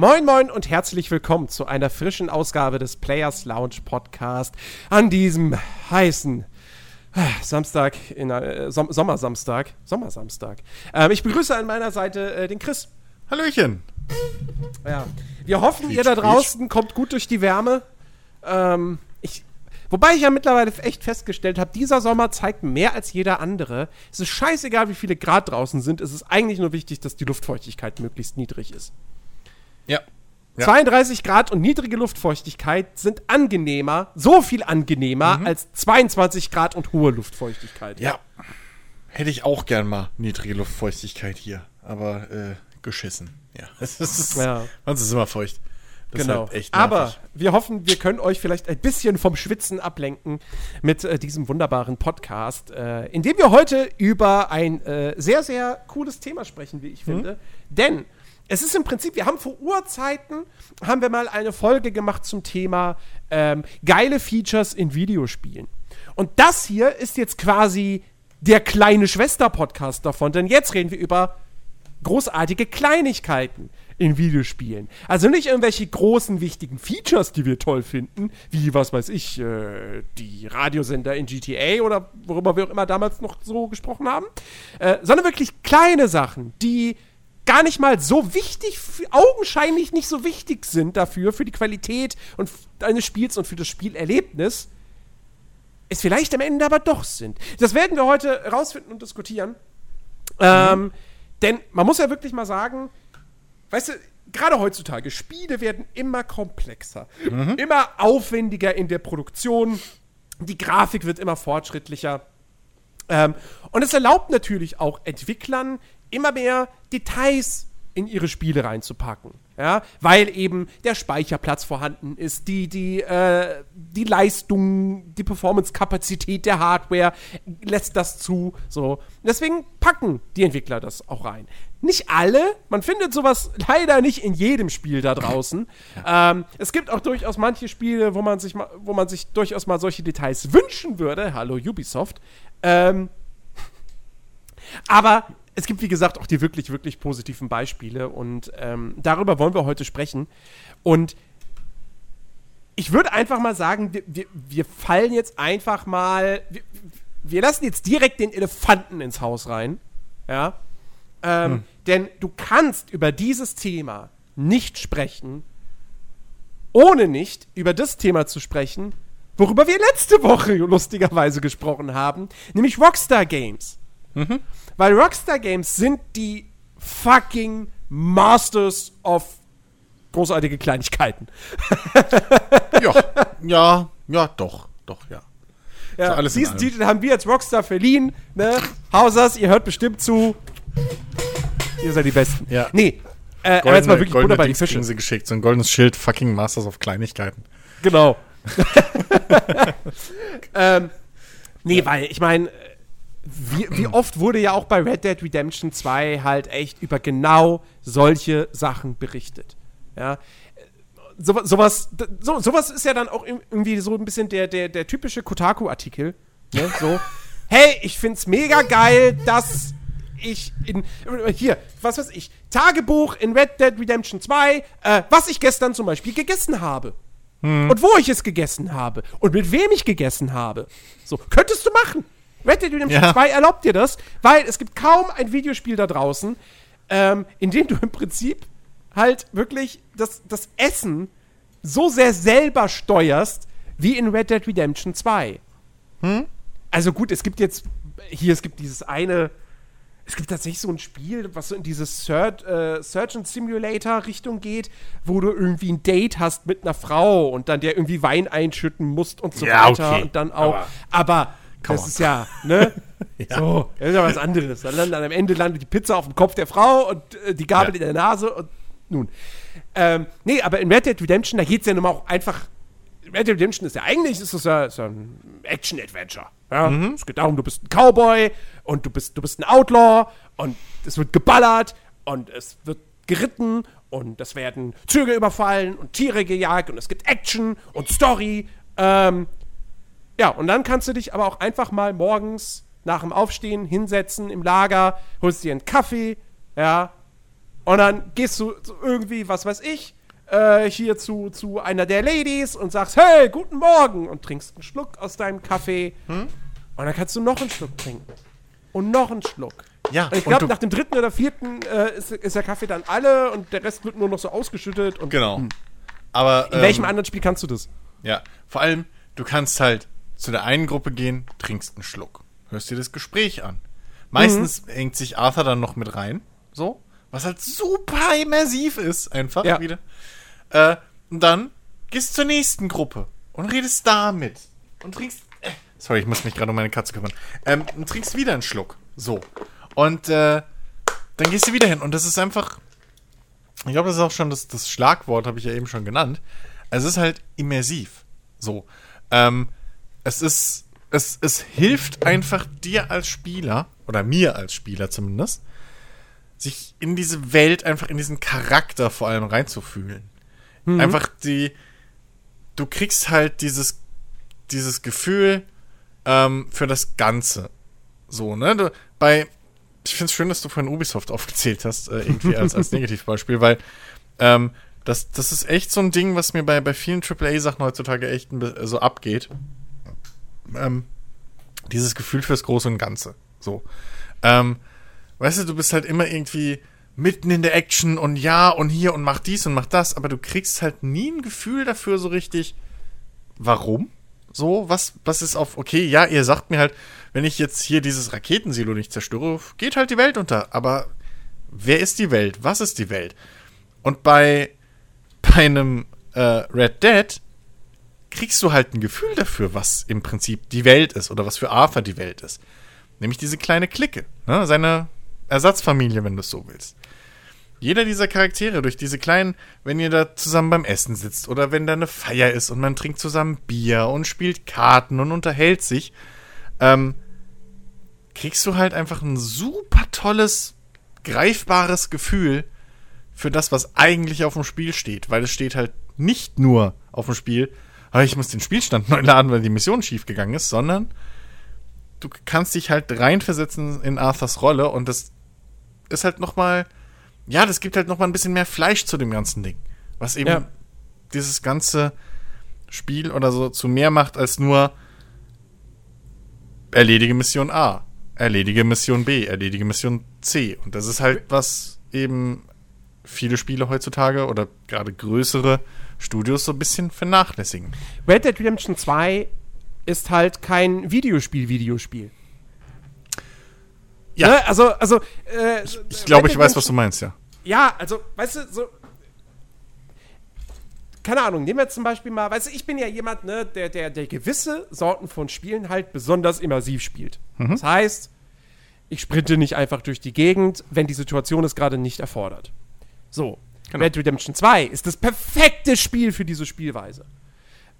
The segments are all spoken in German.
Moin Moin und herzlich willkommen zu einer frischen Ausgabe des Players Lounge Podcast an diesem heißen äh, Samstag, in, äh, Som Sommersamstag, Sommersamstag. Ähm, ich begrüße an meiner Seite äh, den Chris. Hallöchen. Ja. Wir hoffen, Quietsch, ihr da draußen quietsch. kommt gut durch die Wärme. Ähm, ich, wobei ich ja mittlerweile echt festgestellt habe, dieser Sommer zeigt mehr als jeder andere. Es ist scheißegal, wie viele Grad draußen sind. Es ist eigentlich nur wichtig, dass die Luftfeuchtigkeit möglichst niedrig ist. Ja. ja. 32 Grad und niedrige Luftfeuchtigkeit sind angenehmer, so viel angenehmer mhm. als 22 Grad und hohe Luftfeuchtigkeit. Ja. Hätte ich auch gern mal niedrige Luftfeuchtigkeit hier, aber äh, geschissen. Ja. Es ist, ja. Sonst ist immer feucht. Das genau. Halt Aber wir hoffen, wir können euch vielleicht ein bisschen vom Schwitzen ablenken mit äh, diesem wunderbaren Podcast, äh, in dem wir heute über ein äh, sehr, sehr cooles Thema sprechen, wie ich mhm. finde. Denn es ist im Prinzip, wir haben vor Urzeiten, haben wir mal eine Folge gemacht zum Thema ähm, geile Features in Videospielen. Und das hier ist jetzt quasi der kleine Schwester-Podcast davon, denn jetzt reden wir über großartige Kleinigkeiten in Videospielen. Also nicht irgendwelche großen, wichtigen Features, die wir toll finden, wie, was weiß ich, äh, die Radiosender in GTA oder worüber wir auch immer damals noch so gesprochen haben, äh, sondern wirklich kleine Sachen, die gar nicht mal so wichtig, augenscheinlich nicht so wichtig sind dafür, für die Qualität und eines Spiels und für das Spielerlebnis, es vielleicht am Ende aber doch sind. Das werden wir heute rausfinden und diskutieren. Mhm. Ähm, denn man muss ja wirklich mal sagen, weißt du, gerade heutzutage, Spiele werden immer komplexer, mhm. immer aufwendiger in der Produktion, die Grafik wird immer fortschrittlicher. Ähm, und es erlaubt natürlich auch Entwicklern, immer mehr Details in ihre Spiele reinzupacken. Ja, weil eben der Speicherplatz vorhanden ist, die, die, äh, die Leistung, die Performance-Kapazität der Hardware lässt das zu. So. Deswegen packen die Entwickler das auch rein. Nicht alle, man findet sowas leider nicht in jedem Spiel da draußen. Ähm, es gibt auch durchaus manche Spiele, wo man sich, mal, wo man sich durchaus mal solche Details wünschen würde. Hallo Ubisoft. Ähm, aber es gibt, wie gesagt, auch die wirklich, wirklich positiven Beispiele und ähm, darüber wollen wir heute sprechen. Und ich würde einfach mal sagen, wir, wir, wir fallen jetzt einfach mal, wir, wir, lassen jetzt direkt den Elefanten ins Haus rein. Ja. Ähm, hm. Denn du kannst über dieses Thema nicht sprechen, ohne nicht über das Thema zu sprechen, worüber wir letzte Woche lustigerweise gesprochen haben, nämlich Rockstar Games. Mhm. Weil Rockstar Games sind die fucking Masters of großartige Kleinigkeiten. ja, ja, ja, doch, doch, ja. ja alles diesen Titel haben wir als Rockstar verliehen. Ne? Hausers, ihr hört bestimmt zu. Ihr seid die Besten. Ja. Nee, äh, goldene, aber jetzt mal wirklich bei die Fische. sie geschickt, so ein goldenes Schild, fucking Masters of Kleinigkeiten. Genau. ähm, nee, ja. weil ich meine, wie, wie, oft wurde ja auch bei Red Dead Redemption 2 halt echt über genau solche Sachen berichtet. Ja. So, sowas, so, sowas ist ja dann auch irgendwie so ein bisschen der, der, der typische Kotaku-Artikel. Ne? So, hey, ich find's mega geil, dass ich in. Hier, was weiß ich, Tagebuch in Red Dead Redemption 2, äh, was ich gestern zum Beispiel gegessen habe. Hm. Und wo ich es gegessen habe. Und mit wem ich gegessen habe. So, könntest du machen. Red Dead Redemption ja. 2 erlaubt dir das, weil es gibt kaum ein Videospiel da draußen, ähm, in dem du im Prinzip halt wirklich das, das Essen so sehr selber steuerst, wie in Red Dead Redemption 2. Hm? Also gut, es gibt jetzt, hier, es gibt dieses eine, es gibt tatsächlich so ein Spiel, was so in diese Search, äh, Surgeon Simulator Richtung geht, wo du irgendwie ein Date hast mit einer Frau und dann der irgendwie Wein einschütten musst und so ja, weiter okay. und dann auch, aber, aber Come das on. ist ja, ne? ja. So, das ist ja was anderes. Dann, dann am Ende landet die Pizza auf dem Kopf der Frau und äh, die Gabel ja. in der Nase und nun. Ähm, nee, aber in Red Dead Redemption, da geht es ja nun mal auch einfach. Red Dead Redemption ist ja eigentlich ist das ja, ist ja ein Action-Adventure. Ja? Mhm. Es geht darum, du bist ein Cowboy und du bist, du bist ein Outlaw und es wird geballert und es wird geritten und es werden Züge überfallen und Tiere gejagt und es gibt Action und Story. Ähm, ja, und dann kannst du dich aber auch einfach mal morgens nach dem Aufstehen hinsetzen im Lager, holst dir einen Kaffee, ja, Und dann gehst du irgendwie, was weiß ich, äh, hier zu, zu einer der Ladies und sagst, hey, guten Morgen und trinkst einen Schluck aus deinem Kaffee. Hm? Und dann kannst du noch einen Schluck trinken. Und noch einen Schluck. Ja, und ich glaube, nach dem dritten oder vierten äh, ist, ist, der Kaffee dann alle und der Rest wird nur noch so ausgeschüttet. Und, genau. Aber, In ähm, welchem anderen Spiel kannst du das? Ja, vor allem, du kannst halt zu der einen Gruppe gehen, trinkst einen Schluck, hörst dir das Gespräch an. Meistens mhm. hängt sich Arthur dann noch mit rein, so, was halt super immersiv ist, einfach ja. wieder. Äh, und dann gehst du zur nächsten Gruppe und redest damit und trinkst. Äh, sorry, ich muss mich gerade um meine Katze kümmern. Ähm, und trinkst wieder einen Schluck, so. Und äh, dann gehst du wieder hin und das ist einfach. Ich glaube, das ist auch schon das, das Schlagwort, habe ich ja eben schon genannt. Es ist halt immersiv. So. Ähm, es ist, es, es hilft einfach dir als Spieler, oder mir als Spieler zumindest, sich in diese Welt, einfach in diesen Charakter vor allem reinzufühlen. Mhm. Einfach die, du kriegst halt dieses, dieses Gefühl ähm, für das Ganze. So, ne? Du, bei, ich finde es schön, dass du vorhin Ubisoft aufgezählt hast, äh, irgendwie als, als Negativbeispiel, weil ähm, das, das ist echt so ein Ding, was mir bei, bei vielen AAA-Sachen heutzutage echt so abgeht. Ähm, dieses Gefühl fürs Große und Ganze. So. Ähm, weißt du, du bist halt immer irgendwie mitten in der Action und ja und hier und mach dies und mach das, aber du kriegst halt nie ein Gefühl dafür so richtig, warum? So, was, was ist auf, okay, ja, ihr sagt mir halt, wenn ich jetzt hier dieses Raketensilo nicht zerstöre, geht halt die Welt unter. Aber wer ist die Welt? Was ist die Welt? Und bei bei einem äh, Red Dead kriegst du halt ein Gefühl dafür, was im Prinzip die Welt ist oder was für Arthur die Welt ist. Nämlich diese kleine Clique, ne? seine Ersatzfamilie, wenn du es so willst. Jeder dieser Charaktere durch diese kleinen, wenn ihr da zusammen beim Essen sitzt oder wenn da eine Feier ist und man trinkt zusammen Bier und spielt Karten und unterhält sich, ähm, kriegst du halt einfach ein super tolles, greifbares Gefühl für das, was eigentlich auf dem Spiel steht. Weil es steht halt nicht nur auf dem Spiel, ah, ich muss den Spielstand neu laden, weil die Mission schiefgegangen ist, sondern du kannst dich halt reinversetzen in Arthurs Rolle und das ist halt nochmal, ja, das gibt halt nochmal ein bisschen mehr Fleisch zu dem ganzen Ding. Was eben ja. dieses ganze Spiel oder so zu mehr macht als nur erledige Mission A, erledige Mission B, erledige Mission C. Und das ist halt was eben viele Spiele heutzutage oder gerade größere Studios so ein bisschen vernachlässigen. Red Dead Redemption 2 ist halt kein Videospiel-Videospiel. Ja. Ne? Also, also. Äh, ich, ich glaube, ich weiß, was du meinst, ja. Ja, also, weißt du, so. Keine Ahnung, nehmen wir zum Beispiel mal, weißt du, ich bin ja jemand, ne, der, der, der gewisse Sorten von Spielen halt besonders immersiv spielt. Mhm. Das heißt, ich sprinte nicht einfach durch die Gegend, wenn die Situation es gerade nicht erfordert. So, genau. Red Redemption 2 ist das perfekte Spiel für diese Spielweise.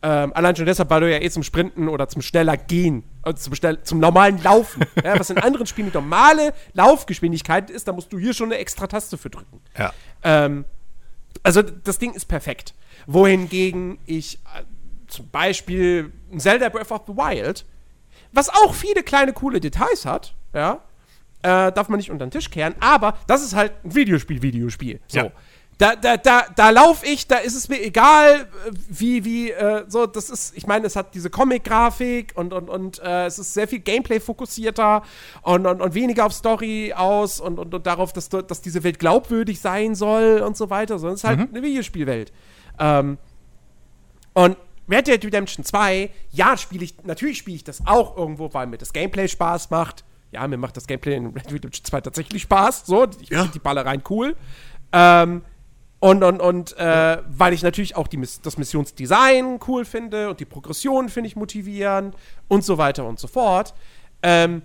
Ähm, allein schon deshalb, weil du ja eh zum Sprinten oder zum schneller Gehen, also zum, schnell, zum normalen Laufen, ja, was in anderen Spielen die normale Laufgeschwindigkeit ist, da musst du hier schon eine extra Taste für drücken. Ja. Ähm, also das Ding ist perfekt. Wohingegen ich äh, zum Beispiel Zelda Breath of the Wild, was auch viele kleine coole Details hat, ja, äh, darf man nicht unter den Tisch kehren, aber das ist halt ein Videospiel-Videospiel. So. Ja. Da, da, da, da laufe ich, da ist es mir egal, wie, wie, äh, so, das ist, ich meine, es hat diese Comic-Grafik und, und, und äh, es ist sehr viel Gameplay-fokussierter und, und, und weniger auf Story aus und, und, und darauf, dass, dass diese Welt glaubwürdig sein soll und so weiter, sondern es ist halt mhm. eine Videospielwelt. Ähm, und Red Dead Redemption 2, ja, spiele ich, natürlich spiele ich das auch irgendwo, weil mir das Gameplay Spaß macht ja, mir macht das Gameplay in Red Dead Redemption 2 tatsächlich Spaß. So, ich ja. finde die Ballereien cool. Ähm, und, und, und äh, weil ich natürlich auch die, das Missionsdesign cool finde und die Progression finde ich motivierend und so weiter und so fort. Ähm,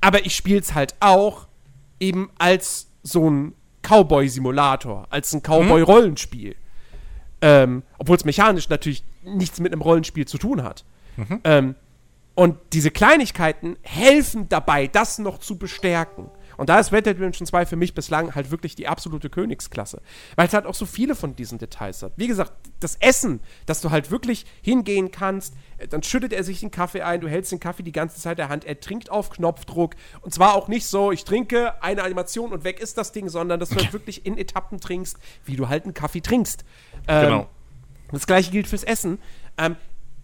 aber ich spiele es halt auch eben als so ein Cowboy-Simulator, als ein Cowboy-Rollenspiel. Mhm. Ähm, Obwohl es mechanisch natürlich nichts mit einem Rollenspiel zu tun hat. Mhm. Ähm, und diese Kleinigkeiten helfen dabei, das noch zu bestärken. Und da ist Red Dead Redemption 2 für mich bislang halt wirklich die absolute Königsklasse. Weil es halt auch so viele von diesen Details hat. Wie gesagt, das Essen, dass du halt wirklich hingehen kannst, äh, dann schüttet er sich den Kaffee ein, du hältst den Kaffee die ganze Zeit in der Hand, er trinkt auf Knopfdruck. Und zwar auch nicht so, ich trinke eine Animation und weg ist das Ding, sondern dass du halt wirklich in Etappen trinkst, wie du halt einen Kaffee trinkst. Ähm, Genau. Das gleiche gilt fürs Essen. Ähm,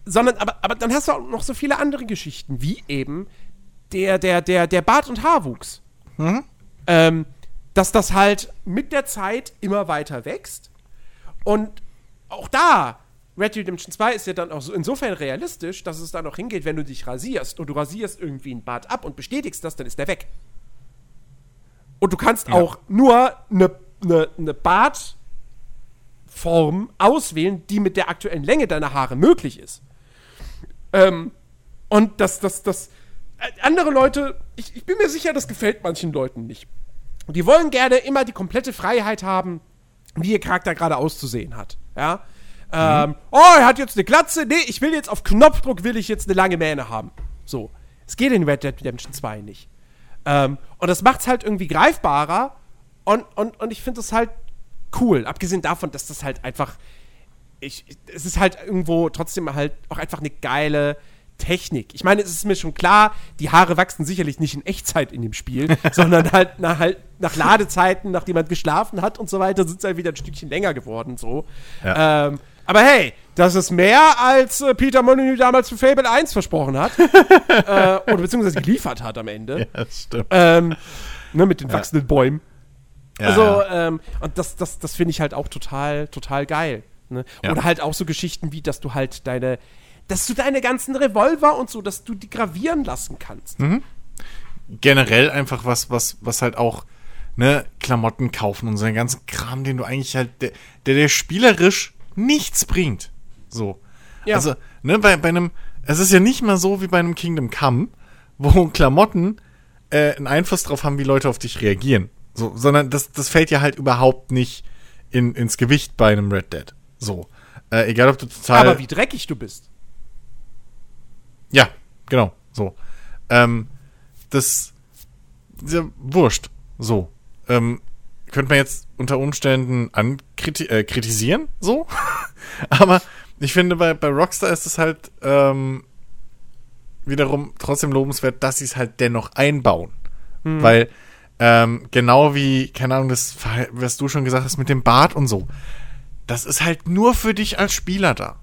sondern, aber, aber dann hast du auch noch so viele andere Geschichten, wie eben der, der, der, der Bart- und Haarwuchs. Ähm, dass das halt mit der Zeit immer weiter wächst. Und auch da, Red Dead Redemption 2 ist ja dann auch so insofern realistisch, dass es dann auch hingeht, wenn du dich rasierst und du rasierst irgendwie einen Bart ab und bestätigst das, dann ist der weg. Und du kannst Ja. auch nur eine ne, ne Bartform auswählen, die mit der aktuellen Länge deiner Haare möglich ist. Ähm, und das, das, das, äh, andere Leute, ich, ich bin mir sicher, das gefällt manchen Leuten nicht. Die wollen gerne immer die komplette Freiheit haben, wie ihr Charakter gerade auszusehen hat. Ja. Ähm, oh, er hat jetzt eine Glatze. Nee, ich will jetzt auf Knopfdruck, will ich jetzt eine lange Mähne haben. So. Es geht in Red Dead Redemption 2 nicht. Ähm, und das macht es halt irgendwie greifbarer. Und, und, und ich finde das halt cool. Abgesehen davon, dass das halt einfach. Ich, es ist halt irgendwo trotzdem halt auch einfach eine geile Technik. Ich meine, es ist mir schon klar, die Haare wachsen sicherlich nicht in Echtzeit in dem Spiel, sondern halt nach, halt nach Ladezeiten, nachdem man geschlafen hat und so weiter, sind sie halt wieder ein Stückchen länger geworden. So. Ja. Ähm, aber hey, das ist mehr, als äh, Peter Molyneux damals für Fable 1 versprochen hat. äh, oder beziehungsweise geliefert hat am Ende. Ja, das stimmt. Ähm, ne, mit den wachsenden Bäumen. Ja, also, ja. ähm, und das, das, das finde ich halt auch total, total geil. Ne? Ja. Oder halt auch so Geschichten wie, dass du halt deine, dass du deine ganzen Revolver und so, dass du die gravieren lassen kannst. Mhm. generell einfach was, was, was halt auch, ne, Klamotten kaufen und so einen ganzen Kram, den du eigentlich halt, der, der, der spielerisch nichts bringt. So. Ja. Also, ne, bei, bei einem, es ist ja nicht mal so wie bei einem Kingdom Come, wo Klamotten äh, einen Einfluss drauf haben, wie Leute auf dich reagieren. So, sondern das, das fällt ja halt überhaupt nicht in, ins Gewicht bei einem Red Dead. So. Äh, egal ob du total. Aber wie dreckig du bist. Ja, genau, so. Ähm, das ist ja wurscht. So. Ähm, könnte man jetzt unter Umständen ankriti äh, kritisieren, so. Aber ich finde, bei, bei Rockstar ist es halt ähm, wiederum trotzdem lobenswert, dass sie es halt dennoch einbauen. Weil, ähm, genau wie, keine Ahnung, das, was du schon gesagt hast mit dem Bart und so, das ist halt nur für dich als Spieler da.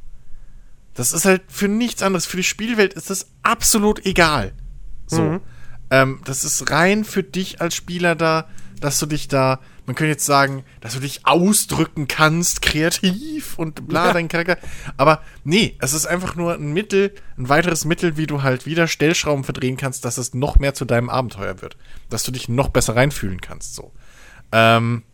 Das ist halt für nichts anderes. Für die Spielwelt ist das absolut egal. So. Mhm. Ähm, das ist rein für dich als Spieler da, dass du dich da, man könnte jetzt sagen, dass du dich ausdrücken kannst, kreativ und bla, Ja. dein Charakter. Aber nee, es ist einfach nur ein Mittel, ein weiteres Mittel, wie du halt wieder Stellschrauben verdrehen kannst, dass es noch mehr zu deinem Abenteuer wird. Dass du dich noch besser reinfühlen kannst, so. Ähm,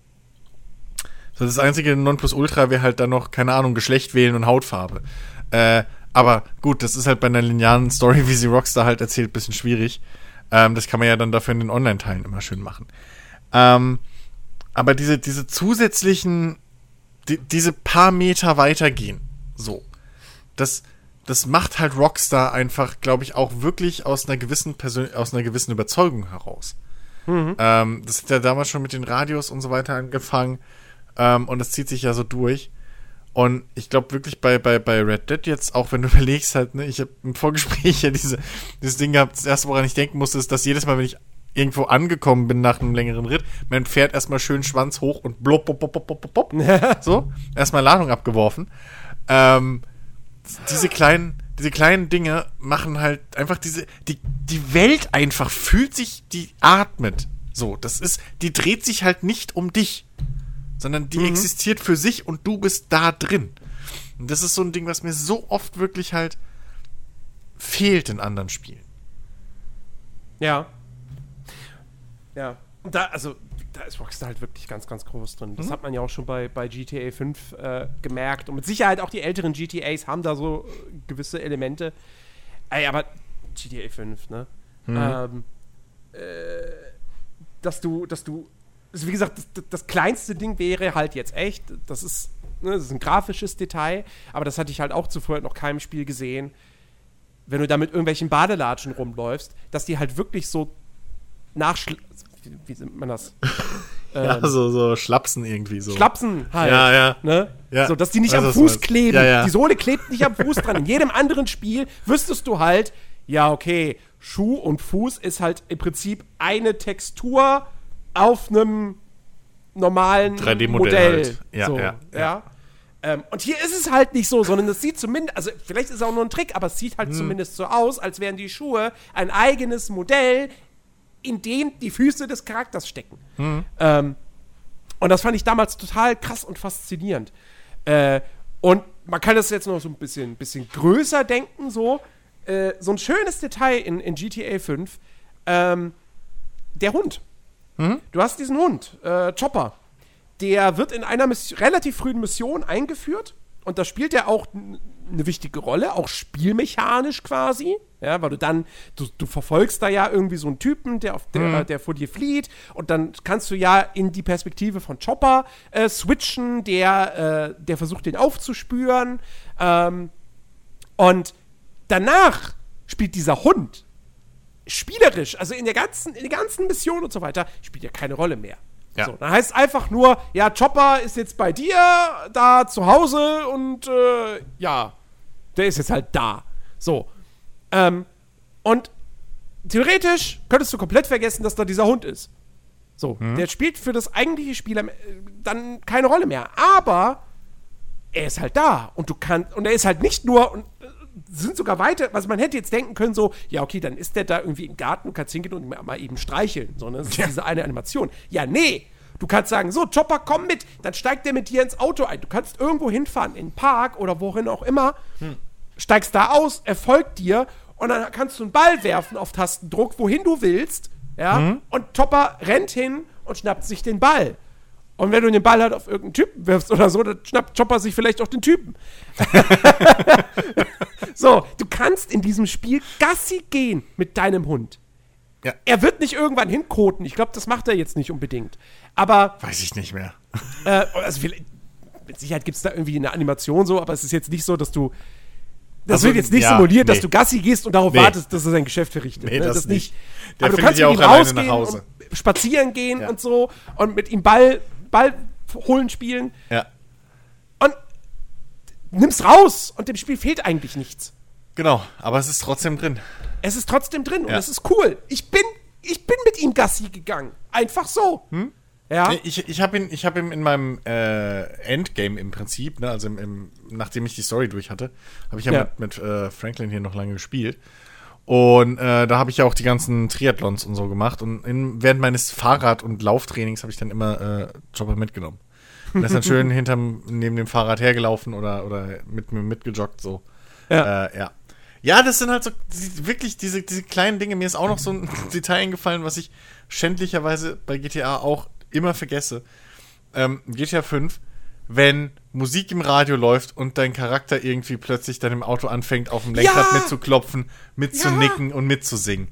so das einzige Nonplusultra wäre halt dann noch, keine Ahnung, Geschlecht wählen und Hautfarbe. Äh, aber gut, das ist halt bei einer linearen Story, wie sie Rockstar halt erzählt, bisschen schwierig. Ähm, das kann man ja dann dafür in den Online-Teilen immer schön machen. Ähm, aber diese, diese zusätzlichen, die, diese paar Meter weitergehen, so, das, das macht halt Rockstar einfach, glaube ich, auch wirklich aus einer gewissen Persön aus einer gewissen Überzeugung heraus. Ähm, das hat ja damals schon mit den Radios und so weiter angefangen. Ähm, und das zieht sich ja so durch. Und ich glaube wirklich bei, bei, bei Red Dead jetzt, auch wenn du überlegst halt, ne, ich habe im Vorgespräch ja diese, dieses Ding gehabt, das erste, woran ich denken musste, ist, dass jedes Mal, wenn ich irgendwo angekommen bin nach einem längeren Ritt, mein Pferd erstmal schön Schwanz hoch und blub, blub, blub, blub, blub, blub, so, erstmal Ladung abgeworfen. Ähm, diese kleinen, diese kleinen Dinge machen halt einfach diese, die, die Welt einfach fühlt sich, die atmet. So, das ist, die dreht sich halt nicht um dich, sondern die existiert für sich und du bist da drin. Und das ist so ein Ding, was mir so oft wirklich halt fehlt in anderen Spielen. Ja. Ja. Und da, also, da ist Rockstar halt wirklich ganz, ganz groß drin. Das hat man ja auch schon bei, bei GTA 5 äh, gemerkt. Und mit Sicherheit auch die älteren GTAs haben da so äh, gewisse Elemente. Ey, aber GTA 5, ne? Ähm, äh, dass du, dass du, also wie gesagt, das, das kleinste Ding wäre halt jetzt echt, das ist, ne, das ist ein grafisches Detail, aber das hatte ich halt auch zuvor noch keinem Spiel gesehen, wenn du da mit irgendwelchen Badelatschen rumläufst, dass die halt wirklich so nach wie nennt man das? ja, so, so Schlapsen irgendwie so. Schlapsen halt. Ja, ja. Ne? Ja. So, dass die nicht am Fuß kleben. Ja, ja. Die Sohle klebt nicht am Fuß dran. In jedem anderen Spiel wüsstest du halt, ja, okay, Schuh und Fuß ist halt im Prinzip eine Textur auf einem normalen 3D-Modell Modell. halt. Ja, so, ja, ja. Ähm, und hier ist es halt nicht so, sondern es sieht zumindest, also vielleicht ist es auch nur ein Trick, aber es sieht Hm. halt zumindest so aus, als wären die Schuhe ein eigenes Modell, in dem die Füße des Charakters stecken. Hm. Ähm, und das fand ich damals total krass und faszinierend. Äh, und man kann das jetzt noch so ein bisschen, bisschen größer denken, so. Äh, so ein schönes Detail in, in GTA 5. Ähm, der Hund. Du hast diesen Hund, äh, Chopper. Der wird in einer Miss relativ frühen Mission eingeführt. Und da spielt er auch eine wichtige Rolle, auch spielmechanisch quasi. Ja, weil du dann, du, du verfolgst da ja irgendwie so einen Typen, der, auf der, der vor dir flieht. Und dann kannst du ja in die Perspektive von Chopper äh, switchen, der, äh, der versucht, den aufzuspüren. Ähm, und danach spielt dieser Hund spielerisch, also in der ganzen, in der ganzen Mission und so weiter, spielt ja keine Rolle mehr. Ja. So, dann heißt es einfach nur, ja, Chopper ist jetzt bei dir da zu Hause und äh, ja, der ist jetzt halt da. So. Ähm, und theoretisch könntest du komplett vergessen, dass da dieser Hund ist. So, der spielt für das eigentliche Spiel äh, dann keine Rolle mehr. Aber er ist halt da und du kannst und er ist halt nicht nur und sind sogar weiter, also man hätte jetzt denken können so, ja okay, dann ist der da irgendwie im Garten, du kannst hingehen und mal eben streicheln, sondern es ist Ja. diese eine Animation. Ja, nee, du kannst sagen, so Chopper, komm mit, dann steigt der mit dir ins Auto ein. Du kannst irgendwo hinfahren, in den Park oder wohin auch immer, steigst da aus, er folgt dir und dann kannst du einen Ball werfen auf Tastendruck, wohin du willst, ja, und Chopper rennt hin und schnappt sich den Ball. Und wenn du den Ball halt auf irgendeinen Typen wirfst oder so, dann schnappt Chopper sich vielleicht auch den Typen. so, du kannst in diesem Spiel Gassi gehen mit deinem Hund. Ja. Er wird nicht irgendwann hinkoten. Ich glaube, das macht er jetzt nicht unbedingt. Aber, Weiß ich nicht mehr. äh, also mit Sicherheit gibt es da irgendwie eine Animation so, aber es ist jetzt nicht so, dass du. Das Also, wird jetzt nicht ja, simuliert, dass nee. du Gassi gehst und darauf Nee. wartest, dass er sein Geschäft verrichtet. Nee, ne? das nicht. Der aber du kannst ja auch rausgehen nach Hause. und spazieren gehen Ja. und so und mit ihm Ball, Ball holen spielen Ja. und nimmst raus und dem Spiel fehlt eigentlich nichts. Genau, aber es ist trotzdem drin. Es ist trotzdem drin und Ja. es ist cool. Ich bin, ich bin mit ihm Gassi gegangen. Einfach so. Ja. Nee, Ich, ich habe ihn, ich hab ihn in meinem äh, Endgame im Prinzip, ne, also im, im, nachdem ich die Story durch hatte, habe ich ja, Ja. mit, mit äh, Franklin hier noch lange gespielt. Und äh, da habe ich ja auch die ganzen Triathlons und so gemacht. Und in, während meines Fahrrad- und Lauftrainings habe ich dann immer äh, Chopper mitgenommen. Und er ist dann schön hinterm, neben dem Fahrrad hergelaufen oder, oder mit mir mitgejoggt, so. Ja. Äh, ja. Ja, das sind halt so die, wirklich diese, diese kleinen Dinge. Mir ist auch noch so ein Detail eingefallen, was ich schändlicherweise bei GTA auch immer vergesse. Ähm, GTA 5, wenn Musik im Radio läuft und dein Charakter irgendwie plötzlich dann im Auto anfängt, auf dem Lenkrad Ja! mitzuklopfen, mitzunicken und mitzusingen.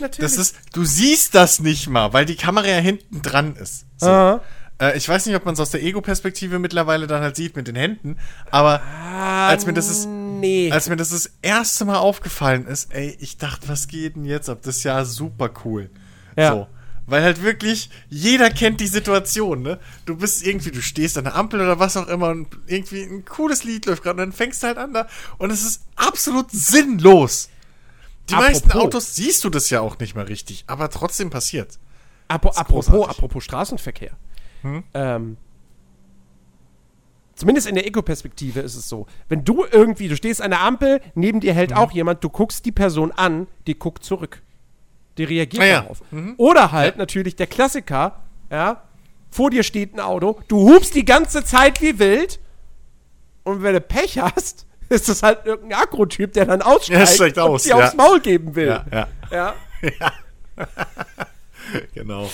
Natürlich. Das ist, du siehst das nicht mal, weil die Kamera ja hinten dran ist. So. Äh, ich weiß nicht, ob man es aus der Ego-Perspektive mittlerweile dann halt sieht mit den Händen, aber als mir das ist, nee. als mir das das erste Mal aufgefallen ist, ey, ich dachte, was geht denn jetzt ab? Das ist ja super cool. Ja. So. Weil halt wirklich, jeder kennt die Situation, ne? Du bist irgendwie, du stehst an der Ampel oder was auch immer und irgendwie ein cooles Lied läuft gerade und dann fängst du halt an da und es ist absolut sinnlos. Die Apropos. meisten Autos siehst du das ja auch nicht mal richtig, aber trotzdem passiert. Apo, apropos, großartig. Hm? apropos Straßenverkehr. Ähm, zumindest in der Ego-Perspektive ist es so. Wenn du irgendwie, du stehst an der Ampel, neben dir hält auch jemand, du guckst die Person an, die guckt zurück. Die reagiert Ah ja. darauf. Oder halt natürlich der Klassiker, ja, vor dir steht ein Auto, du hupst die ganze Zeit wie wild und wenn du Pech hast, ist das halt irgendein Akrotyp, der dann aussteigt Ja, aus, und dir ja. aufs Maul geben will. Ja, ja. ja. Genau.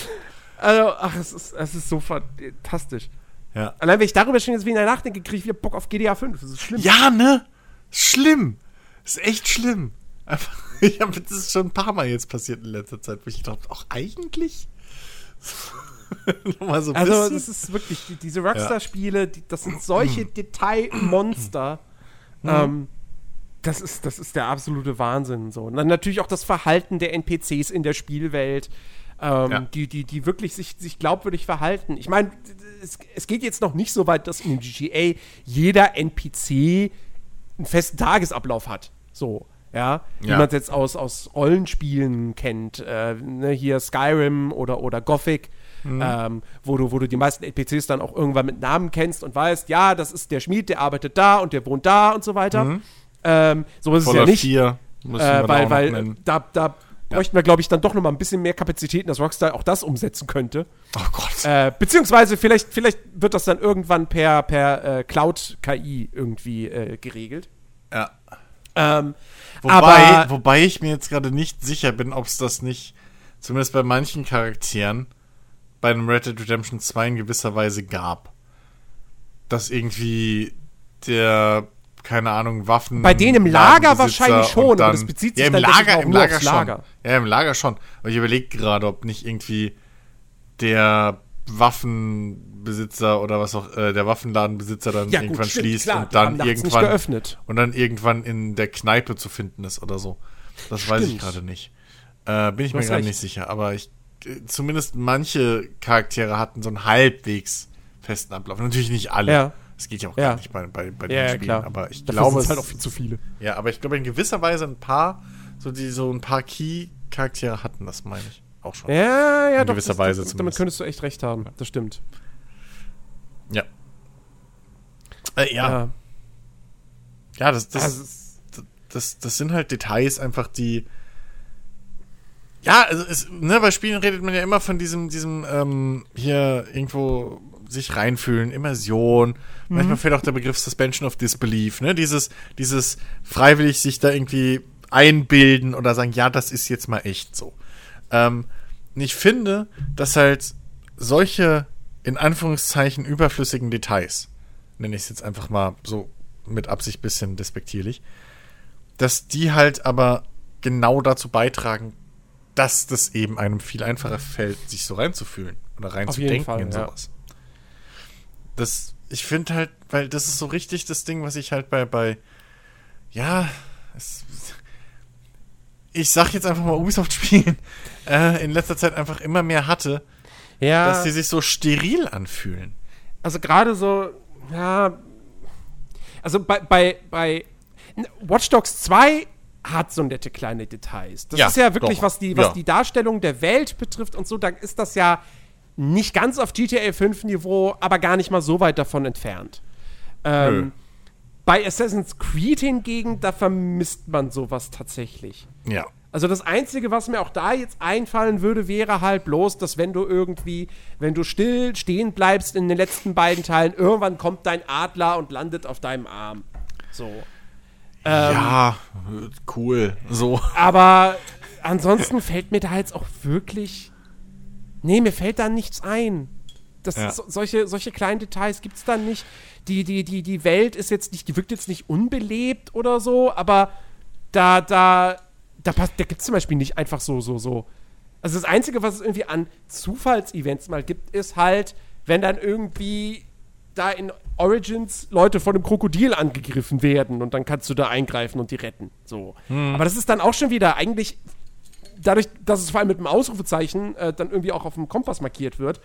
Also, ach, es ist, es ist so fantastisch. Ja. Allein, wenn ich darüber schon jetzt wieder nachdenke, kriege ich wieder Bock auf GTA 5. Das ist schlimm. Ja, ne? Schlimm. Ist echt schlimm. Einfach, ich hab, das ist schon ein paar Mal jetzt passiert in letzter Zeit, wo ich glaube, auch eigentlich. Nochmal so Also, das ist wirklich, die, diese Rockstar-Spiele, die, das sind solche Detailmonster. ähm, das, ist, das ist der absolute Wahnsinn. So. Und dann natürlich auch das Verhalten der NPCs in der Spielwelt. ähm, ja. die, die, die wirklich sich, sich glaubwürdig verhalten. Ich meine, es, es geht jetzt noch nicht so weit, dass in dem GTA jeder NPC einen festen Tagesablauf hat. So ja, wie ja. man es jetzt aus, aus Rollenspielen kennt, äh, ne, hier Skyrim oder, oder Gothic, mhm. ähm, wo, du, wo du die meisten NPCs dann auch irgendwann mit Namen kennst und weißt, ja, das ist der Schmied, der arbeitet da und der wohnt da und so weiter. Mhm. Ähm, so ist es ja nicht. 4, äh, weil weil da, da bräuchten wir, glaube ich, dann doch noch mal ein bisschen mehr Kapazitäten, dass Rockstar auch das umsetzen könnte. Oh Gott. Äh, beziehungsweise vielleicht, vielleicht wird das dann irgendwann per, per äh, Cloud-KI irgendwie äh, geregelt. Ja. Ähm, Wobei, wobei ich mir jetzt gerade nicht sicher bin, ob es das nicht, zumindest bei manchen Charakteren, bei einem Red Dead Redemption 2 in gewisser Weise gab. Dass irgendwie der, keine Ahnung, Waffen. Bei denen im Lager wahrscheinlich schon, dann, aber das bezieht sich ja, im Lager, im Lager schon. Lager. Ja, im Lager schon. Aber ich überlege gerade, ob nicht irgendwie der Waffenbesitzer oder was auch äh, der Waffenladenbesitzer dann ja, irgendwann gut, stimmt, schließt klar, und dann irgendwann und dann irgendwann in der Kneipe zu finden ist oder so. Das stimmt. weiß ich gerade nicht. Äh, bin ich mir gerade nicht sicher, aber ich äh, zumindest manche Charaktere hatten so einen halbwegs festen Ablauf. Natürlich nicht alle. Ja. Das geht ja auch ja. gar nicht bei, bei, bei ja, den Spielen, klar. aber ich Dafür glaube es halt auch viel zu viele. Ja, aber ich glaube in gewisser Weise ein paar so die so ein paar Key Charaktere hatten das meine ich auch schon. Ja, ja, In doch. gewisser das, Weise das, Damit könntest du echt recht haben. Das stimmt. Ja. Äh, ja. ja. Ja, das, das, also, das, das, das sind halt Details einfach, die. Ja, also es, ne, bei Spielen redet man ja immer von diesem, diesem, ähm, hier irgendwo sich reinfühlen, Immersion. Mhm. Manchmal fällt auch der Begriff Suspension of Disbelief, ne? Dieses, dieses freiwillig sich da irgendwie einbilden oder sagen, ja, das ist jetzt mal echt so. Ähm, ich finde, dass halt solche in Anführungszeichen überflüssigen Details, nenne ich es jetzt einfach mal so mit Absicht bisschen despektierlich, dass die halt aber genau dazu beitragen, dass das eben einem viel einfacher fällt, sich so reinzufühlen oder reinzudenken in sowas. Ja. Das, ich finde halt, weil das ist so richtig das Ding, was ich halt bei, bei, ja, es, ich sag jetzt einfach mal Ubisoft-Spielen, äh, in letzter Zeit einfach immer mehr hatte, ja. dass sie sich so steril anfühlen. Also gerade so, ja, also bei, bei, bei Watch Dogs 2 hat so nette kleine Details. Das ja, ist ja wirklich, doch. was, die, was ja. die Darstellung der Welt betrifft und so, da ist das ja nicht ganz auf GTA 5 Niveau, aber gar nicht mal so weit davon entfernt. Ähm, bei Assassin's Creed hingegen, da vermisst man sowas tatsächlich. Ja. Also das Einzige, was mir auch da jetzt einfallen würde, wäre halt bloß, dass wenn du irgendwie, wenn du still stehen bleibst in den letzten beiden Teilen, irgendwann kommt dein Adler und landet auf deinem Arm. So. Ähm, ja, cool. So. Aber ansonsten fällt mir da jetzt auch wirklich. Nee, mir fällt da nichts ein. Das, Ja. so, solche, solche kleinen Details gibt es dann nicht. Die, die, die, die Welt ist jetzt nicht, die wirkt jetzt nicht unbelebt oder so, aber da, da, da, passt- da gibt es zum Beispiel nicht einfach so, so, so. Also das Einzige, was es irgendwie an Zufallsevents mal gibt, ist halt, wenn dann irgendwie da in Origins Leute von einem Krokodil angegriffen werden und dann kannst du da eingreifen und die retten. So. Aber das ist dann auch schon wieder eigentlich dadurch, dass es vor allem mit einem Ausrufezeichen äh, dann irgendwie auch auf dem Kompass markiert wird,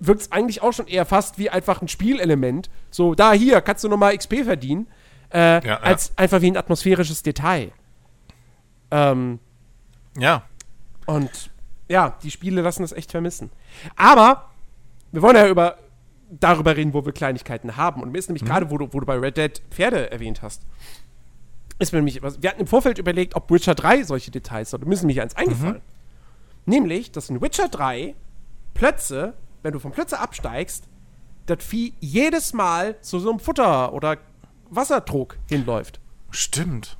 wirkt es eigentlich auch schon eher fast wie einfach ein Spielelement. So, da, hier, kannst du nochmal XP verdienen, äh, ja. als einfach wie ein atmosphärisches Detail. Ähm, Ja. und ja, die Spiele lassen das echt vermissen. Aber wir wollen ja über darüber reden, wo wir Kleinigkeiten haben. Und mir ist nämlich gerade, wo du, wo du bei Red Dead Pferde erwähnt hast, ist mir nämlich, was- wir hatten im Vorfeld überlegt, ob Witcher 3 solche Details hat. Da müssen mir hier eins eingefallen. Nämlich, dass in Witcher 3 Plötze, wenn du vom Plötze absteigst, das Vieh jedes Mal zu so einem Futter- oder Wassertrog hinläuft. Stimmt.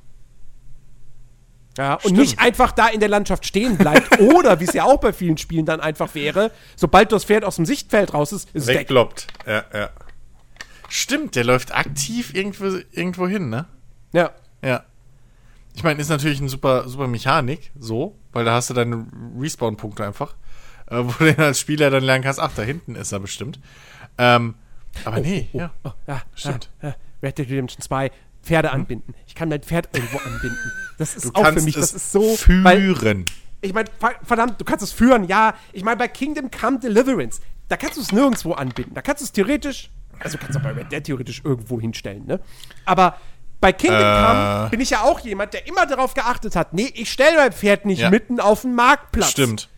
Ja, und Stimmt. nicht einfach da in der Landschaft stehen bleibt. oder, wie es ja auch bei vielen Spielen dann einfach wäre, sobald das Pferd aus dem Sichtfeld raus ist, ist es weg. Weggloppt. Ja, ja. Stimmt, der läuft aktiv irgendwo, irgendwo hin, ne? Ja. Ja. Ich meine, ist natürlich eine super, super Mechanik, so, weil da hast du deine Respawn-Punkte einfach, äh, wo du dann als Spieler dann lernen kannst, ach, da hinten ist er bestimmt. Ähm, aber nee, ja. Oh, ja, Stimmt. Ja, ja. Red Dead Redemption 2, Pferde anbinden. Ich kann mein Pferd irgendwo anbinden. Das ist Du auch für mich, das ist so. führen. Weil, Ich meine, verdammt, du kannst es führen, ja. Ich meine, bei Kingdom Come Deliverance, da kannst du es nirgendwo anbinden. Da kannst du es theoretisch, also kannst du bei Red Dead theoretisch irgendwo hinstellen, ne? Aber bei Kingdom äh. Come bin ich ja auch jemand, der immer darauf geachtet hat, nee, ich stelle mein Pferd nicht ja. mitten auf den Marktplatz. Stimmt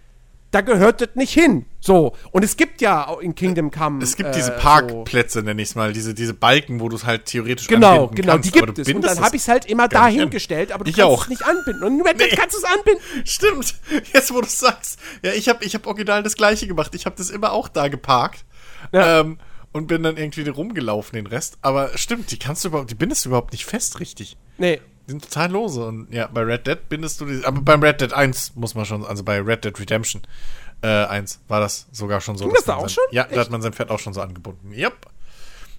da gehört das nicht hin. So. Und es gibt ja in Kingdom Come. Es gibt äh, diese Parkplätze, so. nenne ich es mal, diese, diese Balken, wo du es halt theoretisch genau, genau, kannst. Genau, die gibt es. Und dann habe ich es halt immer dahingestellt, aber du ich kannst auch. es nicht anbinden. Und nur nee. kannst du es anbinden. Stimmt. Jetzt, wo du es sagst. Ja, ich habe ich hab original das Gleiche gemacht. Ich habe das immer auch da geparkt. Ja. Ähm, und bin dann irgendwie rumgelaufen, den Rest. Aber stimmt, die kannst du überhaupt, die bindest du überhaupt nicht fest, richtig. Nee. Die sind total lose. Und ja, bei Red Dead bindest du die. Aber beim Red Dead 1 muss man schon, also bei Red Dead Redemption äh, 1 war das sogar schon so. Ging das da auch sein, schon? Ja, Echt? da hat man sein Pferd auch schon so angebunden. Yep.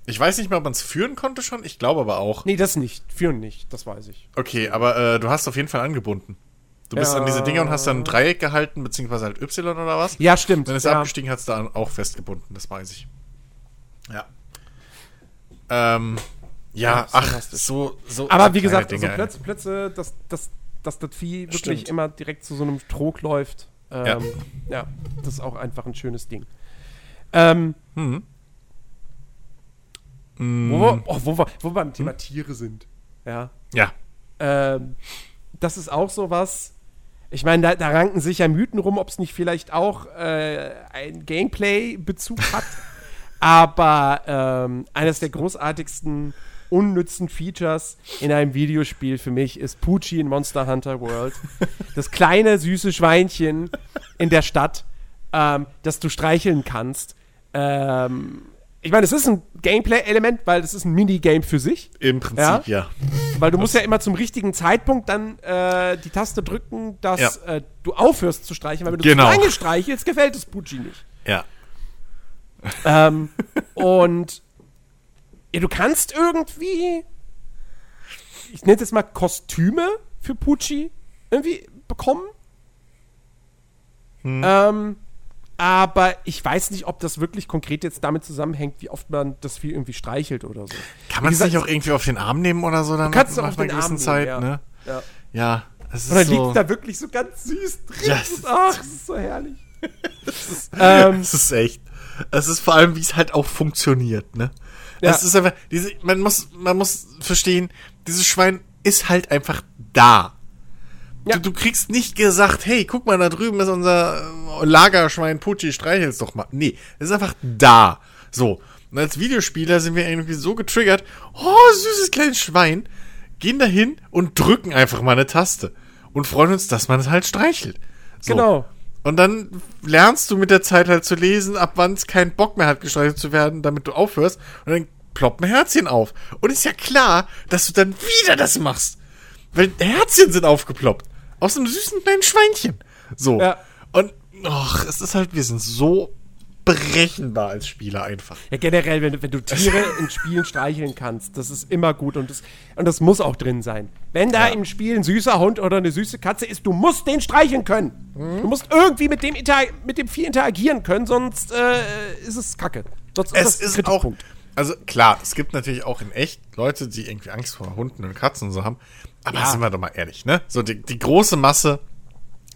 Ich weiß nicht mehr, ob man es führen konnte schon. Ich glaube aber auch. Nee, das nicht. Führen nicht, das weiß ich. Okay, aber äh, du hast auf jeden Fall angebunden. Du bist ja. an diese Dinger und hast dann ein Dreieck gehalten, beziehungsweise halt Y oder was. Ja, stimmt. Dann ist ja. abgestiegen, hat es da auch festgebunden, das weiß ich. Ja. Ähm, ja, ach, so, so. Aber so wie gesagt, Dinge, also Plötze, Plötze, dass, dass, dass das Vieh wirklich Stimmt. immer direkt zu so einem Trog läuft. Ähm, ja. ja. das ist auch einfach ein schönes Ding. Ähm, mhm. Wo, wir, oh, wo, wir, wo wir beim Thema hm? Tiere sind. Ja. Ja. Ähm, das ist auch so was. Ich meine, da, da, ranken sich ja Mythen rum, ob es nicht vielleicht auch äh, einen Gameplay-Bezug hat. Aber ähm, eines der großartigsten unnützen Features in einem Videospiel für mich ist Pucci in Monster Hunter World. Das kleine, süße Schweinchen in der Stadt, ähm, das du streicheln kannst. Ähm, ich meine, es ist ein Gameplay-Element, weil es ist ein Minigame für sich. Im Prinzip, ja. ja. Weil du musst ja immer zum richtigen Zeitpunkt dann äh, die Taste drücken, dass ja. äh, du aufhörst zu streicheln, weil wenn du genau. zu lange streichelst, gefällt es Pucci nicht. Ja. Ähm, und ja, du kannst irgendwie, ich nenne es jetzt mal Kostüme für Pucci irgendwie bekommen. Hm. Ähm, aber ich weiß nicht, ob das wirklich konkret jetzt damit zusammenhängt, wie oft man das Vieh irgendwie streichelt oder so. Kann man es nicht auch irgendwie auf den Arm nehmen oder so? Dann du kannst es auf den Arm nehmen, Zeit, ja. Ne? Ja. ja es Und dann so liegt da wirklich so ganz süß drin. Yes. Ach, das ist so herrlich. Es ist, ähm, ist echt. Es ist vor allem, wie es halt auch funktioniert, ne? Ja. Das ist einfach, diese, man muss, man muss verstehen, dieses Schwein ist halt einfach da. Ja. Du, du, kriegst nicht gesagt, hey, guck mal, da drüben ist unser äh, Lagerschwein Pucci, streichel's doch mal. Nee, es ist einfach da. So. Und als Videospieler sind wir irgendwie so getriggert, oh, süßes kleines Schwein, gehen dahin und drücken einfach mal eine Taste. Und freuen uns, dass man es halt streichelt. So. Genau. Und dann lernst du mit der Zeit halt zu lesen, ab wann es keinen Bock mehr hat, gestreichelt zu werden, damit du aufhörst. Und dann ploppt ein Herzchen auf. Und ist ja klar, dass du dann wieder das machst. Weil Herzchen sind aufgeploppt. Aus einem süßen kleinen Schweinchen. So. Ja. Und, ach, es ist halt, wir sind so berechenbar als Spieler einfach. Ja, generell, wenn, wenn du Tiere in Spielen streicheln kannst, das ist immer gut und das, und das muss auch drin sein. Wenn da ja. im Spiel ein süßer Hund oder eine süße Katze ist, du musst den streicheln können. Mhm. Du musst irgendwie mit dem, mit dem Vieh interagieren können, sonst äh, ist es kacke. Sonst es ist, ist auch, also klar, es gibt natürlich auch in echt Leute, die irgendwie Angst vor Hunden und Katzen und so haben. Aber ja. sind wir doch mal ehrlich, ne? So die, die große Masse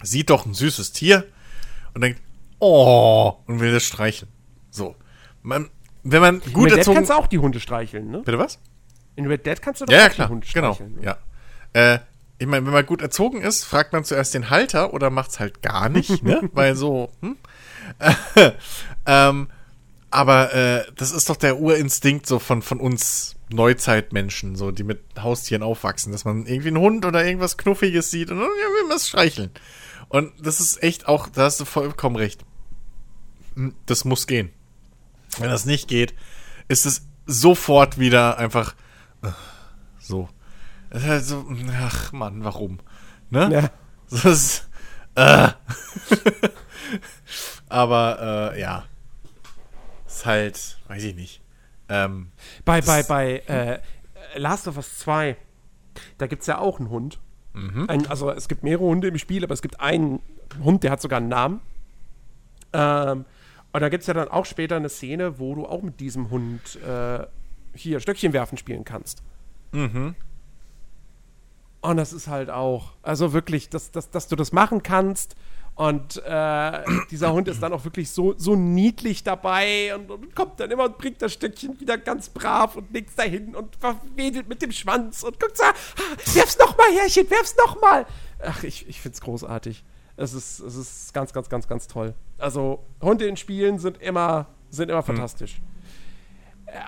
sieht doch ein süßes Tier und denkt, oh, und will das streicheln. So. Man, wenn man gut In Red Dead kannst du auch die Hunde streicheln, ne? Bitte was? In Red Dead kannst du doch ja, auch ja, klar. die Hunde genau. streicheln. Genau, ne? ja. Äh, ich meine, wenn man gut erzogen ist, fragt man zuerst den Halter oder macht's halt gar nicht, ne? Weil so, hm? ähm, aber äh, das ist doch der Urinstinkt so von, von uns Neuzeitmenschen, so, die mit Haustieren aufwachsen, dass man irgendwie einen Hund oder irgendwas Knuffiges sieht und dann will man es streicheln. Und das ist echt auch, da hast du vollkommen recht. Hm, das muss gehen. Wenn das nicht geht, ist es sofort wieder einfach äh, so. Es ist halt so, ach Mann, warum? Ne? Ja. Das ist, äh. Aber äh, ja. Ist halt, weiß ich nicht. Ähm, bei bei, bei äh, Last of Us 2, da gibt es ja auch einen Hund. Mhm. Ein, also es gibt mehrere Hunde im Spiel, aber es gibt einen Hund, der hat sogar einen Namen. Ähm, und da gibt es ja dann auch später eine Szene, wo du auch mit diesem Hund äh, hier Stöckchen werfen spielen kannst. Mhm. Und das ist halt auch, also wirklich, dass, dass, dass du das machen kannst. Und äh, dieser Hund ist dann auch wirklich so, so niedlich dabei und, und, kommt dann immer und bringt das Stückchen wieder ganz brav und legt dahin und wedelt mit dem Schwanz und guckt so, ah, werf's nochmal, Herrchen, werf's nochmal. Ach, ich, ich find's großartig. Es ist, es ist ganz, ganz, ganz, ganz toll. Also, Hunde in Spielen sind immer, sind immer hm. fantastisch.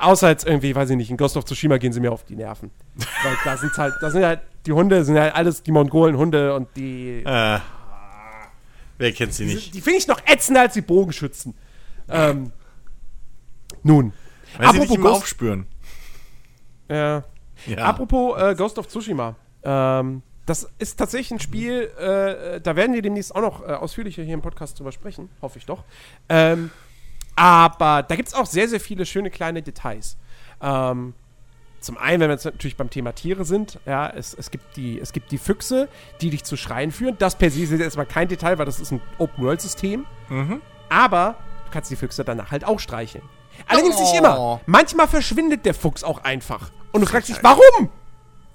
Außer jetzt irgendwie, weiß ich nicht, in Ghost of Tsushima gehen sie mir auf die Nerven. Weil da sind halt, da sind halt, die Hunde sind halt alles die Mongolen-Hunde und die. Äh, wer kennt sie nicht? Die, die finde ich noch ätzender als die Bogenschützen. Ähm, nun. Weil sie nicht immer Ghost aufspüren. Ja. ja. Apropos äh, Ghost of Tsushima. Ähm, das ist tatsächlich ein Spiel, äh, da werden wir demnächst auch noch äh, ausführlicher hier im Podcast drüber sprechen, hoffe ich doch. Ähm, aber da gibt es auch sehr, sehr viele schöne kleine Details. Ähm, zum einen, wenn wir jetzt natürlich beim Thema Tiere sind, ja, es, es, gibt die, es gibt die Füchse, die dich zu Schreien führen. Das per se ist jetzt erstmal kein Detail, weil das ist ein Open-World-System. Mhm. Aber du kannst die Füchse danach halt auch streicheln. Allerdings oh. nicht immer. Manchmal verschwindet der Fuchs auch einfach. Und du fragst dich, warum?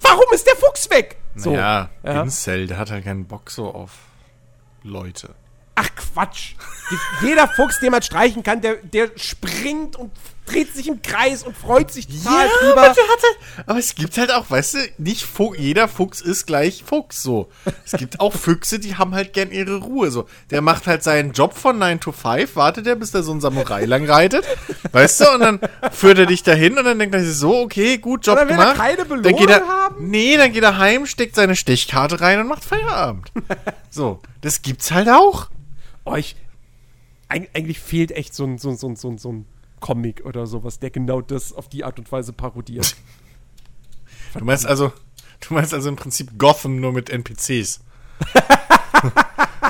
Warum ist der Fuchs weg? So. Naja, ja. Incel, der hat halt keinen Bock so auf Leute. Ach Quatsch. Jeder Fuchs, den man streichen kann, der, der springt und dreht sich im Kreis und freut sich total ja, drüber. Aber, halt, aber es gibt halt auch, weißt du, nicht Fuch, jeder Fuchs ist gleich Fuchs so. Es gibt auch Füchse, die haben halt gern ihre Ruhe so. Der macht halt seinen Job von 9 to 5, wartet er, bis da so ein Samurai lang reitet, weißt du, und dann führt er dich dahin und dann denkt er sich so, okay, gut, Job gemacht. Er keine Belohnung dann geht er, haben? Nee, dann geht er heim, steckt seine Stechkarte rein und macht Feierabend. so, das gibt's halt auch euch. Eigentlich fehlt echt so ein, so, so, so, so ein Comic oder sowas, der genau das auf die Art und Weise parodiert. du meinst also, du meinst also im Prinzip Gotham nur mit NPCs.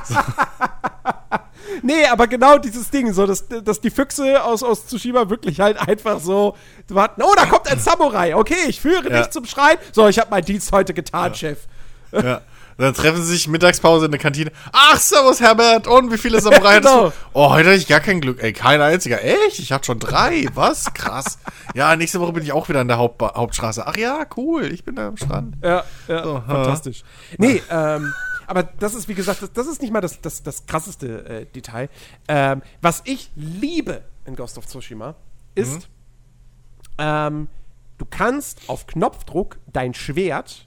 so. Nee, aber genau dieses Ding, so, dass, dass die Füchse aus, aus Tsushima wirklich halt einfach so warten, oh, da kommt ein Samurai, okay, ich führe ja. dich zum Schrein. So, ich habe meinen Dienst heute getan, ja. Chef. Ja. Und dann treffen sie sich Mittagspause in der Kantine. Ach, servus Herbert. Und wie viele Samurai genau. hattest du? Oh, heute hatte ich gar kein Glück. Ey, kein einziger. Echt? Ich hatte schon drei. Was? Krass. ja, nächste Woche bin ich auch wieder an der Haupt Hauptstraße. Ach ja, cool. Ich bin da am Strand. Ja, ja. So, fantastisch. Ha. Nee, ähm, aber das ist, wie gesagt, das, das ist nicht mal das, das, das krasseste äh, Detail. Ähm, was ich liebe in Ghost of Tsushima ist, mhm. ähm, du kannst auf Knopfdruck dein Schwert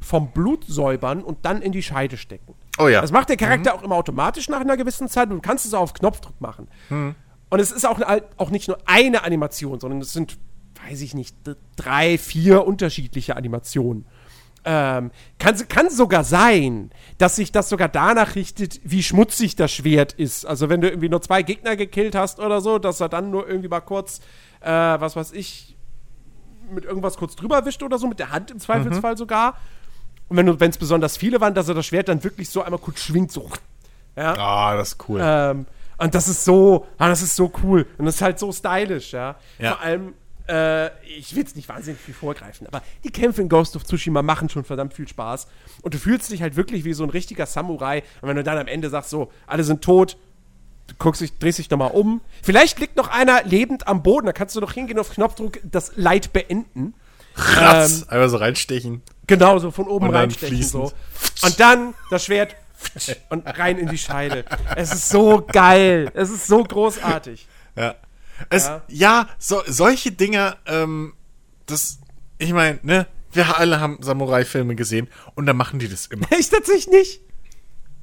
vom Blut säubern und dann in die Scheide stecken. Oh ja. Das macht der Charakter mhm. auch immer automatisch nach einer gewissen Zeit und du kannst es auch auf Knopfdruck machen. Mhm. Und es ist auch, auch nicht nur eine Animation, sondern es sind, weiß ich nicht, drei, vier unterschiedliche Animationen. Ähm, kann, kann sogar sein, dass sich das sogar danach richtet, wie schmutzig das Schwert ist. Also wenn du irgendwie nur zwei Gegner gekillt hast oder so, dass er dann nur irgendwie mal kurz, äh, was weiß ich, mit irgendwas kurz drüber wischt oder so, mit der Hand im Zweifelsfall mhm. sogar. Und wenn es besonders viele waren, dass er das Schwert dann wirklich so einmal kurz schwingt, so. Ja. Ah, das ist cool. Ähm, und das ist so, ah, das ist so cool. Und das ist halt so stylisch, ja. ja. Vor allem, äh, ich will jetzt nicht wahnsinnig viel vorgreifen, aber die Kämpfe in Ghost of Tsushima machen schon verdammt viel Spaß. Und du fühlst dich halt wirklich wie so ein richtiger Samurai. Und wenn du dann am Ende sagst, so, alle sind tot, du guckst dich, drehst dich nochmal um. Vielleicht liegt noch einer lebend am Boden, da kannst du noch hingehen auf Knopfdruck das Leid beenden. Ratz, ähm, einmal so reinstechen. Genau, so von oben reinstechen. So. Und dann das Schwert und rein in die Scheide. Es ist so geil. Es ist so großartig. Ja. Es, ja, ja so, solche Dinger, ähm, das, ich meine, ne, wir alle haben Samurai-Filme gesehen und da machen die das immer. Ich tatsächlich nicht.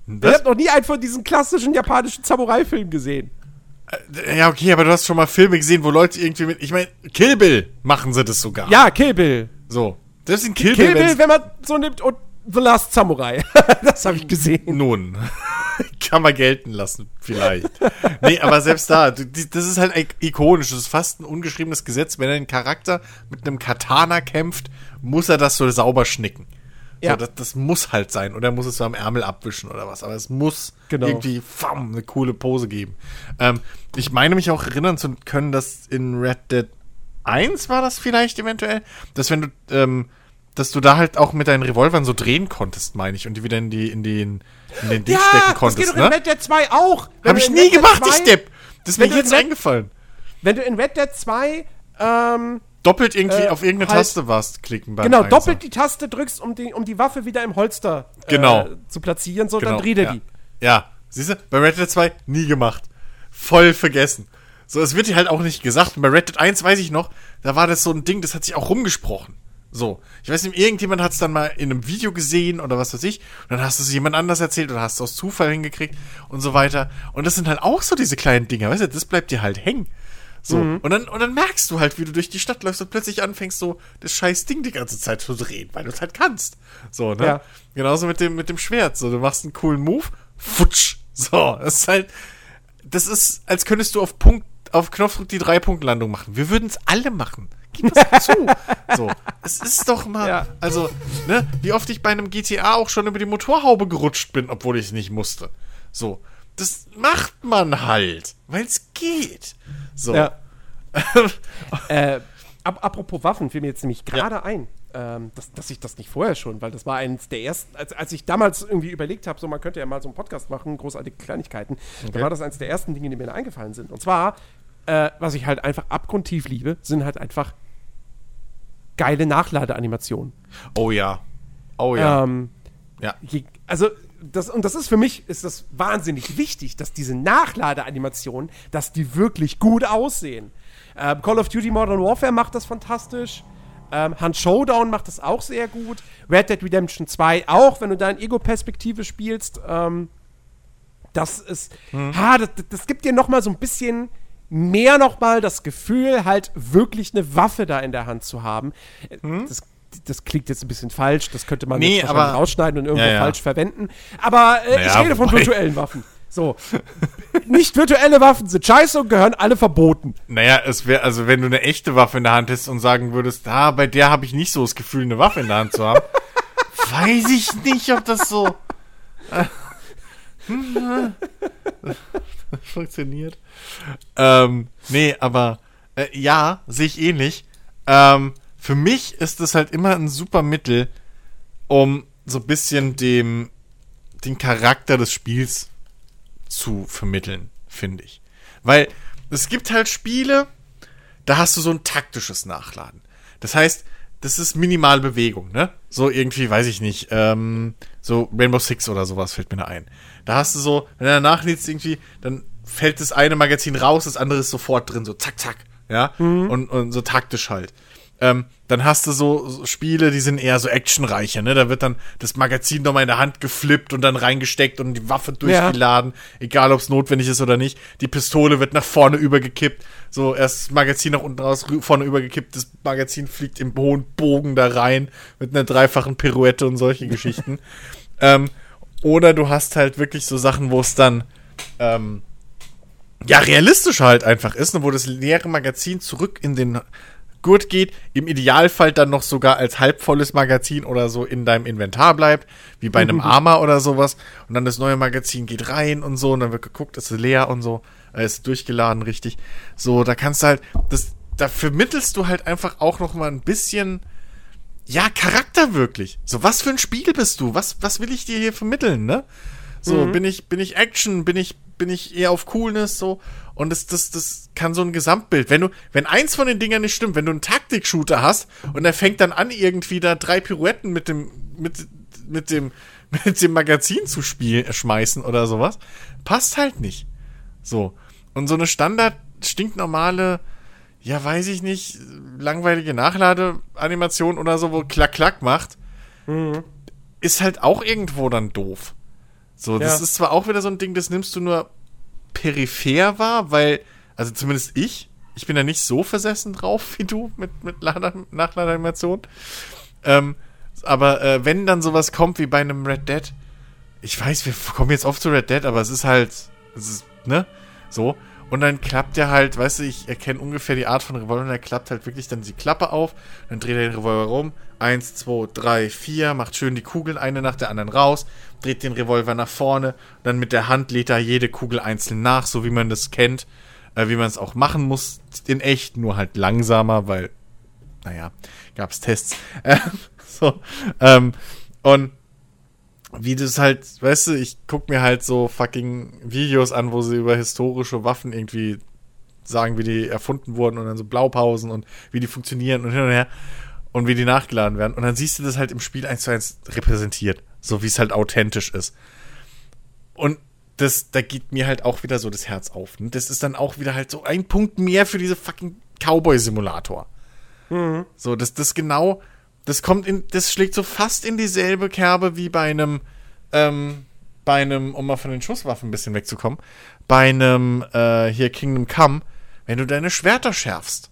Was? Ich habe noch nie einen von diesen klassischen japanischen Samurai-Filmen gesehen. Äh, ja, okay, aber du hast schon mal Filme gesehen, wo Leute irgendwie mit. Ich meine, Kill Bill machen sie das sogar. Ja, Kill Bill. So. Das ist ein Kill, Kill Bill. Kill Bill, wenn man so nimmt und The Last Samurai. das habe ich gesehen. Nun. Kann man gelten lassen, vielleicht. nee, aber selbst da, das ist halt ikonisch. Das ist fast ein ungeschriebenes Gesetz. Wenn ein Charakter mit einem Katana kämpft, muss er das so sauber schnicken. Ja. So, das, das, muss halt sein. Oder er muss es so am Ärmel abwischen oder was. Aber es muss genau. irgendwie fam, eine coole Pose geben. Ähm, ich meine mich auch erinnern zu können, dass in Red Dead 1 war das vielleicht eventuell, dass wenn du, ähm, dass du da halt auch mit deinen Revolvern so drehen konntest, meine ich, und die wieder in die in den in den Ding ja, stecken konntest. Das geht doch in ne? Red Dead 2 auch. Hab ich nie gemacht, 2, ich Depp. Das ist mir jetzt eingefallen. Wenn du in Red Dead 2 ähm, doppelt irgendwie äh, auf irgendeine halt- Taste was klicken beim Genau, Einser. doppelt die Taste drückst, um die, um die Waffe wieder im Holster Genau. äh, zu platzieren, so Genau, dann dreht er ja. die. Ja, siehst du, bei Red Dead 2 nie gemacht. Voll vergessen. So, es wird dir halt auch nicht gesagt. Und bei Red Dead 1 weiß ich noch, da war das so ein Ding, das hat sich auch rumgesprochen. So. Ich weiß nicht, irgendjemand hat es dann mal in einem Video gesehen oder was weiß ich. Und dann hast du es jemand anders erzählt oder hast es aus Zufall hingekriegt und so weiter. Und das sind halt auch so diese kleinen Dinger, weißt du, das bleibt dir halt hängen. So. Mhm. Und, dann, und dann merkst du halt, wie du durch die Stadt läufst und plötzlich anfängst, so das scheiß Ding die ganze Zeit zu drehen, weil du es halt kannst. So, ne? Ja. Genauso mit dem, mit dem Schwert. So, du machst einen coolen Move, futsch. So, das ist halt, das ist, als könntest du auf Punkt, auf Knopfdruck die Drei-Punkt-Landung machen. Wir würden es alle machen. Gib das zu. So, es ist doch mal, Ja. also, ne, wie oft ich bei einem GTA auch schon über die Motorhaube gerutscht bin, obwohl ich es nicht musste. So, das macht man halt, weil es geht. So. Ja. äh, ap apropos Waffen, fiel mir jetzt nämlich gerade ein, ähm, dass, dass ich das nicht vorher schon, weil das war eins der ersten, als, als ich damals irgendwie überlegt habe, so man könnte ja mal so einen Podcast machen, großartige Kleinigkeiten, da war das eins der ersten Dinge, die mir da eingefallen sind. Und zwar, äh, was ich halt einfach abgrundtief liebe, sind halt einfach geile Nachladeanimationen. Oh ja. Oh ja. Ähm, ja. je, also das, und das ist für mich ist das wahnsinnig wichtig, dass diese Nachladeanimationen, dass die wirklich gut aussehen. Ähm, Call of Duty Modern Warfare macht das fantastisch. Ähm, Hunt Showdown macht das auch sehr gut. Red Dead Redemption 2 auch, wenn du da in Ego-Perspektive spielst. Ähm, das ist, ha, das, das gibt dir noch mal so ein bisschen mehr noch mal das Gefühl, halt wirklich eine Waffe da in der Hand zu haben. Äh, Das, das klingt jetzt ein bisschen falsch, das könnte man Nee, jetzt aber- rausschneiden und irgendwo Ja, ja. falsch verwenden. Aber äh, ich Naja, rede von wobei- virtuellen Waffen. So. Nicht virtuelle Waffen sind scheiße und gehören alle verboten. Naja, es wäre, also wenn du eine echte Waffe in der Hand hättest und sagen würdest, ah, bei der habe ich nicht so das Gefühl, eine Waffe in der Hand zu haben, weiß ich nicht, ob das so funktioniert. Ähm, nee, aber äh, ja, sehe ich ähnlich. Ähm, für mich ist es halt immer ein super Mittel, um so ein bisschen dem den Charakter des Spiels zu vermitteln, finde ich. Weil es gibt halt Spiele, da hast du so ein taktisches Nachladen. Das heißt, das ist minimal Bewegung, ne? So irgendwie, weiß ich nicht, ähm, so Rainbow Six oder sowas fällt mir da ein. Da hast du so, wenn du danach lädst irgendwie, dann fällt das eine Magazin raus, das andere ist sofort drin, so zack, zack, ja? Und, und so taktisch halt. Ähm, dann hast du so, so Spiele, die sind eher so actionreicher, ne? Da wird dann das Magazin nochmal in der Hand geflippt und dann reingesteckt und die Waffe durchgeladen, egal ob es notwendig ist oder nicht. Die Pistole wird nach vorne übergekippt, so erst das Magazin nach unten raus, vorne übergekippt, das Magazin fliegt im hohen Bogen da rein mit einer dreifachen Pirouette und solche Geschichten. Ähm, oder du hast halt wirklich so Sachen, wo es dann ähm, ja realistisch halt einfach ist, ne, wo das leere Magazin zurück in den Gurt geht, im Idealfall dann noch sogar als halbvolles Magazin oder so in deinem Inventar bleibt, wie bei einem Arma oder sowas. Und dann das neue Magazin geht rein und so, und dann wird geguckt, ist es leer und so, äh, ist durchgeladen, richtig. So, da kannst du halt, das, da vermittelst du halt einfach auch noch mal ein bisschen, ja, Charakter wirklich. So, was für ein Spiel bist du? Was, was will ich dir hier vermitteln, ne? So, bin ich, bin ich Action, bin ich, bin ich eher auf Coolness, so. Und das, das, das kann so ein Gesamtbild. Wenn du, wenn eins von den Dingern nicht stimmt, wenn du einen Taktik-Shooter hast und er fängt dann an, irgendwie da drei Pirouetten mit dem, mit, mit dem, mit dem Magazin zu spielen, schmeißen oder sowas, passt halt nicht. So. Und so eine Standard, stinknormale, ja, weiß ich nicht, langweilige Nachladeanimation oder so, wo klack, klack macht, ist halt auch irgendwo dann doof. So, das Ja. ist zwar auch wieder so ein Ding, das nimmst du nur peripher wahr, weil, also zumindest ich, ich bin da nicht so versessen drauf wie du mit, mit Nachladeanimation. Ähm, aber äh, wenn dann sowas kommt wie bei einem Red Dead, ich weiß, wir kommen jetzt oft zu Red Dead, aber es ist halt, es ist, ne, so. Und dann klappt der halt, weißt du, ich erkenne ungefähr die Art von Revolver und er klappt halt wirklich dann die Klappe auf, dann dreht er den Revolver rum, eins, zwei, drei, vier, macht schön die Kugeln eine nach der anderen raus, dreht den Revolver nach vorne, dann mit der Hand lädt er jede Kugel einzeln nach, so wie man das kennt, äh, wie man es auch machen muss, in echt, nur halt langsamer, weil, naja, gab's Tests. Äh, so, ähm, und wie das halt, weißt du, ich guck mir halt so fucking Videos an, wo sie über historische Waffen irgendwie sagen, wie die erfunden wurden und dann so Blaupausen und wie die funktionieren und hin und her und wie die nachgeladen werden. Und dann siehst du das halt im Spiel eins zu eins repräsentiert, so wie es halt authentisch ist. Und das, da geht mir halt auch wieder so das Herz auf. Und das ist dann auch wieder halt so ein Punkt mehr für diese fucking Cowboy-Simulator. Mhm. So, das, das genau, das kommt in, das schlägt so fast in dieselbe Kerbe wie bei einem, ähm, bei einem, um mal von den Schusswaffen ein bisschen wegzukommen, bei einem, äh, hier Kingdom Come, wenn du deine Schwerter schärfst.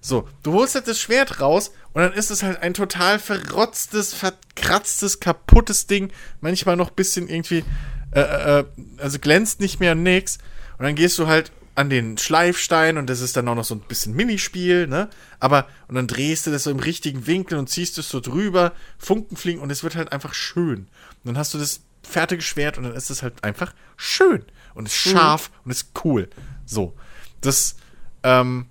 So, du holst halt das Schwert raus und dann ist es halt ein total verrotztes, verkratztes, kaputtes Ding. Manchmal noch ein bisschen irgendwie, äh, äh, also glänzt nicht mehr nix. Und dann gehst du halt an den Schleifstein und das ist dann auch noch so ein bisschen Minispiel, ne? Aber, und dann drehst du das so im richtigen Winkel und ziehst es so drüber, Funken fliegen und es wird halt einfach schön. Und dann hast du das fertige Schwert und dann ist es halt einfach schön und ist scharf mhm. und ist cool. So. Das, ähm,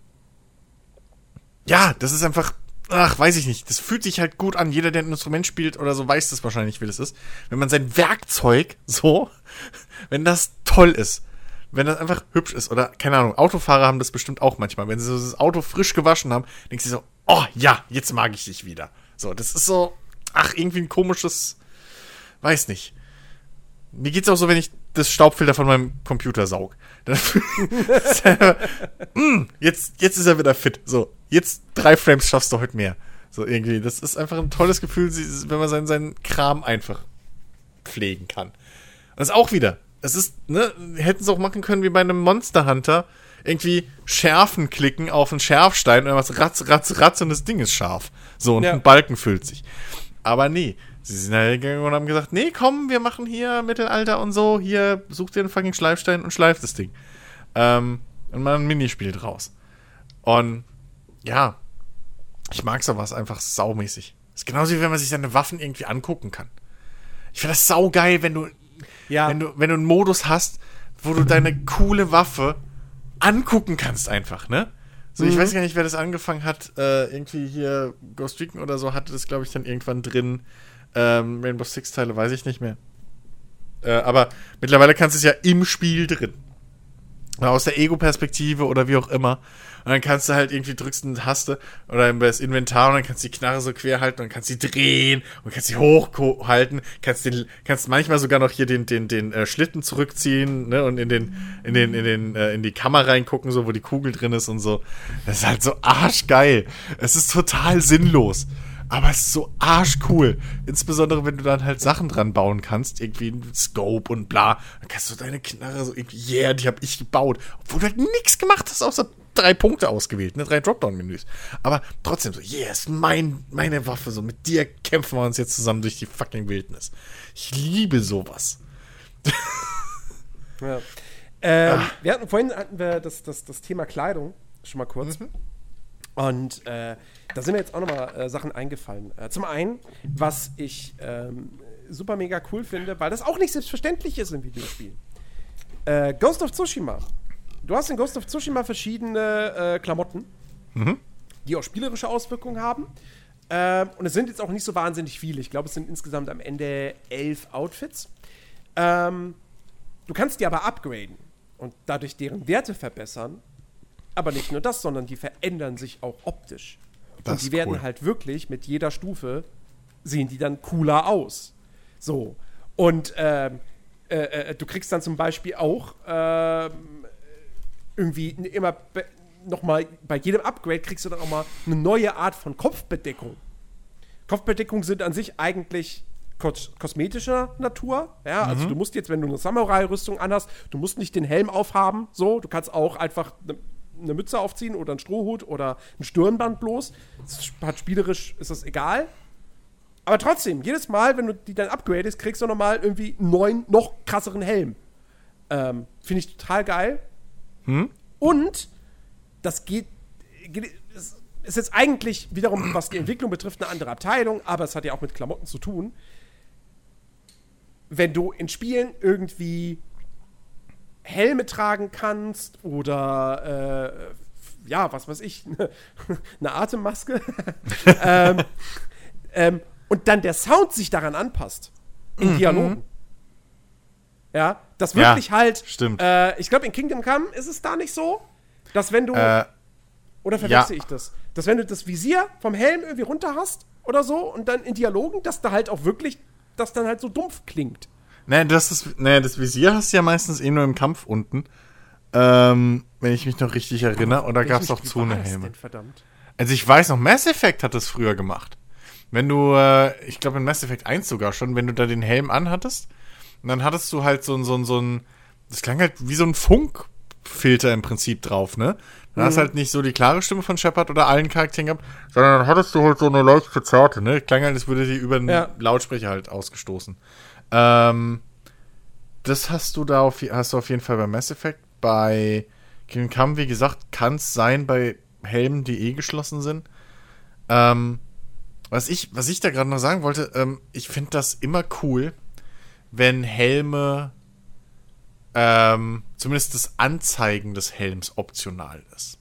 ja, das ist einfach, ach, weiß ich nicht. Das fühlt sich halt gut an. Jeder, der ein Instrument spielt oder so, weiß das wahrscheinlich, wie das ist. Wenn man sein Werkzeug so, wenn das toll ist wenn das einfach hübsch ist. Oder, keine Ahnung, Autofahrer haben das bestimmt auch manchmal. Wenn sie so das Auto frisch gewaschen haben, denkst du so, oh ja, jetzt mag ich dich wieder. So, das ist so, ach, irgendwie ein komisches, weiß nicht. Mir geht's auch so, wenn ich das Staubfilter von meinem Computer saug. mm, jetzt, jetzt ist er wieder fit. So, jetzt drei Frames schaffst du heute mehr. So irgendwie, das ist einfach ein tolles Gefühl, wenn man seinen, seinen Kram einfach pflegen kann. Und das ist auch wieder, es ist, ne, hätten sie auch machen können wie bei einem Monster Hunter. Irgendwie Schärfen klicken auf einen Schärfstein und was ratz, ratz, ratz und das Ding ist scharf. So, und ja. ein Balken füllt sich. Aber nee, sie sind halt gegangen und haben gesagt, nee, komm, wir machen hier Mittelalter und so, hier, such dir einen fucking Schleifstein und schleif das Ding. Ähm, und mal ein Minispiel draus. Und ja, ich mag sowas einfach saumäßig. ist genauso wie wenn man sich seine Waffen irgendwie angucken kann. Ich finde das saugeil, wenn du ja. Wenn du, wenn du einen Modus hast, wo du deine coole Waffe angucken kannst einfach, ne? So, mhm. ich weiß gar nicht, wer das angefangen hat. Äh, irgendwie hier Ghost Recon oder so hatte das, glaube ich, dann irgendwann drin. Ähm, Rainbow Six Teile weiß ich nicht mehr. Äh, aber mittlerweile kannst du es ja im Spiel drin. Aus der Ego-Perspektive oder wie auch immer. Und dann kannst du halt irgendwie drückst eine Taste oder das Inventar und dann kannst du die Knarre so quer halten und kannst sie drehen und kannst sie hochhalten, kannst den, kannst manchmal sogar noch hier den, den, den äh, Schlitten zurückziehen, ne, und in den, in den, in den, äh, in die Kammer reingucken, so, wo die Kugel drin ist und so. Das ist halt so arschgeil. Es ist total sinnlos. Aber es ist so arschcool. Insbesondere, wenn du dann halt Sachen dran bauen kannst. Irgendwie ein Scope und bla. Dann kannst du deine Knarre so irgendwie, yeah, die hab ich gebaut. Obwohl du halt nichts gemacht hast, außer drei Punkte ausgewählt, ne? Drei Dropdown-Menüs. Aber trotzdem so, yes, mein, meine Waffe, so mit dir kämpfen wir uns jetzt zusammen durch die fucking Wildnis. Ich liebe sowas. ja. Ähm, ah. wir hatten vorhin hatten wir das, das, das Thema Kleidung schon mal kurz. Mhm. Und äh, da sind mir jetzt auch noch mal äh, Sachen eingefallen. Äh, zum einen, was ich ähm, super mega cool finde, weil das auch nicht selbstverständlich ist in Videospielen. Äh, Ghost of Tsushima Du hast in Ghost of Tsushima verschiedene äh, Klamotten, mhm. die auch spielerische Auswirkungen haben. Ähm, und es sind jetzt auch nicht so wahnsinnig viele. Ich glaube, es sind insgesamt am Ende elf Outfits. Ähm, du kannst die aber upgraden und dadurch deren Werte verbessern. Aber nicht nur das, sondern die verändern sich auch optisch. Das und die werden cool. halt wirklich mit jeder Stufe sehen die dann cooler aus. So. Und ähm, äh, äh, du kriegst dann zum Beispiel auch ähm, irgendwie immer nochmal, bei jedem Upgrade kriegst du dann auch mal eine neue Art von Kopfbedeckung. Kopfbedeckung sind an sich eigentlich kos kosmetischer Natur. Ja, also mhm. also du musst jetzt, wenn du eine Samurai-Rüstung anhast, du musst nicht den Helm aufhaben, so, du kannst auch einfach eine ne Mütze aufziehen oder einen Strohhut oder ein Stirnband bloß. Das hat spielerisch ist das egal. Aber trotzdem, jedes Mal, wenn du die dann upgradest, kriegst du nochmal irgendwie einen neuen, noch krasseren Helm. Ähm, Finde ich total geil. Hm? Und das geht, geht ist jetzt eigentlich wiederum, was die Entwicklung betrifft, eine andere Abteilung, aber es hat ja auch mit Klamotten zu tun. Wenn du in Spielen irgendwie Helme tragen kannst oder äh, ja, was weiß ich, eine Atemmaske ähm, ähm, und dann der Sound sich daran anpasst in mhm. Dialogen. Ja, das wirklich ja, halt. Stimmt. Äh, ich glaube, in Kingdom Come ist es da nicht so. Dass wenn du. Äh, oder verwechsel ich das? Dass wenn du das Visier vom Helm irgendwie runter hast oder so und dann in Dialogen, dass da halt auch wirklich, das dann halt so dumpf klingt. Nee, das ist, nee, das Visier hast du ja meistens eh nur im Kampf unten. Ähm, wenn ich mich noch richtig erinnere. Oder gab es auch Wie zu war eine das Helme? denn, verdammt. Also ich weiß noch, Mass Effect hat das früher gemacht. Wenn du, äh, ich glaube in Mass Effect 1 sogar schon, wenn du da den Helm anhattest, und dann hattest du halt so ein, so ein, so ein, das klang halt wie so ein Funkfilter im Prinzip drauf, ne? Dann hast du halt nicht so die klare Stimme von Shepard oder allen Charakteren gehabt, sondern dann hattest du halt so eine leicht verzerrte, ne? Klang halt, als würde die über einen Ja. Lautsprecher halt ausgestoßen. Ähm, das hast du da auf, hast du auf jeden Fall bei Mass Effect. Bei Kingdom Come, wie gesagt, kann es sein bei Helmen, die eh geschlossen sind. Ähm, was ich, was ich da gerade noch sagen wollte, ähm, ich finde das immer cool, wenn Helme, ähm, zumindest das Anzeigen des Helms optional ist.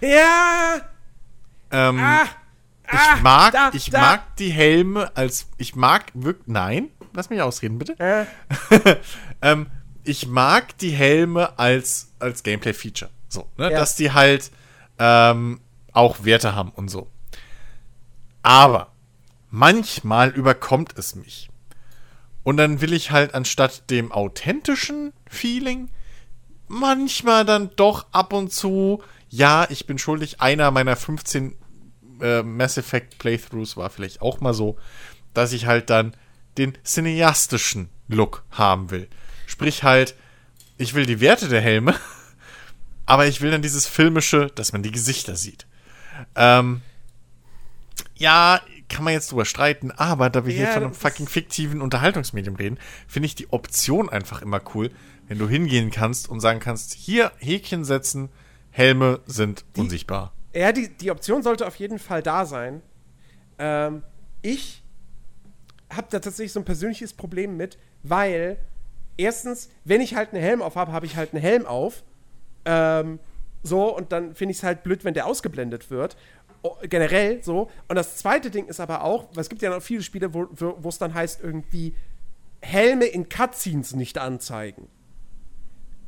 Ja! Ähm, Ah! ich ah, mag, da, ich da. mag die Helme als, ich mag wirklich, nein, lass mich ausreden, bitte. Äh, ähm, ich mag die Helme als, als Gameplay-Feature. So, ne? Ja. Dass die halt ähm, auch Werte haben und so. Aber manchmal überkommt es mich. Und dann will ich halt anstatt dem authentischen Feeling manchmal dann doch ab und zu, ja, ich bin schuldig, einer meiner 15 äh, Mass Effect Playthroughs war vielleicht auch mal so, dass ich halt dann den cineastischen Look haben will. Sprich halt, ich will die Werte der Helme, aber ich will dann dieses filmische, dass man die Gesichter sieht. Ähm, ja, kann man jetzt drüber streiten, aber da wir hier Ja, von einem fucking fiktiven Unterhaltungsmedium reden, finde ich die Option einfach immer cool, wenn du hingehen kannst und sagen kannst, hier Häkchen setzen, Helme sind unsichtbar. ja, die, die Option sollte auf jeden Fall da sein. Ähm, ich habe da tatsächlich so ein persönliches Problem mit, weil erstens, wenn ich halt einen Helm auf habe, habe ich halt einen Helm auf. Ähm, so, und dann finde ich es halt blöd, wenn der ausgeblendet wird. O- generell so. Und das zweite Ding ist aber auch, weil es gibt ja noch viele Spiele, wo es dann heißt, irgendwie Helme in Cutscenes nicht anzeigen.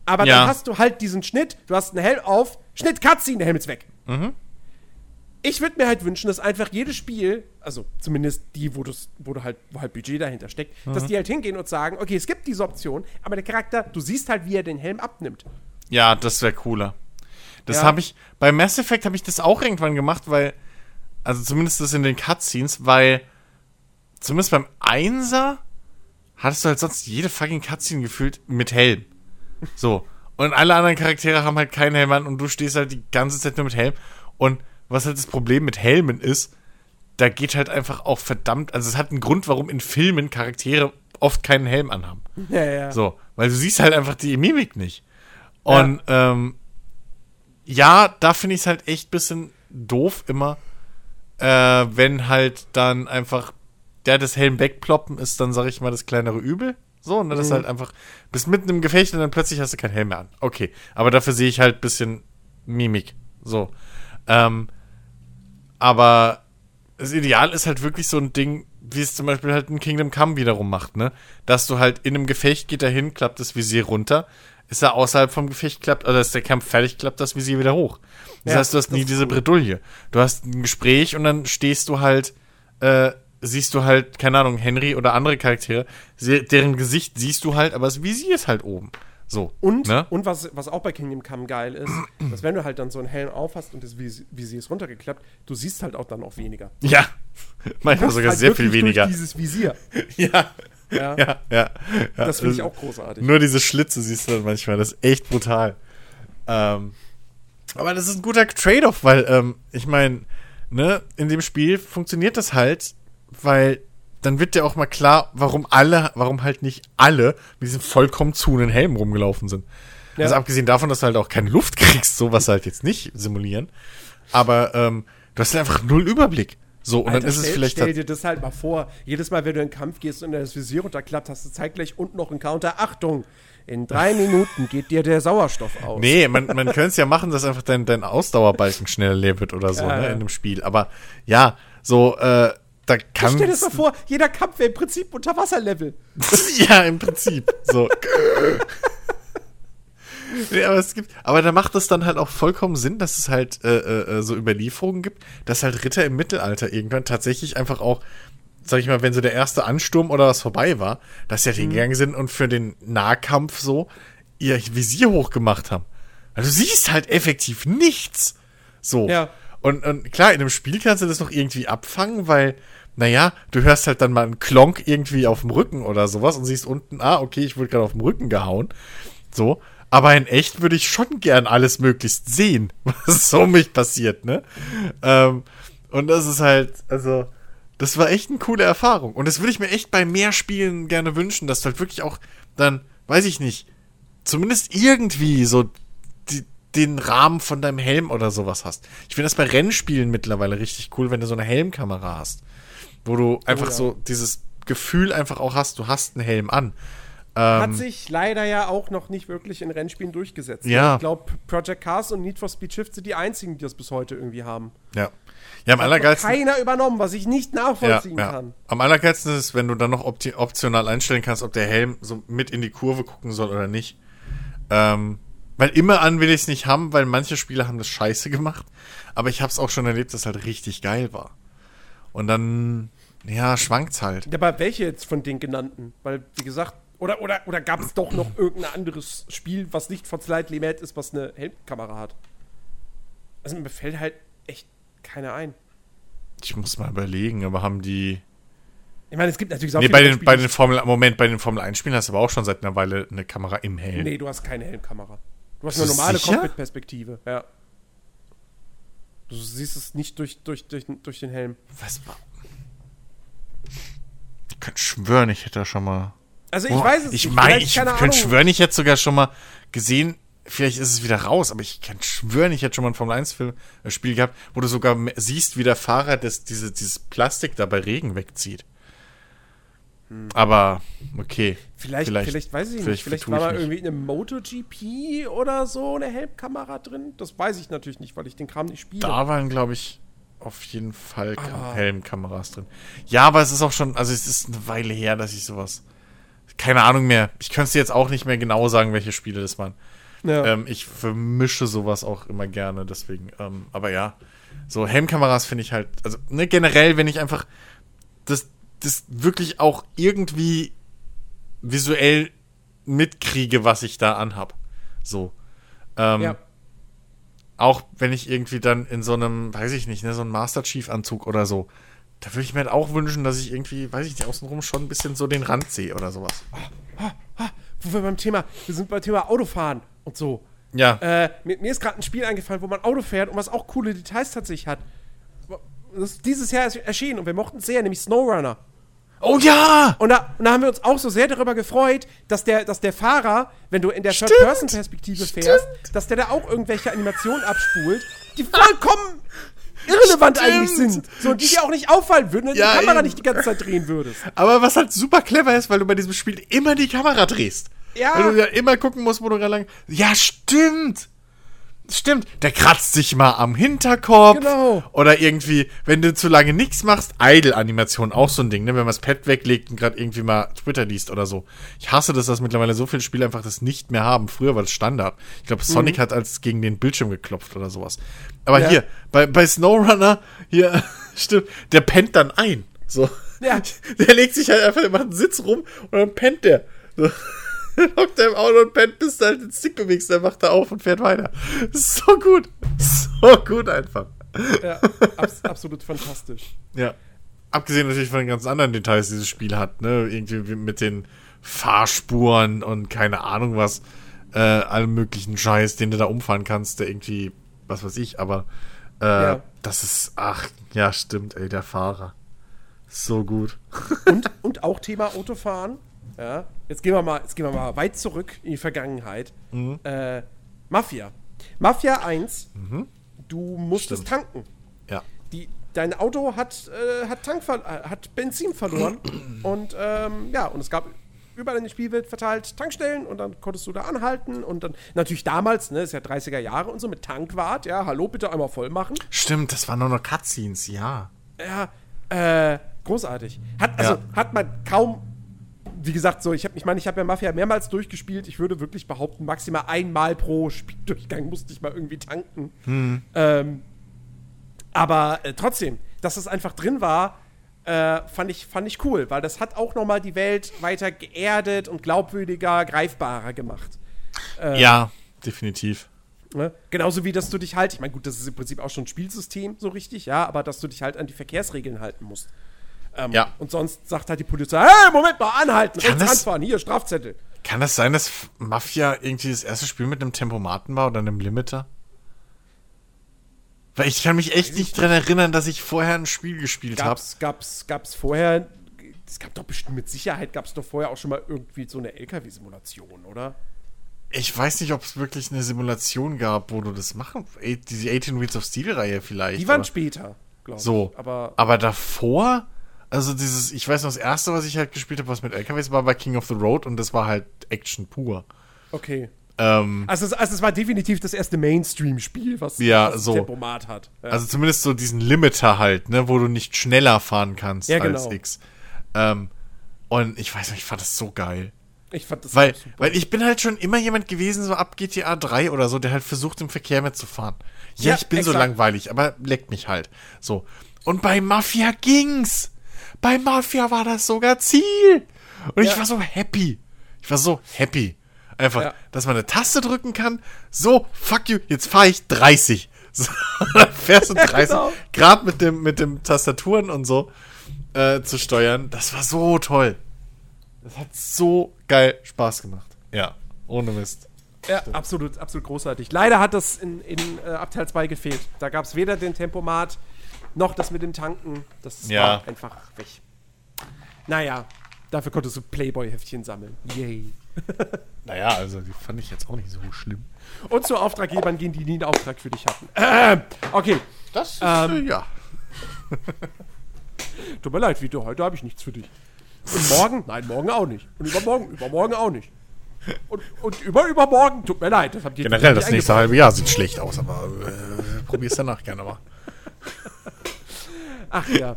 Aber Ja. dann hast du halt diesen Schnitt, du hast einen Helm auf, Schnitt, Cutscene, der Helm ist weg. Ich würde mir halt wünschen, dass einfach jedes Spiel, also zumindest die, wo, wo du halt, wo halt Budget dahinter steckt, dass die halt hingehen und sagen, okay, es gibt diese Option, aber der Charakter, du siehst halt, wie er den Helm abnimmt. Ja, das wäre cooler. Das Ja. habe ich, bei Mass Effect habe ich das auch irgendwann gemacht, weil, also zumindest das in den Cutscenes, weil, zumindest beim Einser hattest du halt sonst jede fucking Cutscene gefühlt mit Helm. So. Und alle anderen Charaktere haben halt keinen Helm an und du stehst halt die ganze Zeit nur mit Helm. Und was halt das Problem mit Helmen ist, da geht halt einfach auch verdammt, also es hat einen Grund, warum in Filmen Charaktere oft keinen Helm anhaben. Ja, ja. So, weil du siehst halt einfach die Mimik nicht. Und ja, ähm, ja da finde ich es halt echt bisschen doof immer, äh, wenn halt dann einfach der das Helm wegploppen ist, dann sage ich mal das kleinere Übel. So, und dann ist halt einfach, bist mitten im Gefecht und dann plötzlich hast du keinen Helm mehr an. Okay, aber dafür sehe ich halt bisschen Mimik. So. Ähm, aber das Ideal ist halt wirklich so ein Ding, wie es zum Beispiel halt ein Kingdom Come wiederum macht, ne? Dass du halt in einem Gefecht geht er hin, klappt das Visier runter, ist er außerhalb vom Gefecht, klappt, oder ist der Kampf fertig, klappt das Visier wieder hoch. Das Ja, heißt, du hast nie diese cool. Bredouille. Du hast ein Gespräch und dann stehst du halt, äh, siehst du halt, keine Ahnung, Henry oder andere Charaktere, deren Gesicht siehst du halt, aber das Visier ist halt oben. So. Und, ne? und was, was auch bei Kingdom Come geil ist, dass wenn du halt dann so einen Helm auf hast und das Vis- Visier ist runtergeklappt, du siehst halt auch dann auch weniger. Ja. Manchmal sogar halt sehr viel weniger. Dieses Visier. Ja. Ja. Ja, ja. ja. Das finde ich auch großartig. Nur diese Schlitze siehst du dann manchmal. Das ist echt brutal. Ähm, aber das ist ein guter Trade-off, weil, ähm, ich meine, ne, in dem Spiel funktioniert das halt, weil dann wird dir auch mal klar, warum alle, warum halt nicht alle mit diesem vollkommen zunen Helm rumgelaufen sind. Ja. Also abgesehen davon, dass du halt auch keine Luft kriegst, sowas halt jetzt nicht simulieren. Aber ähm, du hast halt einfach null Überblick. So, und Alter, dann ist es stell, vielleicht stell halt- dir das halt mal vor. Jedes Mal, wenn du in den Kampf gehst und das Visier runterklappt, hast du zeitgleich unten noch einen Counter. Achtung, in drei Minuten geht dir der Sauerstoff aus. Nee, man, man könnte es ja machen, dass einfach dein, dein Ausdauerbalken schneller leer wird oder so, Ja, ne, ja. in einem Spiel. Aber ja, so, äh, da kann. Stell dir das mal vor, jeder Kampf wäre im Prinzip Unterwasserlevel. ja, im Prinzip. So. nee, aber es gibt, aber da macht es dann halt auch vollkommen Sinn, dass es halt äh, äh, so Überlieferungen gibt, dass halt Ritter im Mittelalter irgendwann tatsächlich einfach auch, sag ich mal, wenn so der erste Ansturm oder was vorbei war, dass sie halt hingegangen sind und für den Nahkampf so ihr Visier hochgemacht haben. Also du siehst halt effektiv nichts. So. Ja. Und, und klar, in einem Spiel kannst du das noch irgendwie abfangen, weil, naja, du hörst halt dann mal einen Klonk irgendwie auf dem Rücken oder sowas und siehst unten, ah, okay, ich wurde gerade auf dem Rücken gehauen. So. Aber in echt würde ich schon gern alles möglichst sehen, was so um mich passiert, ne? Ähm, und das ist halt, also, das war echt eine coole Erfahrung. Und das würde ich mir echt bei mehr Spielen gerne wünschen, dass du halt wirklich auch dann, weiß ich nicht, zumindest irgendwie so die, den Rahmen von deinem Helm oder sowas hast. Ich finde das bei Rennspielen mittlerweile richtig cool, wenn du so eine Helmkamera hast. Wo du einfach ja. so dieses Gefühl einfach auch hast, du hast einen Helm an. Hat Ähm, sich leider ja auch noch nicht wirklich in Rennspielen durchgesetzt. Ja. Ich glaube, Project Cars und Need for Speed Shift sind die einzigen, die das bis heute irgendwie haben. ja. Ja, am Hat allergeilsten. keiner übernommen, was ich nicht Ja, nachvollziehen ja. kann. Am allergeilsten ist es, wenn du dann noch opti optional einstellen kannst, ob der Helm so mit in die Kurve gucken soll oder nicht. Ähm, weil immer an will ich es nicht haben, weil manche Spieler haben das scheiße gemacht. Aber ich habe es auch schon erlebt, dass es halt richtig geil war. Und dann, ja, schwankt's halt. Ja, aber welche jetzt von den genannten? Weil, wie gesagt, oder, oder, oder gab es doch noch irgendein anderes Spiel, was nicht von Slightly Mad ist, was eine Helmkamera hat? Also mir fällt halt echt keiner ein. Ich muss mal überlegen, aber haben die. Ich meine, es gibt natürlich so Nee, bei den, Spiele, bei den Formel, Moment, bei den Formel 1 Spielen hast du aber auch schon seit einer Weile eine Kamera im Helm. Nee, du hast keine Helmkamera. Du hast eine normale? Cockpit-Perspektive, ja. Du siehst es nicht durch, durch, durch, durch den Helm. Was war? Ich könnte schwören, ich hätte da schon mal. Also ich Boah, weiß es ich nicht. meine, vielleicht, ich könnte schwören, ich hätte sogar schon mal gesehen, vielleicht ist es wieder raus, aber ich kann schwören, ich hätte schon mal ein Formel 1 Film, äh, Spiel gehabt, wo du sogar siehst, wie der Fahrer das, diese, dieses Plastik da bei Regen wegzieht. Aber, okay. Vielleicht, vielleicht, weiß ich nicht. vielleicht Vielleicht war mich. irgendwie in einem MotoGP oder so eine Helmkamera drin. Das weiß ich natürlich nicht, weil ich den Kram nicht spiele. Da waren, glaube ich, auf jeden Fall Helmkameras drin. Ja, aber es ist auch schon, also es ist eine Weile her, dass ich sowas. Keine Ahnung mehr. Ich könnte es dir jetzt auch nicht mehr genau sagen, welche Spiele das waren. Ja. Ähm, ich vermische sowas auch immer gerne, deswegen. Ähm, aber ja, so Helmkameras finde ich halt, also ne, generell, wenn ich einfach das, das wirklich auch irgendwie visuell mitkriege, was ich da anhab. So. Ähm, ja. auch wenn ich irgendwie dann in so einem, weiß ich nicht, ne, so einem Master Chief Anzug oder so, da würde ich mir halt auch wünschen, dass ich irgendwie, weiß ich nicht, außenrum schon ein bisschen so den Rand sehe oder sowas. Wo wir beim Thema, wir sind beim Thema Autofahren und so. Ja, Äh, mir, mir ist gerade ein Spiel eingefallen, wo man Auto fährt und was auch coole Details tatsächlich hat. Das ist dieses Jahr erschienen und wir mochten es sehr, nämlich SnowRunner. Oh ja! Und da, und da haben wir uns auch so sehr darüber gefreut, dass der, dass der Fahrer, wenn du in der. Third-Person-Perspektive fährst, dass der da auch irgendwelche Animationen abspult, die vollkommen irrelevant Stimmt. eigentlich sind. So, und die dir auch nicht auffallen würden, wenn Ja, du die Kamera eben. nicht die ganze Zeit drehen würdest. Aber was halt super clever ist, weil du bei diesem Spiel immer die Kamera drehst. Ja. Weil du ja immer gucken musst, wo du gerade lang. Ja, stimmt! Stimmt, der kratzt sich mal am Hinterkopf. Genau. Oder irgendwie, wenn du zu lange nichts machst, Idle-Animation, auch so ein Ding, ne? Wenn man das Pad weglegt und gerade irgendwie mal Twitter liest oder so. Ich hasse das, dass mittlerweile so viele Spiele einfach das nicht mehr haben. Früher war das Standard. Ich glaube, Sonic hat als gegen den Bildschirm geklopft oder sowas. Aber Ja. hier, bei, bei SnowRunner, hier, stimmt, der pennt dann ein. So. Ja. Der legt sich halt einfach, der macht einen Sitz rum und dann pennt der. So. Hockt er im Auto und pennt, bis du halt den Stick bewegst, dann macht er auf und fährt weiter. So gut. So gut einfach. Ja, abs absolut fantastisch. Ja. Abgesehen natürlich von den ganzen anderen Details, die dieses Spiel hat, ne? Irgendwie wie mit den Fahrspuren und keine Ahnung was, äh, allem möglichen Scheiß, den du da umfahren kannst, der irgendwie, was weiß ich, aber äh, Ja. das ist, ach, ja, stimmt, ey, der Fahrer. So gut. Und, und auch Thema Autofahren. Ja, jetzt gehen wir mal, jetzt gehen wir mal weit zurück in die Vergangenheit. Mhm. Äh, Mafia. Mafia 1, du musstest Stimmt. tanken. Ja. Die, dein Auto hat, äh, hat, Tank äh, hat Benzin verloren. und ähm, ja, und es gab überall in der Spielwelt verteilt Tankstellen und dann konntest du da anhalten und dann natürlich damals, ne, ist ja 30er Jahre und so mit Tankwart, ja, hallo, bitte einmal voll machen. Stimmt, das waren nur noch Cutscenes, ja. Ja, äh, großartig. Hat, also, Ja. hat man kaum wie gesagt, so, ich, hab, ich meine, ich habe ja Mafia mehrmals durchgespielt. Ich würde wirklich behaupten, maximal einmal pro Spieldurchgang musste ich mal irgendwie tanken. Hm. Ähm, aber äh, trotzdem, dass es einfach drin war, äh, fand, ich, fand ich cool, weil das hat auch noch mal die Welt weiter geerdet und glaubwürdiger, greifbarer gemacht. Äh, ja, definitiv. Ne? Genauso wie, dass du dich halt, ich meine, gut, das ist im Prinzip auch schon ein Spielsystem, so richtig, ja, aber dass du dich halt an die Verkehrsregeln halten musst. Ähm, ja. Und sonst sagt halt die Polizei, hey, Moment mal, anhalten, Kann rechts das- ranfahren, hier, Strafzettel. Kann das sein, dass Mafia irgendwie das erste Spiel mit einem Tempomaten war oder einem Limiter? Weil ich kann mich echt nicht dran erinnern, dass ich vorher ein Spiel gespielt habe. Gab's, gab's, gab's vorher, es gab doch bestimmt, mit Sicherheit gab's doch vorher auch schon mal irgendwie so eine LKW-Simulation, oder? Ich weiß nicht, ob es wirklich eine Simulation gab, wo du das machen. Diese 18 Wheels of Steel-Reihe vielleicht. Die waren später, glaube ich. So. Aber Aber davor, also dieses, ich weiß noch, das erste, was ich halt gespielt habe, was mit LKWs war, war King of the Road und das war halt Action pur. okay. Ähm, Also es, also es war definitiv das erste Mainstream-Spiel, was, Ja, was so. Tempomat hat. Ja. also zumindest so diesen Limiter halt, ne, wo du nicht schneller fahren kannst Ja, als genau. X. Ähm, und ich weiß nicht, ich fand das so geil. ich fand das Weil, super. weil ich bin halt schon immer jemand gewesen, so ab GTA 3 oder so, der halt versucht, im Verkehr mitzufahren. Ja, Ja, ich bin so exakt. langweilig, aber leckt mich halt. So. Und bei Mafia ging's. Bei Mafia war das sogar Ziel. Und ich Ja. war so happy. Ich war so happy. Einfach, Ja. dass man eine Taste drücken kann. So, fuck you, jetzt fahre ich 30. So, fährst du 30. genau. Gerade mit dem, mit dem Tastaturen und so äh, zu steuern. Das war so toll. Das hat so geil Spaß gemacht. Ja, ohne Mist. Ja, absolut, absolut großartig. Leider hat das in, in äh, Abteil 2 gefehlt. Da gab es weder den Tempomat noch das mit dem Tanken. Das Ja. war einfach weg. Naja, dafür konntest du Playboy-Heftchen sammeln. Yay. Naja, also die fand ich jetzt auch nicht so schlimm. Und zu Auftraggebern gehen, die nie einen Auftrag für dich hatten. Ähm, okay, Das ist, Ähm, äh, ja. tut mir leid, Vito, heute habe ich nichts für dich. Und morgen? Nein, morgen auch nicht. Und übermorgen? Übermorgen auch nicht. Und, und über übermorgen? Tut mir leid, das habt ihr Generell, das nächste halbe Jahr sieht schlecht aus, aber äh, probier's danach gerne mal. Ach ja.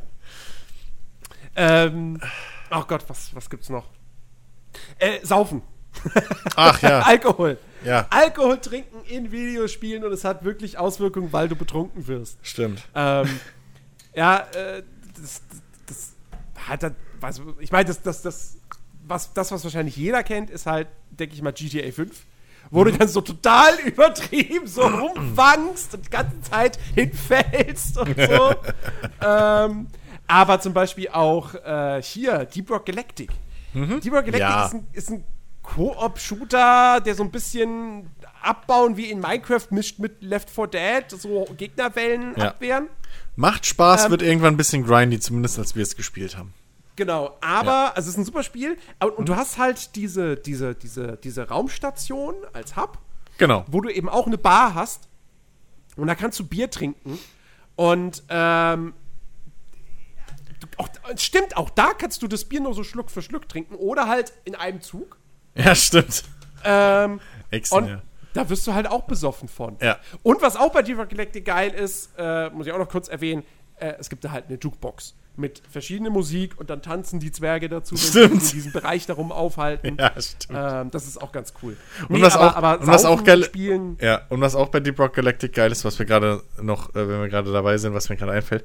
ähm, ach Gott, was, was gibt's noch? Äh, saufen. Ach ja. Alkohol. Ja. Alkohol trinken in Videospielen und es hat wirklich Auswirkungen, weil du betrunken wirst. Stimmt. Ähm, ja, äh, das, das, hat dann, was, ich meine, das, das, das, was, das, was wahrscheinlich jeder kennt, ist halt, denke ich mal, GTA 5. Wo du dann so total übertrieben so rumwankst und die ganze Zeit hinfällst und so. ähm, aber zum Beispiel auch äh, hier, Deep Rock Galactic. Deep Rock Galactic Ja. ist ein, ist ein Koop-Shooter, der so ein bisschen abbauen wie in Minecraft mischt mit Left 4 Dead, so Gegnerwellen Ja. abwehren. Macht Spaß, Ähm, wird irgendwann ein bisschen grindy, zumindest als wir es gespielt haben. Genau, aber, Ja. also es ist ein super Spiel. Und, und du hast halt diese, diese, diese, diese Raumstation als Hub, Genau. wo du eben auch eine Bar hast. Und da kannst du Bier trinken. Und, ähm, auch, stimmt, auch da kannst du das Bier nur so Schluck für Schluck trinken oder halt in einem Zug. Ja, stimmt. Ähm, Exen, und ja. da wirst du halt auch besoffen von. Ja. Und was auch bei Diva Galactic geil ist, äh, muss ich auch noch kurz erwähnen, äh, es gibt da halt eine Jukebox mit verschiedener Musik und dann tanzen die Zwerge dazu, wenn sie Stimmt. sich in diesem Bereich darum aufhalten. Ja, stimmt. Ähm, das ist auch ganz cool. Und was auch- und was auch geil- spielen. Ja, und was auch bei Deep Rock Galactic geil ist, was wir gerade noch, äh, wenn wir gerade dabei sind, was mir gerade einfällt,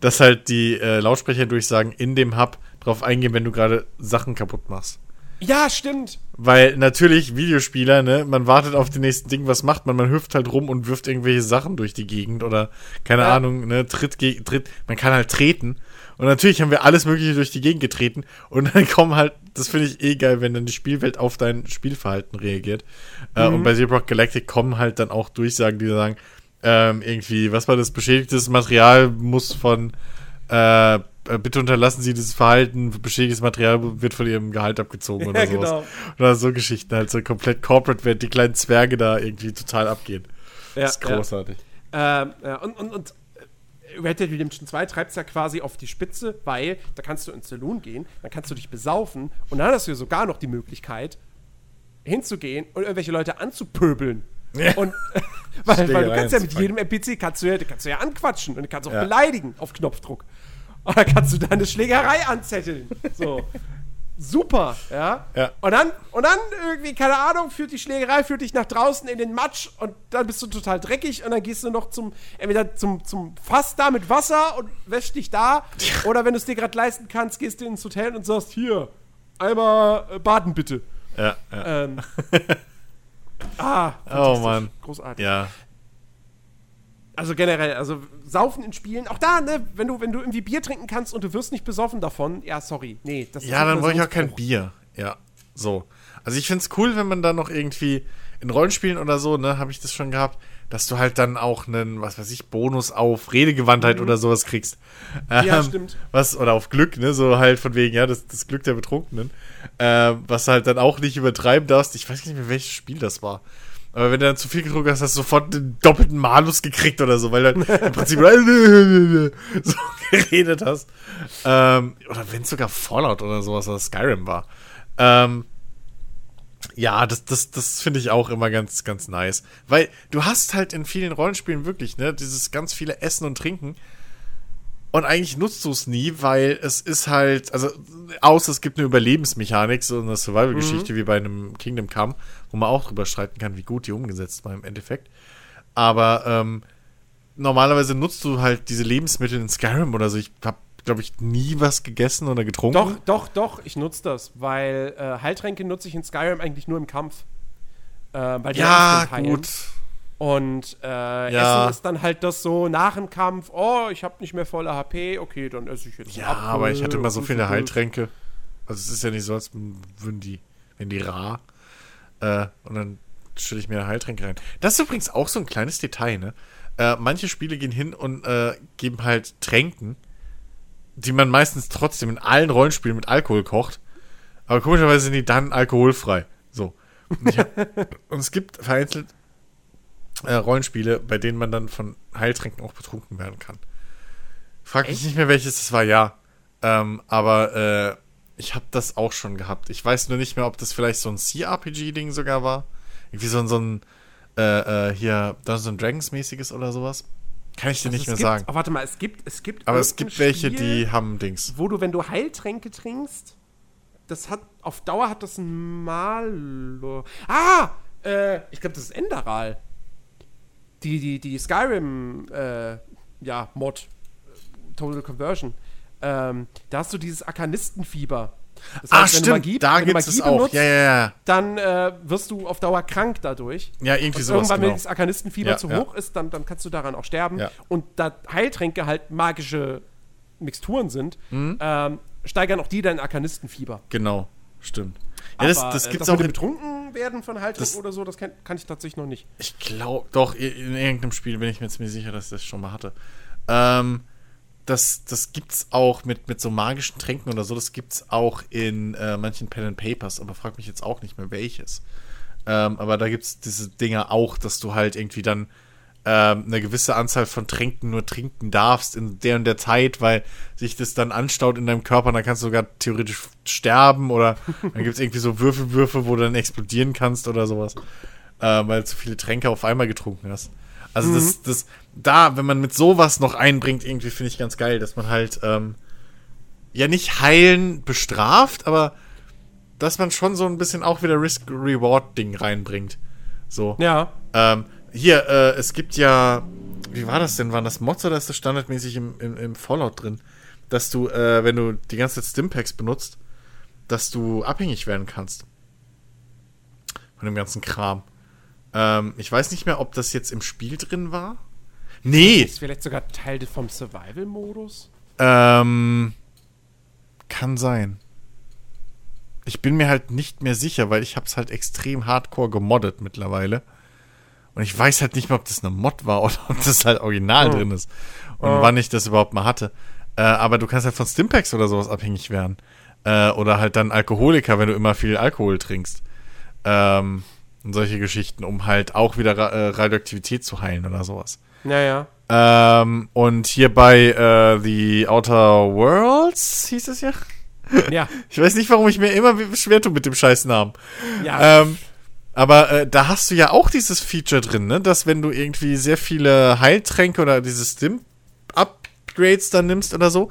dass halt die äh, Lautsprecher durchsagen in dem Hub drauf eingehen, wenn du gerade Sachen kaputt machst. Ja, stimmt. Weil natürlich Videospieler, ne, man wartet auf den nächsten Ding, was macht man? Man hüpft halt rum und wirft irgendwelche Sachen durch die Gegend oder keine Ja. Ahnung, ne, tritt, tritt, man kann halt treten. Und natürlich haben wir alles Mögliche durch die Gegend getreten und dann kommen halt, das finde ich eh geil, wenn dann die Spielwelt auf dein Spielverhalten reagiert. Äh, und bei Zero Rock Galactic kommen halt dann auch Durchsagen, die sagen, ähm, irgendwie, was war das, beschädigtes Material muss von, äh, bitte unterlassen Sie dieses Verhalten, beschädigtes Material wird von Ihrem Gehalt abgezogen oder Ja, sowas. genau. Oder so Geschichten, halt so komplett corporate, während die kleinen Zwerge da irgendwie total abgehen. Ja, Das ist großartig. Ähm, ja, und, und, und äh, Red Dead Redemption 2 treibt es ja quasi auf die Spitze, weil da kannst du ins Saloon gehen, dann kannst du dich besaufen und dann hast du ja sogar noch die Möglichkeit, hinzugehen und irgendwelche Leute anzupöbeln. Ja. Und weil, weil du kannst ja mit jedem NPC kannst du ja, kannst du ja anquatschen und du kannst auch Ja. beleidigen auf Knopfdruck. Und dann kannst du da eine Schlägerei anzetteln. So. super, ja? Ja. Und dann, und dann irgendwie, keine Ahnung, führt die Schlägerei, führt dich nach draußen in den Matsch und dann bist du total dreckig und dann gehst du noch zum, entweder zum, zum Fass da mit Wasser und wäschst dich da oder wenn du es dir gerade leisten kannst, gehst du ins Hotel und sagst, hier, einmal äh, baden bitte. Ja, ja. Ähm, ah, Oh. Mann. Großartig. Ja. Also generell, also Saufen in Spielen, auch da, ne, wenn du, wenn du irgendwie Bier trinken kannst und du wirst nicht besoffen davon, ja, sorry, nee, das Ja, ein dann wollte ich auch kein. Bier. Ja, so. Also ich find's cool, wenn man dann noch irgendwie in Rollenspielen oder so, ne, habe ich das schon gehabt, dass du halt dann auch einen, was weiß ich, Bonus auf Redegewandtheit oder sowas kriegst. Mhm. Ja, Ähm, stimmt. Was, oder auf Glück, ne, so halt von wegen, ja, das, das Glück der Betrunkenen. Ähm, was halt dann auch nicht übertreiben darfst. Ich weiß nicht mehr, welches Spiel das war. Aber wenn du dann zu viel getrunken hast, hast du sofort den doppelten Malus gekriegt oder so, weil du dann im Prinzip so geredet hast. Ähm, oder wenn es sogar Fallout oder sowas oder Skyrim war. Ähm, ja, das, das, das finde ich auch immer ganz, ganz nice. Weil du hast halt in vielen Rollenspielen wirklich, ne, dieses ganz viele Essen und Trinken. Und eigentlich nutzt du es nie, weil es ist halt, also außer es gibt eine Überlebensmechanik, so eine Survival-Geschichte wie bei einem Kingdom Come, wo man auch drüber streiten kann, wie gut die umgesetzt war im Endeffekt. Aber ähm, normalerweise nutzt du halt diese Lebensmittel in Skyrim oder so. Ich habe, glaube ich, nie was gegessen oder getrunken. Doch, doch, doch, ich nutze das, weil äh, Heiltränke nutze ich in Skyrim eigentlich nur im Kampf. Äh, weil die Ja, heilen. gut. Und äh, Ja. Essen ist dann halt das so nach dem Kampf, oh, ich habe nicht mehr volle HP, okay, dann esse ich jetzt Ja, Apfel aber ich hatte immer so viele Heiltränke. Also es ist ja nicht so, als würden die, wenn die rar. Äh, und dann stelle ich mir Heiltränke rein. Das ist übrigens auch so ein kleines Detail, ne? Äh, manche Spiele gehen hin und äh, geben halt Tränken, die man meistens trotzdem in allen Rollenspielen mit Alkohol kocht. Aber komischerweise sind die dann alkoholfrei. So. Und, hab, und es gibt vereinzelt äh, Rollenspiele, bei denen man dann von Heiltränken auch betrunken werden kann. Frag mich Echt? nicht mehr, welches es war, ja. Ähm, aber äh, ich habe das auch schon gehabt. Ich weiß nur nicht mehr, ob das vielleicht so ein CRPG-Ding sogar war. Irgendwie so, ein- so ein äh, äh, hier Dungeons and Dragons mäßiges oder sowas. Kann ich dir Also nicht mehr gibt, sagen. Oh, warte mal, es gibt, es gibt Aber es gibt welche, Spiel, die haben Dings. wo du, wenn du Heiltränke trinkst, das hat, auf Dauer hat das ein Mal. Ah! Äh, ich glaube, das ist Enderal. Die, die, die Skyrim, äh, ja, Mod. Total Conversion. Ähm, da hast du dieses Arkanistenfieber. Das Ah, heißt, wenn du stimmt, Magie- da wenn du gibt es Magie auch. benutzt, Ja, ja, ja. dann äh, wirst du auf Dauer krank dadurch. Ja, irgendwie Und sowas. irgendwann, wenn Genau. das Arkanistenfieber Ja, zu hoch ist, dann, dann kannst du daran auch sterben. Und da Heiltränke halt magische Mixturen sind, Mhm. ähm, steigern auch die dein Arkanistenfieber. Genau, stimmt. Ja, das, Aber, das äh, gibt's das auch betrunken werden von Heiltränken Das- oder so, das kann, kann ich tatsächlich noch nicht. Ich glaube, doch, in, in irgendeinem Spiel bin ich mir ziemlich sicher, dass ich das schon mal hatte. Ähm, das, das gibt's auch mit, mit so magischen Tränken oder so, das gibt's auch in äh, manchen Pen and Papers, aber frag mich jetzt auch nicht mehr welches. Ähm, aber da gibt's diese Dinger auch, dass du halt irgendwie dann ähm, eine gewisse Anzahl von Tränken nur trinken darfst in der und der Zeit, weil sich das dann anstaut in deinem Körper und dann kannst du sogar theoretisch sterben oder dann gibt's irgendwie so Würfelwürfe, wo du dann explodieren kannst oder sowas äh, weil du zu viele Tränke auf einmal getrunken hast. Also das, das, da, wenn man mit sowas noch einbringt, irgendwie finde ich ganz geil, dass man halt ähm, ja nicht heilen bestraft, aber dass man schon so ein bisschen auch wieder Risk-Reward-Ding reinbringt. So. Ja. Ähm, hier, äh, es gibt ja, wie war das denn? Waren das Mods oder ist das standardmäßig im, im, im Fallout drin? Dass du, äh, wenn du die ganze Zeit Stimpacks benutzt, dass du abhängig werden kannst. Von dem ganzen Kram. Ähm, ich weiß nicht mehr, ob das jetzt im Spiel drin war. Nee, Ist vielleicht sogar Teil vom Survival-Modus? ähm, kann sein. Ich bin mir halt nicht mehr sicher, weil ich hab's halt extrem hardcore gemoddet mittlerweile. Und ich weiß halt nicht mehr, ob das eine Mod war oder ob das halt original Oh. drin ist. Und Oh. wann ich das überhaupt mal hatte. Äh, aber du kannst halt von Stimpacks oder sowas abhängig werden. Äh, oder halt dann Alkoholiker, wenn du immer viel Alkohol trinkst. Ähm, und solche Geschichten, um halt auch wieder Ra äh, Radioaktivität zu heilen oder sowas. Naja. Ähm, und hier bei äh, The Outer Worlds hieß es ja. Ja. Ich weiß nicht, warum ich mir immer schwer tue mit dem Scheißnamen. Ja. Ähm, aber äh, da hast du ja auch dieses Feature drin, ne? Dass wenn du irgendwie sehr viele Heiltränke oder diese Stim-Upgrades dann nimmst oder so,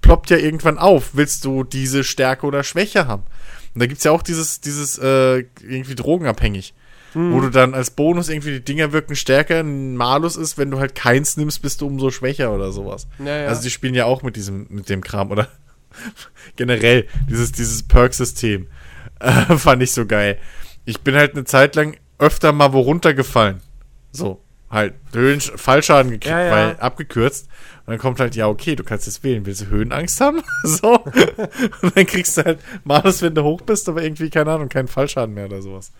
ploppt ja irgendwann auf. Willst du diese Stärke oder Schwäche haben? Und da gibt's ja auch dieses, dieses, äh, irgendwie drogenabhängig. Mhm. Wo du dann als Bonus irgendwie die Dinger wirken stärker. Ein Malus ist, wenn du halt keins nimmst, bist du umso schwächer oder sowas. Ja, ja. Also die spielen ja auch mit diesem, mit dem Kram, oder? Generell, dieses, dieses Perk-System. Äh, fand ich so geil. Ich bin halt eine Zeit lang öfter mal wo runtergefallen. So, halt, Höhen, Fallschaden gekriegt, Ja, ja. weil abgekürzt. Und dann kommt halt, ja, okay, du kannst jetzt wählen. Willst du Höhenangst haben? so. Und dann kriegst du halt Malus, wenn du hoch bist, aber irgendwie, keine Ahnung, keinen Fallschaden mehr oder sowas.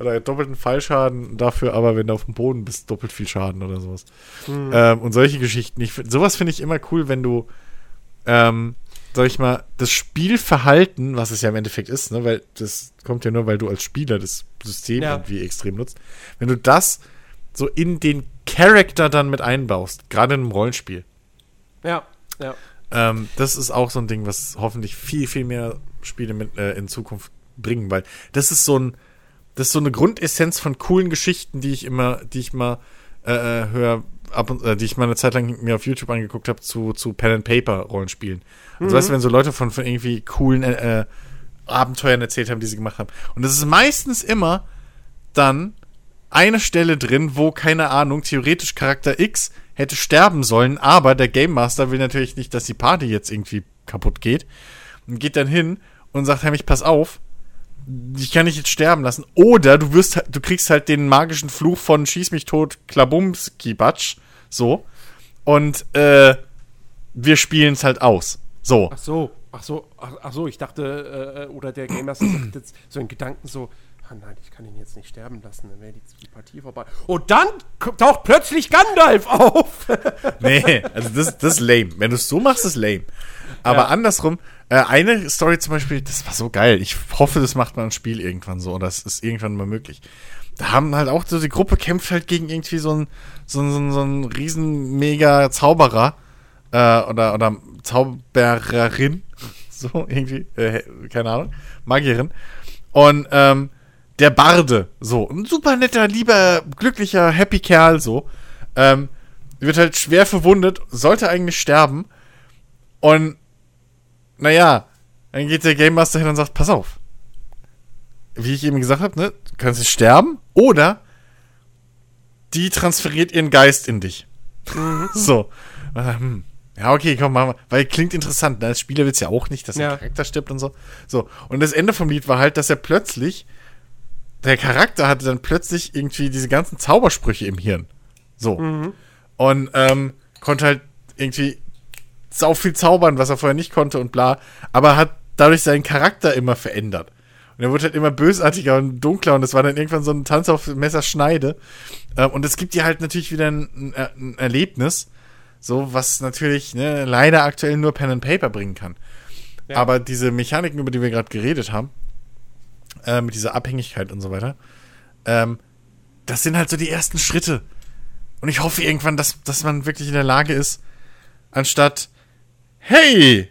Oder doppelten Fallschaden dafür, aber wenn du auf dem Boden bist, doppelt viel Schaden oder sowas. Mhm. Ähm, und solche Geschichten. Ich, sowas finde ich immer cool, wenn du, ähm, sag ich mal, das Spielverhalten, was es ja im Endeffekt ist, ne, weil das kommt ja nur, weil du als Spieler das System Ja. irgendwie extrem nutzt, wenn du das so in den Charakter dann mit einbaust, gerade in einem Rollenspiel. Ja, ja. Ähm, das ist auch so ein Ding, was hoffentlich viel, viel mehr Spiele mit, äh, in Zukunft bringen, weil das ist so ein, das ist so eine Grundessenz von coolen Geschichten, die ich immer, die ich mal äh, äh, höre, ab und, äh, die ich mal eine Zeit lang mir auf YouTube angeguckt habe zu, zu Pen and Paper Rollenspielen. Also weißt du, wenn so Leute von, von irgendwie coolen äh, äh, Abenteuern erzählt haben, die sie gemacht haben. Und das ist meistens immer dann eine Stelle drin, wo, keine Ahnung, theoretisch Charakter X hätte sterben sollen, aber der Game Master will natürlich nicht, dass die Party jetzt irgendwie kaputt geht. Und geht dann hin und sagt, hey, mich pass auf, ich kann dich jetzt sterben lassen. Oder du wirst, du kriegst halt den magischen Fluch von Schieß mich tot, Klabumski Batsch, so. Und, äh, wir spielen es halt aus. So. Ach so, ach so, ach, ach so, ich dachte, äh, oder der Game Master sagt jetzt so in Gedanken so, ah nein, ich kann ihn jetzt nicht sterben lassen, dann wäre die, die Partie vorbei. Und dann k- taucht plötzlich Gandalf auf. Nee, also das, das ist lame. Wenn du es so machst, ist lame. Aber Ja. andersrum, äh, eine Story zum Beispiel, das war so geil. Ich hoffe, das macht man im Spiel irgendwann so, oder es ist irgendwann mal möglich. Da haben halt auch so, die Gruppe kämpft halt gegen irgendwie so ein, so so ein, so ein riesen mega Zauberer, äh, oder, oder Zaubererin, so irgendwie, äh, keine Ahnung, Magierin. Und, ähm, der Barde, so, ein super netter, lieber, glücklicher, happy Kerl, so, ähm, wird halt schwer verwundet, sollte eigentlich sterben. Und, naja, dann geht der Game Master hin und sagt, pass auf. Wie ich eben gesagt habe, ne, du kannst jetzt sterben oder die transferiert ihren Geist in dich. so. Und dann, hm, Ja, okay, komm, machen wir. Weil klingt interessant. Ne? Als Spieler willst du ja auch nicht, dass Ja. der Charakter stirbt und so. So. Und das Ende vom Lied war halt, dass er plötzlich, der Charakter hatte dann plötzlich irgendwie diese ganzen Zaubersprüche im Hirn. So. Und ähm, konnte halt irgendwie sau viel zaubern, was er vorher nicht konnte und bla. Aber hat dadurch seinen Charakter immer verändert. Und er wurde halt immer bösartiger und dunkler und es war dann irgendwann so ein Tanz auf Messerschneide. Ähm, und es gibt dir halt natürlich wieder ein, ein, ein Erlebnis, so was natürlich ne, leider aktuell nur Pen and Paper bringen kann. Ja. Aber diese Mechaniken, über die wir gerade geredet haben, äh, mit dieser Abhängigkeit und so weiter, ähm, das sind halt so die ersten Schritte. Und ich hoffe irgendwann, dass, dass man wirklich in der Lage ist, anstatt, hey,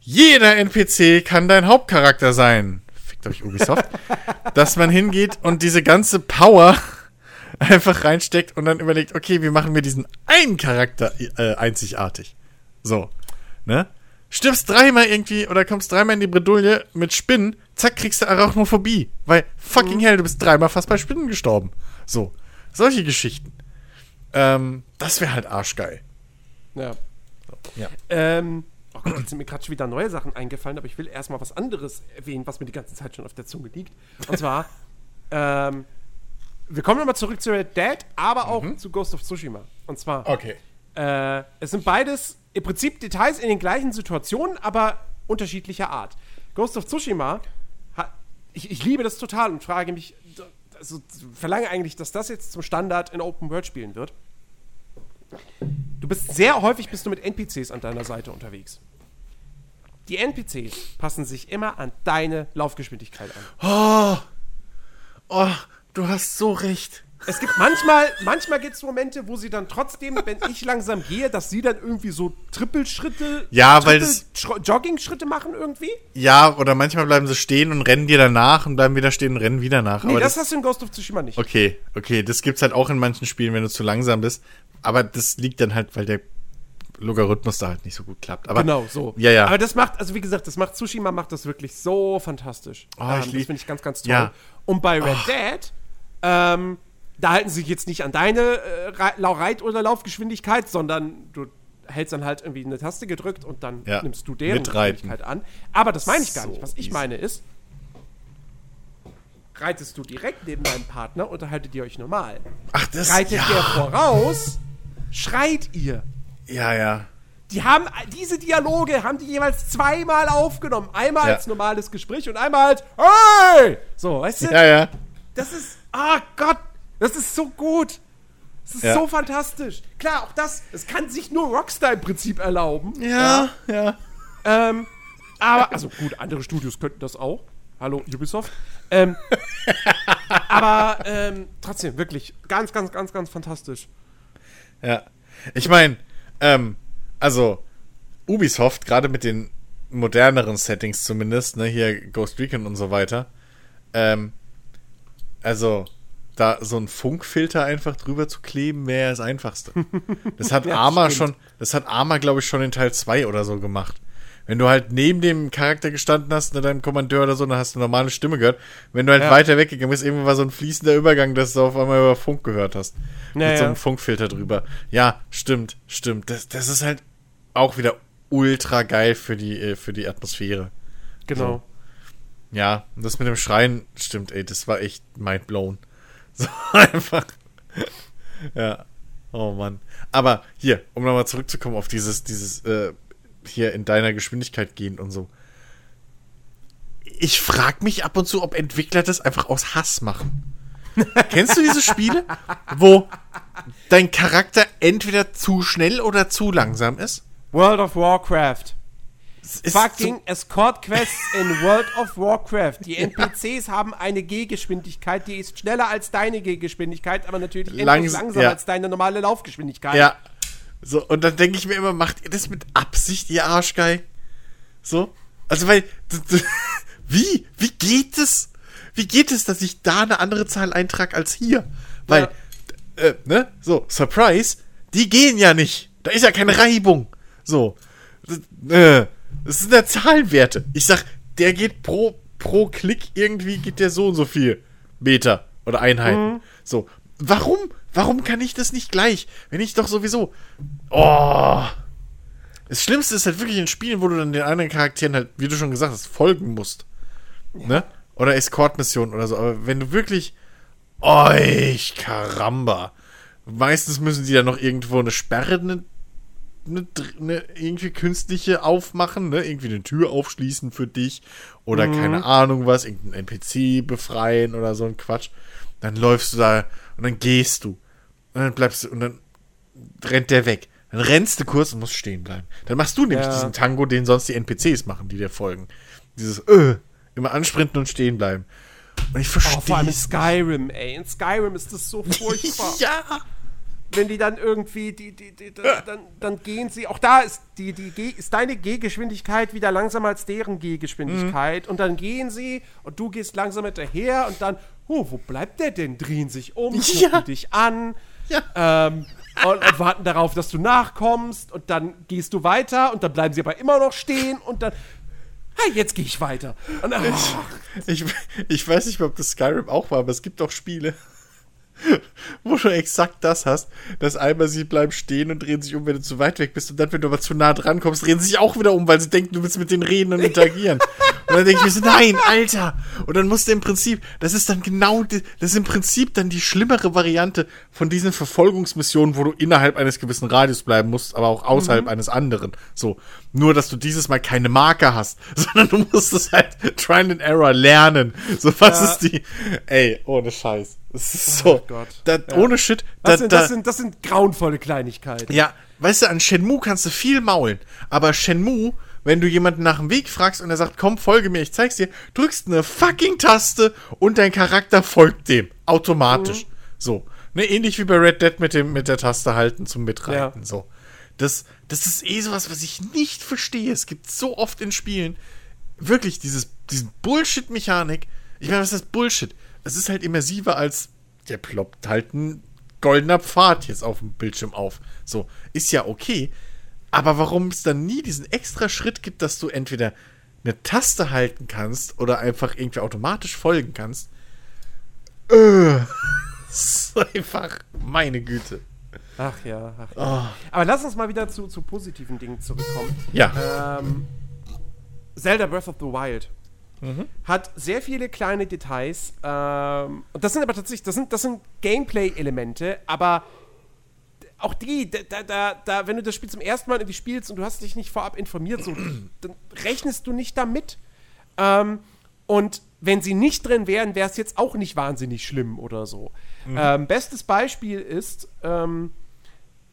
jeder NPC kann dein Hauptcharakter sein. Fickt euch Ubisoft. dass man hingeht und diese ganze Power einfach reinsteckt und dann überlegt, okay, wie machen wir diesen einen Charakter äh, einzigartig? So, ne? Stirbst dreimal irgendwie oder kommst dreimal in die Bredouille mit Spinnen, zack, kriegst du Arachnophobie. Weil, fucking hell, du bist dreimal fast bei Spinnen gestorben. So, solche Geschichten. Ähm, das wäre halt arschgeil. Ja. Ja. Ähm, oh Gott, jetzt sind mir gerade schon wieder neue Sachen eingefallen, aber ich will erstmal was anderes erwähnen, was mir die ganze Zeit schon auf der Zunge liegt. Und zwar, ähm, wir kommen nochmal zurück zu Red Dead, aber auch zu Ghost of Tsushima. Und zwar, Okay. Äh, es sind beides im Prinzip Details in den gleichen Situationen, aber unterschiedlicher Art. Ghost of Tsushima, hat, ich, ich liebe das total und frage mich, also verlange eigentlich, dass das jetzt zum Standard in Open World spielen wird. Du bist sehr häufig bist du mit NPCs an deiner Seite unterwegs. Die NPCs passen sich immer an deine Laufgeschwindigkeit an. Oh, oh, du hast so recht. Es gibt manchmal, manchmal gibt es Momente, wo sie dann trotzdem, wenn ich langsam gehe, dass sie dann irgendwie so Trippelschritte, Ja, weil Trippel- Jogging-Schritte machen irgendwie. Ja, oder manchmal bleiben sie stehen und rennen dir danach und bleiben wieder stehen und rennen wieder nach. Nee, Aber das, das, hast du in Ghost of Tsushima nicht. okay, okay, das gibt's halt auch in manchen Spielen, wenn du zu langsam bist. Aber das liegt dann halt, weil der Logarithmus da halt nicht so gut klappt. Aber, genau, so. Ja, ja. Aber das macht, also wie gesagt, das macht Tsushima macht das wirklich so fantastisch. Oh, ich das finde ich ganz, ganz toll. Ja. Und bei Red Dead, ähm, da halten sie sich jetzt nicht an deine äh, Reit- oder Laufgeschwindigkeit, sondern du hältst dann halt irgendwie eine Taste gedrückt und dann Ja, nimmst du deren. Geschwindigkeit an. Aber das meine ich gar So nicht. Was ich easy. meine ist, reitest du direkt neben deinem Partner, unterhaltet ihr euch normal. Ach, das Reitet ja. der voraus, schreit ihr. Ja, ja. Die haben diese Dialoge haben die jeweils zweimal aufgenommen. Einmal Ja. als normales Gespräch und einmal als Hey! So, weißt du? Ja, ja. Das ist ah Gott, das ist so gut. Das ist Ja. so fantastisch. Klar, auch das, es kann sich nur Rockstar im Prinzip erlauben. Ja, ja. Ähm, aber also gut, andere Studios könnten das auch. Hallo Ubisoft. Ähm, aber ähm, trotzdem wirklich ganz, ganz, ganz, ganz fantastisch. Ja. Ich meine, ähm, also Ubisoft, gerade mit den moderneren Settings zumindest, ne, hier Ghost Recon und so weiter, ähm, also da so ein Funkfilter einfach drüber zu kleben, wäre das einfachste. Das hat Ja, Arma schon, das hat Arma, glaube ich, schon in Teil 2 oder so gemacht. Wenn du halt neben dem Charakter gestanden hast, ne, deinem Kommandeur oder so, dann hast du eine normale Stimme gehört. Wenn du halt Ja. weiter weggegangen bist, irgendwann war so ein fließender Übergang, dass du auf einmal über Funk gehört hast. Ja, mit so ja. einem Funkfilter drüber. Ja, stimmt, stimmt. Das, das ist halt auch wieder ultra geil für die, äh, für die Atmosphäre. Genau. Ja, und das mit dem Schreien, stimmt, ey, das war echt mindblown. So einfach. Ja. Oh Mann. Aber hier, um nochmal zurückzukommen auf dieses, dieses, äh, hier in deiner Geschwindigkeit gehen und so. Ich frag mich ab und zu, ob Entwickler das einfach aus Hass machen. Kennst du diese Spiele, wo dein Charakter entweder zu schnell oder zu langsam ist? World of Warcraft. Fucking Escort Quests in World of Warcraft. Die NPCs haben eine Gehgeschwindigkeit, die ist schneller als deine Gehgeschwindigkeit, aber natürlich Langs- langsamer ja. als deine normale Laufgeschwindigkeit. Ja. So, und dann denke ich mir immer, macht ihr das mit Absicht, ihr Arschgeil? So? Also, weil, wie? Wie geht es? Wie geht es, dass ich da eine andere Zahl eintrage als hier? Weil, äh, ne? So, Surprise, die gehen ja nicht. Da ist ja keine Reibung. So. Äh, das sind ja Zahlenwerte. Ich sag, der geht pro, pro Klick irgendwie geht der so und so viel Meter oder Einheiten. So. Warum? Warum kann ich das nicht gleich? Wenn ich doch sowieso. Oh. Das Schlimmste ist halt wirklich in Spielen, wo du dann den anderen Charakteren halt, wie du schon gesagt hast, folgen musst. Ne? Oder Escort-Missionen oder so. Aber wenn du wirklich. Euch, Karamba. Meistens müssen die dann noch irgendwo eine Sperre, eine, eine, irgendwie künstliche aufmachen, ne? Irgendwie eine Tür aufschließen für dich. Oder keine Ahnung was, irgendeinen NPC befreien oder so ein Quatsch. Dann läufst du da und dann gehst du. Und dann bleibst du und dann rennt der weg. Dann rennst du kurz und musst stehen bleiben. Dann machst du nämlich Ja. diesen Tango, den sonst die NPCs machen, die dir folgen. Dieses äh, immer ansprinten und stehen bleiben. Und ich Oh, vor verstehe allem in. Skyrim, ey. In Skyrim ist das so furchtbar. ja. Wenn die dann irgendwie, die, die, die, dann, dann, dann gehen sie, auch da ist, die, die, Geh- ist deine Gehgeschwindigkeit wieder langsamer als deren Gehgeschwindigkeit. Mhm. Und dann gehen sie und du gehst langsam hinterher und dann, oh, wo bleibt der denn? Drehen sich um, gucken Ja. dich an. Ja. Ähm, und, und warten darauf, dass du nachkommst und dann gehst du weiter und dann bleiben sie aber immer noch stehen und dann, hey, jetzt gehe ich weiter. Und, ah, Ich, ich weiß nicht ob das Skyrim auch war, aber es gibt auch Spiele, wo du exakt das hast, dass einmal sie bleiben stehen und drehen sich um, wenn du zu weit weg bist. Und dann, wenn du aber zu nah dran kommst, drehen sie sich auch wieder um, weil sie denken, du willst mit denen reden und interagieren. und dann denke ich mir so, nein, Alter! Und dann musst du im Prinzip, das ist dann genau, die, das ist im Prinzip dann die schlimmere Variante von diesen Verfolgungsmissionen, wo du innerhalb eines gewissen Radius bleiben musst, aber auch außerhalb eines anderen. So. Nur, dass du dieses Mal keine Marke hast, sondern du musst es halt Trial and Error lernen. So, was Ja. ist die, ey, ohne Scheiß. Das ist so, Gott. da, Ja. ohne Shit, da, das, sind, da, das, sind, das sind grauenvolle Kleinigkeiten. ja, weißt du, an Shenmue kannst du viel maulen, aber Shenmue, wenn du jemanden nach dem Weg fragst und er sagt, komm, folge mir, ich zeig's dir, drückst eine fucking Taste und dein Charakter folgt dem. Automatisch. Mhm. So. Ne, ähnlich wie bei Red Dead mit dem, mit der Taste halten zum Mitreiten. Ja. So. Das, das ist eh sowas, was ich nicht verstehe. Es gibt so oft in Spielen wirklich dieses, diesen Bullshit-Mechanik. Ich meine, was ist das Bullshit? Es ist halt immersiver als, der ploppt halt ein goldener Pfad jetzt auf dem Bildschirm auf. So, ist ja okay. Aber warum es dann nie diesen extra Schritt gibt, dass du entweder eine Taste halten kannst oder einfach irgendwie automatisch folgen kannst. Äh, ist einfach meine Güte. Ach ja, ach ja. Oh. Aber lass uns mal wieder zu, zu positiven Dingen zurückkommen. Ja. Ähm, Zelda Breath of the Wild mhm. hat sehr viele kleine Details. Ähm, und das sind aber tatsächlich, das sind, das sind Gameplay-Elemente, aber auch die, da, da, da, wenn du das Spiel zum ersten Mal irgendwie spielst und du hast dich nicht vorab informiert, so, dann rechnest du nicht damit. Ähm, und wenn sie nicht drin wären, wäre es jetzt auch nicht wahnsinnig schlimm oder so. Mhm. Ähm, bestes Beispiel ist, ähm,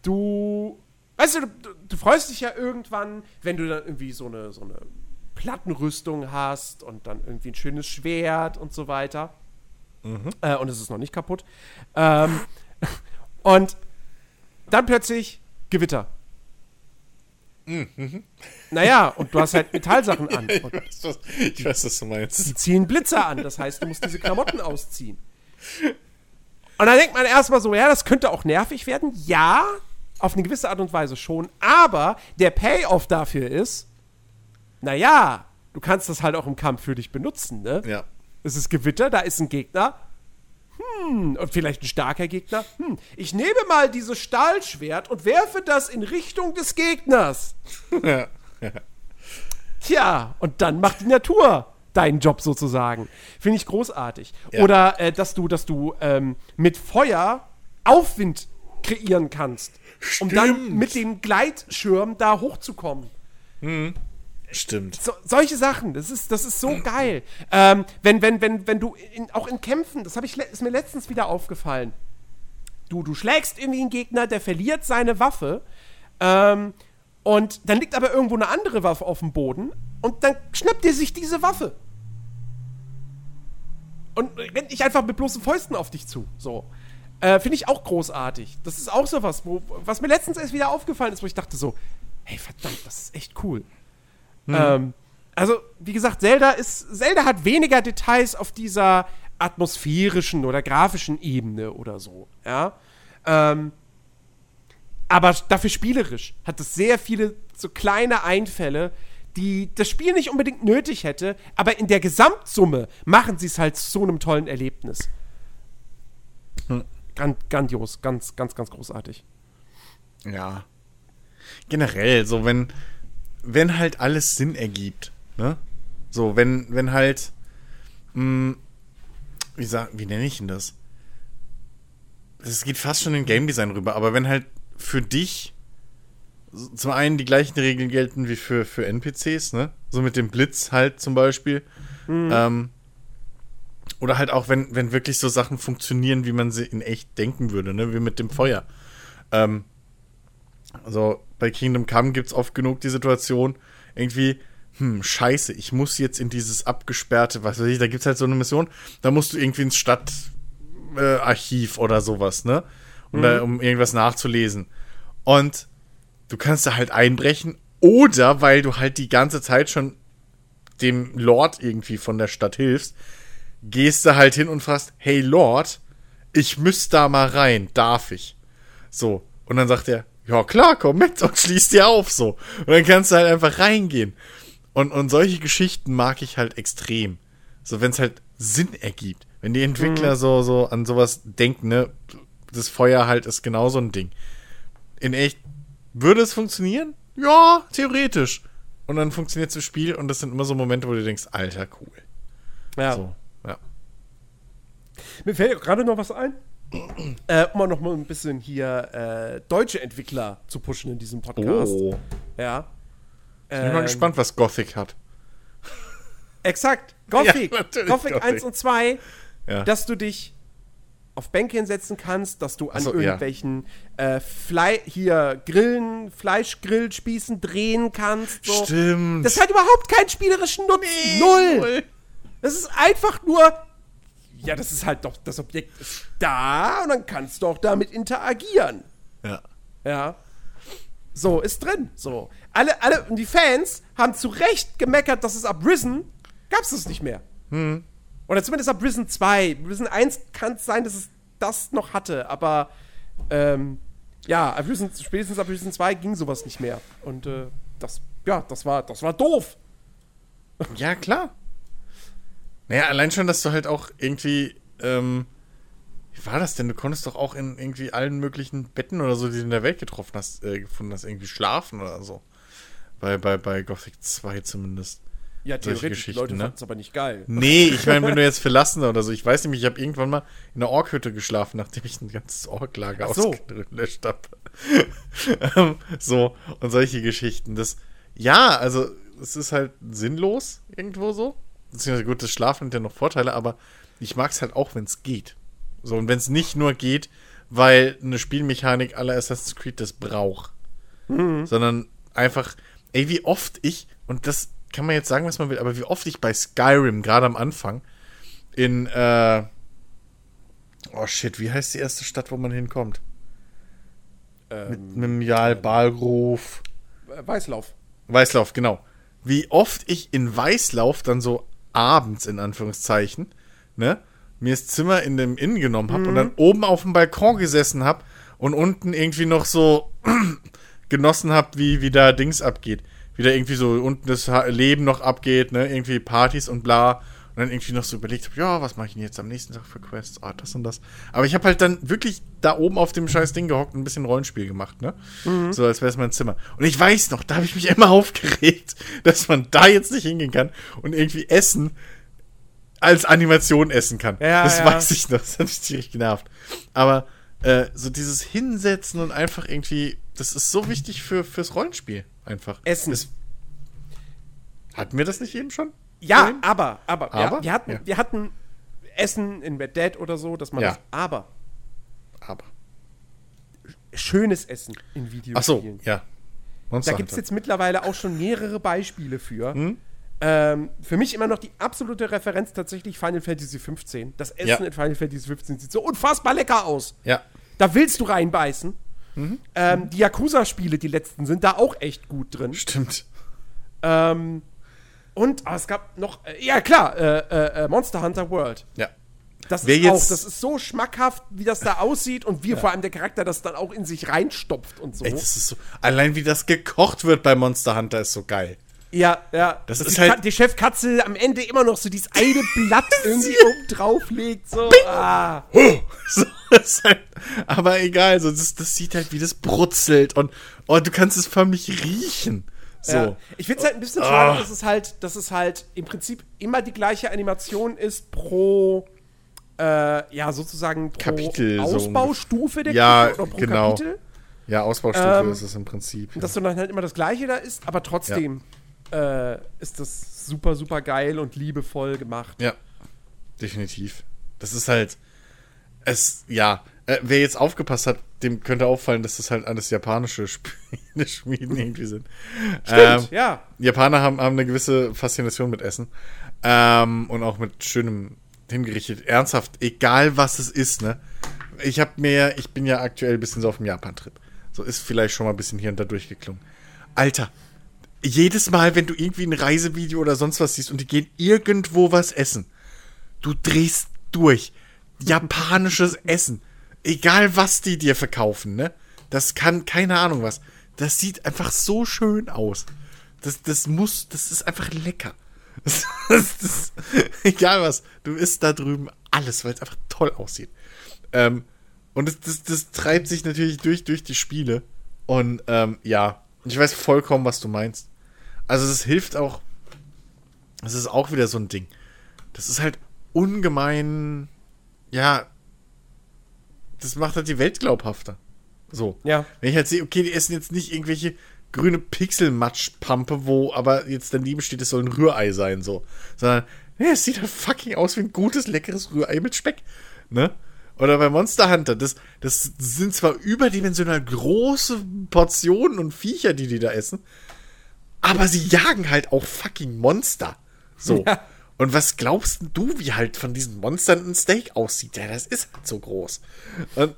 du, weißt du, du, du, freust dich ja irgendwann, wenn du dann irgendwie so eine, so eine Plattenrüstung hast und dann irgendwie ein schönes Schwert und so weiter. Mhm. Äh, und es ist noch nicht kaputt. Ähm, und dann plötzlich Gewitter. Mhm. Naja, und du hast halt Metallsachen an. ich, weiß, was, ich weiß, was du meinst. Die ziehen Blitzer an, das heißt, du musst diese Klamotten ausziehen. Und dann denkt man erstmal so, ja, das könnte auch nervig werden. Ja, auf eine gewisse Art und Weise schon. Aber der Payoff dafür ist, naja, du kannst das halt auch im Kampf für dich benutzen, ne? Ja. Es ist Gewitter, da ist ein Gegner, hm, und vielleicht ein starker Gegner. Hm, ich nehme mal dieses Stahlschwert und werfe das in Richtung des Gegners. Ja. Tja, und dann macht die Natur deinen Job sozusagen. Finde ich großartig. Ja. Oder äh, dass du, dass du ähm, mit Feuer Aufwind kreieren kannst, Stimmt. um dann mit dem Gleitschirm da hochzukommen. Mhm. Stimmt. So, solche Sachen, das ist, das ist so geil. Ähm, wenn, wenn, wenn, wenn du in, auch in Kämpfen, das ich, ist mir letztens wieder aufgefallen. Du, du schlägst irgendwie einen Gegner, der verliert seine Waffe. Ähm, und dann liegt aber irgendwo eine andere Waffe auf dem Boden. Und dann schnappt er sich diese Waffe. Und rennt nicht einfach mit bloßen Fäusten auf dich zu. So. Äh, Finde ich auch großartig. Das ist auch so was, wo, was mir letztens erst wieder aufgefallen ist, wo ich dachte so, hey, verdammt, das ist echt cool. Mhm. Ähm, also, wie gesagt, Zelda ist. Zelda hat weniger Details auf dieser atmosphärischen oder grafischen Ebene oder so, ja. Ähm, aber dafür spielerisch hat es sehr viele so kleine Einfälle, die das Spiel nicht unbedingt nötig hätte, aber in der Gesamtsumme machen sie es halt zu so einem tollen Erlebnis. Hm. grandios, ganz, ganz, ganz großartig. Ja. Generell, so wenn, wenn halt alles Sinn ergibt, ne? So, wenn, wenn halt, mh, hm, wie sag, wie nenne ich denn das? Es geht fast schon in Game Design rüber, aber wenn halt für dich zum einen die gleichen Regeln gelten wie für, für NPCs, ne? So mit dem Blitz halt zum Beispiel. Mhm. Ähm, oder halt auch, wenn, wenn wirklich so Sachen funktionieren, wie man sie in echt denken würde, ne? Wie mit dem Feuer. Ähm, also bei Kingdom Come gibt es oft genug die Situation, irgendwie, hm, scheiße, ich muss jetzt in dieses abgesperrte, was weiß ich, da gibt es halt so eine Mission, da musst du irgendwie ins Stadtarchiv äh, oder sowas, ne? Um, mhm. da, um irgendwas nachzulesen. Und du kannst da halt einbrechen oder weil du halt die ganze Zeit schon dem Lord irgendwie von der Stadt hilfst, gehst du halt hin und fragst, hey Lord, ich müsste da mal rein, darf ich? So. Und dann sagt er, ja klar, komm mit und schließ dir auf so. Und dann kannst du halt einfach reingehen. Und, und solche Geschichten mag ich halt extrem. So, wenn es halt Sinn ergibt. Wenn die Entwickler mhm. so, so an sowas denken, ne, das Feuer halt ist genauso ein Ding. In echt, würde es funktionieren? Ja, theoretisch. Und dann funktioniert das Spiel und das sind immer so Momente, wo du denkst, alter, cool. Ja. So, ja. Mir fällt gerade noch was ein äh, um noch mal ein bisschen hier äh, deutsche Entwickler zu pushen in diesem Podcast. Oh. Ja. Ich bin ähm, mal gespannt, was Gothic hat. Exakt. Gothic. Ja, Gothic, Gothic 1 und 2. Ja. Dass du dich auf Bänke hinsetzen kannst, dass du an so, irgendwelchen ja. äh, Fle hier Grillen, Fleischgrillspießen drehen kannst. So. Stimmt. Das hat überhaupt keinen spielerischen Nutzen. Nee. Null. Das ist einfach nur ja, das ist halt doch, das Objekt ist da und dann kannst du auch damit interagieren. Ja. Ja. So, ist drin. So. Alle, alle, und die Fans haben zu Recht gemeckert, dass es ab Risen gab's das nicht mehr. Hm. Oder zumindest ab Risen 2. Risen 1 kann es sein, dass es das noch hatte, aber ähm, ja, ab Risen, spätestens ab Risen 2 ging sowas nicht mehr. Und äh, das, ja, das war, das war doof. Ja, klar. Naja, allein schon, dass du halt auch irgendwie, ähm, wie war das denn? Du konntest doch auch in irgendwie allen möglichen Betten oder so, die du in der Welt getroffen hast, äh, gefunden hast, irgendwie schlafen oder so. Bei, bei, bei Gothic 2 zumindest. Ja, theoretisch, die Leute ne? fanden es aber nicht geil. Nee, ich meine, wenn du jetzt verlassen oder so. Ich weiß nämlich, ich habe irgendwann mal in einer Orkhütte geschlafen, nachdem ich ein ganzes Orklager so. ausgelöscht habe. Ähm, so, und solche Geschichten. Das, ja, also, es ist halt sinnlos irgendwo so. Beziehungsweise gut, das Schlafen hat ja noch Vorteile, aber ich mag es halt auch, wenn es geht. So, und wenn es nicht nur geht, weil eine Spielmechanik aller Assassin's Creed das braucht. Sondern einfach, ey, wie oft ich, und das kann man jetzt sagen, was man will, aber wie oft ich bei Skyrim, gerade am Anfang, in, äh, oh shit, wie heißt die erste Stadt, wo man hinkommt? Mit, mit dem Jarl Balgruf. Weißlauf. Weißlauf, genau. Wie oft ich in Weißlauf dann so abends, in Anführungszeichen, ne, mir das Zimmer in dem Inn genommen habe und dann oben auf dem Balkon gesessen habe und unten irgendwie noch so genossen habe, wie, wie da Dings abgeht. Wie da irgendwie so unten das Leben noch abgeht, ne, irgendwie Partys und bla. Und dann irgendwie noch so überlegt habe, ja, was mache ich denn jetzt am nächsten Tag für Quests? Ah, das und das. Aber ich habe halt dann wirklich da oben auf dem scheiß Ding gehockt und ein bisschen Rollenspiel gemacht, ne? So als wäre es mein Zimmer. Und ich weiß noch, da habe ich mich immer aufgeregt, dass man da jetzt nicht hingehen kann und irgendwie Essen als Animation essen kann. Ja, das ja. weiß ich noch, das hat mich ziemlich genervt. Aber äh, so dieses Hinsetzen und einfach irgendwie, das ist so wichtig für, fürs Rollenspiel einfach. Essen. Das, hatten wir das nicht eben schon? Ja, aber, aber, Aber? Wir, wir, hatten, Ja. wir hatten Essen in Red Dead oder so, dass man Ja. das, aber Aber. schönes Essen in Ach so, Videospielen. ja. Monster Da gibt es jetzt mittlerweile auch schon mehrere Beispiele für. Hm? Ähm, für mich immer noch die absolute Referenz tatsächlich Final Fantasy 15. Das Essen Ja. in Final Fantasy 15 sieht so unfassbar lecker aus. Ja. Da willst du reinbeißen. Mhm. Ähm, die Yakuza-Spiele, die letzten, sind da auch echt gut drin. Stimmt. Ähm, und ah, es gab noch, äh, ja klar, äh, äh, äh, Monster Hunter World. Ja. Das Wer ist auch, das ist so schmackhaft, wie das da aussieht und wie vor allem der Charakter das dann auch in sich reinstopft und so. Ey, das so. Allein wie das gekocht wird bei Monster Hunter ist so geil. Ja, ja. Das Dass ist die, halt- die Chefkatze am Ende immer noch so dieses eine Blatt irgendwie oben drauf legt. So. Ah. So, das halt, aber egal, so, das, das sieht halt, wie das brutzelt und oh, du kannst es förmlich riechen. So. Ja. Ich finde es halt ein bisschen schade, dass es halt, dass es halt im Prinzip immer die gleiche Animation ist pro äh, ja, sozusagen pro Kapitel, so Ausbaustufe der Ja, Küche oder pro genau. Kapitel. Ja, Ausbaustufe Ähm, ist es im Prinzip. Und dass du dann halt immer das Gleiche da ist, aber trotzdem äh, ist das super, super geil und liebevoll gemacht. Ja, definitiv. Das ist halt, es, ja, äh, wer jetzt aufgepasst hat, dem könnte auffallen, dass das halt alles japanische Spiele, Schmieden irgendwie sind. Stimmt, ja. Japaner haben, haben eine gewisse Faszination mit Essen. Ähm, und auch mit schönem hingerichtet. Ernsthaft, egal was es ist, ne? Ich hab mir, ich bin ja aktuell ein bisschen so auf dem Japan-Trip. So ist vielleicht schon mal ein bisschen hier und da durchgeklungen. Alter, jedes Mal, wenn du irgendwie ein Reisevideo oder sonst was siehst und die gehen irgendwo was essen, du drehst durch. Japanisches Essen. Egal was die dir verkaufen, ne? Das kann, keine Ahnung was. Das sieht einfach so schön aus. Das, das muss, das ist einfach lecker. Das, das, das, egal was, du isst da drüben alles, weil es einfach toll aussieht. Ähm, und das, das, das treibt sich natürlich durch, durch die Spiele. Und ähm, ja, ich weiß vollkommen, was du meinst. Also es hilft auch, es ist auch wieder so ein Ding. Das ist halt ungemein, ja, das macht halt die Welt glaubhafter. So. Ja. Wenn ich halt sehe, okay, die essen jetzt nicht irgendwelche grüne Pixelmatschpampe, wo aber jetzt daneben steht, es soll ein Rührei sein, so. Sondern, ja, es sieht halt fucking aus wie ein gutes, leckeres Rührei mit Speck. Ne? Oder bei Monster Hunter, das, das sind zwar überdimensional große Portionen und Viecher, die die da essen, aber sie jagen halt auch fucking Monster. So. Ja. Und was glaubst du, wie halt von diesen Monstern ein Steak aussieht? Ja, das ist halt so groß. Und,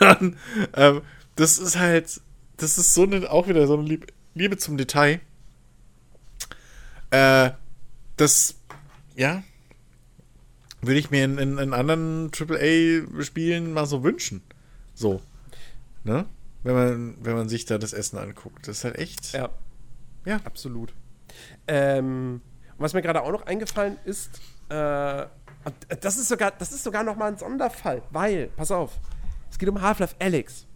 und ähm, das ist halt, das ist so eine, auch wieder so eine Liebe, Liebe zum Detail. Äh, das, ja, würde ich mir in, in, in anderen AAA-Spielen mal so wünschen. So. Ne? Wenn man, wenn man sich da das Essen anguckt. Das ist halt echt. Ja. Ja. Absolut. Ähm, was mir gerade auch noch eingefallen ist, äh, das ist sogar, das ist sogar noch mal ein Sonderfall, weil, pass auf, es geht um Half-Life Alyx.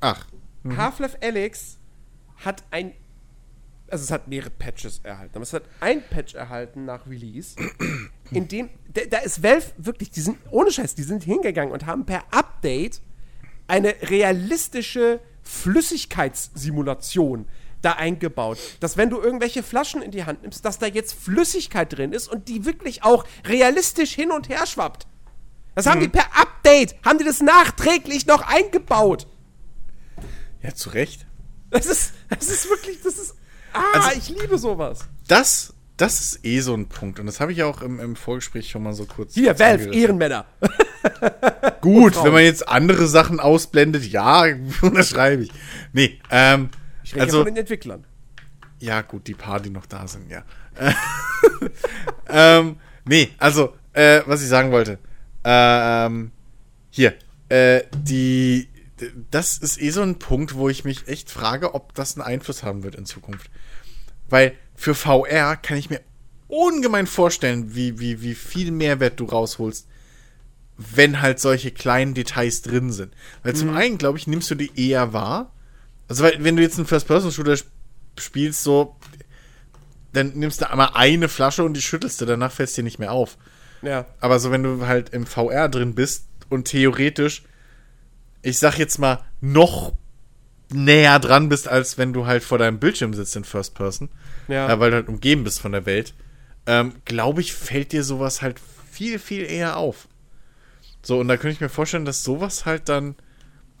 Ach. Mhm. Half-Life Alyx hat ein, also es hat mehrere Patches erhalten, aber es hat ein Patch erhalten nach Release, in dem, da, da ist Valve wirklich, die sind, ohne Scheiß, die sind hingegangen und haben per Update eine realistische Flüssigkeitssimulation da eingebaut, dass wenn du irgendwelche Flaschen in die Hand nimmst, dass da jetzt Flüssigkeit drin ist und die wirklich auch realistisch hin und her schwappt. Das haben mhm. die per Update, haben die das nachträglich noch eingebaut. Ja, zu Recht. Das ist, das ist wirklich, das ist, ah, also, ich liebe sowas. Das, das ist eh so ein Punkt und das habe ich auch im, im Vorgespräch schon mal so kurz. Hier, Valve, Ehrenmänner. Gut, wenn man jetzt andere Sachen ausblendet, ja, unterschreibe ich. Nee, ähm, ich rede also, von den Entwicklern. Ja, gut, die paar, die noch da sind, ja. ähm, nee, also, äh, was ich sagen wollte. Ähm, hier, äh, die, das ist eh so ein Punkt, wo ich mich echt frage, ob das einen Einfluss haben wird in Zukunft. Weil für VR kann ich mir ungemein vorstellen, wie, wie, wie viel Mehrwert du rausholst, wenn halt solche kleinen Details drin sind. Weil mhm. zum einen, glaube ich, nimmst du die eher wahr, also, wenn du jetzt einen First-Person-Shooter spielst, so, dann nimmst du einmal eine Flasche und die schüttelst du, danach fällst dir nicht mehr auf. Ja. Aber so, wenn du halt im VR drin bist und theoretisch, ich sag jetzt mal, noch näher dran bist, als wenn du halt vor deinem Bildschirm sitzt in First Person, ja. äh, weil du halt umgeben bist von der Welt, ähm, glaube ich, fällt dir sowas halt viel, viel eher auf. So, und da könnte ich mir vorstellen, dass sowas halt dann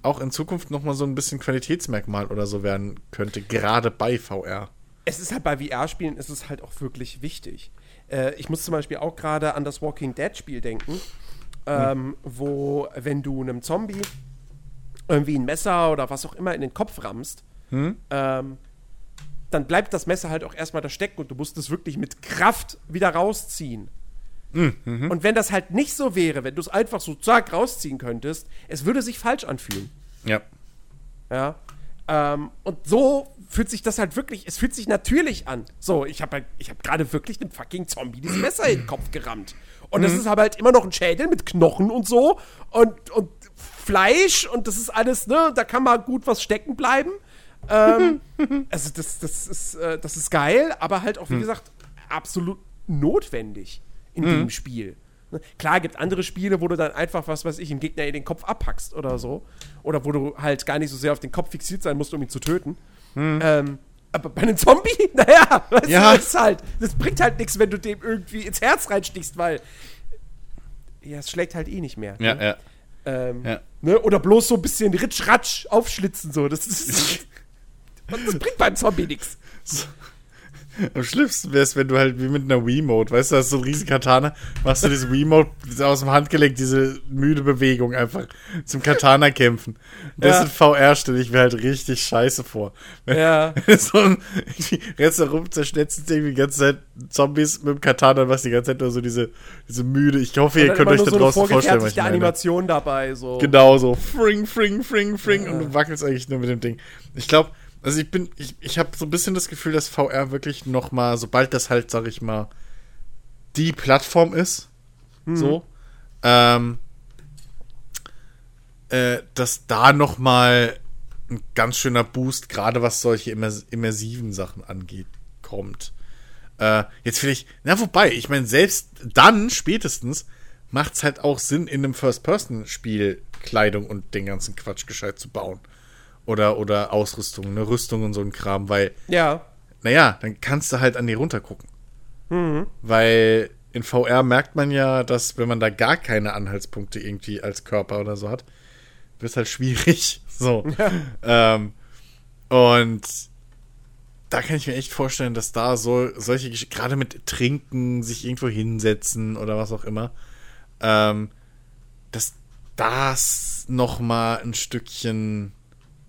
auch in Zukunft nochmal so ein bisschen Qualitätsmerkmal oder so werden könnte, gerade bei VR. Es ist halt bei VR-Spielen ist es halt auch wirklich wichtig. Äh, ich muss zum Beispiel auch gerade an das Walking Dead-Spiel denken, ähm, hm. wo, wenn du einem Zombie irgendwie ein Messer oder was auch immer in den Kopf rammst, hm? ähm, dann bleibt das Messer halt auch erstmal da stecken und du musst es wirklich mit Kraft wieder rausziehen. Mhm. Und wenn das halt nicht so wäre, wenn du es einfach so zack rausziehen könntest, es würde sich falsch anfühlen. Ja. Ja. Ähm, und so fühlt sich das halt wirklich, es fühlt sich natürlich an. So, ich habe halt, ich habe gerade wirklich einem fucking Zombie dieses Messer in den Kopf gerammt. Und mhm. das ist aber halt immer noch ein Schädel mit Knochen und so und, und Fleisch und das ist alles, ne, da kann mal gut was stecken bleiben. Ähm, also das, das, ist, äh, das ist geil, aber halt auch, wie mhm. gesagt, absolut notwendig in mhm. dem Spiel. Ne? Klar, gibt andere Spiele, wo du dann einfach, was weiß ich, im Gegner in den Kopf abpackst oder so. Oder wo du halt gar nicht so sehr auf den Kopf fixiert sein musst, um ihn zu töten. Mhm. Ähm, aber bei einem Zombie, naja, weißt ja. du, das halt, das bringt halt nichts, wenn du dem irgendwie ins Herz reinstichst, weil ja, es schlägt halt eh nicht mehr. Ja, ne? ja. Ähm, ja. Ne? Oder bloß so ein bisschen ritsch-ratsch aufschlitzen, so. Das, ist, das bringt beim Zombie nichts. Am schlimmsten wäre es, wenn du halt wie mit einer Wiimote, weißt du, hast so ein riesen Katana, machst du diese Wiimote aus dem Handgelenk, diese müde Bewegung einfach zum Katana kämpfen. Das ja. in VR stelle ich mir halt richtig scheiße vor. Wenn, ja. so ein, rennst da rum, zerschnetzen irgendwie die ganze Zeit Zombies mit dem Katana, was die ganze Zeit nur so diese, diese müde, ich hoffe, ihr könnt euch da so draußen vorstellen, was ich meine. Animation dabei, so. Genau so. Fring, fring, fring, fring ja. und du wackelst eigentlich nur mit dem Ding. Ich glaube, also ich bin, ich, ich habe so ein bisschen das Gefühl, dass VR wirklich noch mal, sobald das halt, sag ich mal, die Plattform ist, mhm. so, ähm, äh, dass da noch mal ein ganz schöner Boost, gerade was solche immers immersiven Sachen angeht, kommt. Äh, jetzt vielleicht, na wobei, ich meine, selbst dann, spätestens, macht es halt auch Sinn, in einem First-Person-Spiel Kleidung und den ganzen Quatsch gescheit zu bauen oder, oder Ausrüstung, eine Rüstung und so ein Kram, weil. Ja. Naja, dann kannst du halt an die runtergucken. Mhm. Weil in VR merkt man ja, dass wenn man da gar keine Anhaltspunkte irgendwie als Körper oder so hat, wird es halt schwierig. So. Ja. Ähm, und da kann ich mir echt vorstellen, dass da so solche gerade mit Trinken, sich irgendwo hinsetzen oder was auch immer, ähm, dass das noch mal ein Stückchen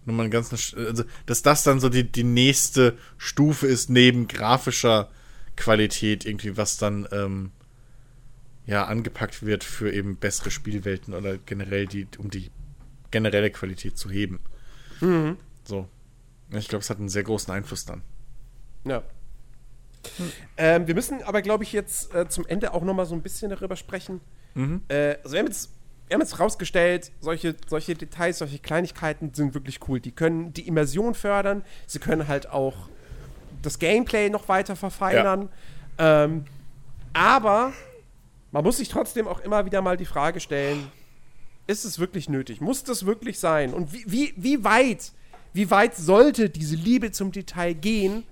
nochmal ein ganz, also, dass das dann so die, die nächste Stufe ist neben grafischer Qualität irgendwie, was dann, ähm, ja, angepackt wird für eben bessere Spielwelten oder generell die, um die generelle Qualität zu heben. Mhm. So. Ich glaube, es hat einen sehr großen Einfluss dann. Ja. Hm. Ähm, wir müssen aber, glaube ich, jetzt äh, zum Ende auch noch mal so ein bisschen darüber sprechen. Mhm. Äh, also wir haben jetzt wir haben jetzt rausgestellt, solche, solche Details, solche Kleinigkeiten sind wirklich cool. Die können die Immersion fördern, sie können halt auch das Gameplay noch weiter verfeinern. Ja. Ähm, aber man muss sich trotzdem auch immer wieder mal die Frage stellen, ist es wirklich nötig? Muss das wirklich sein? Und wie, wie, wie weit, wie weit sollte diese Liebe zum Detail gehen?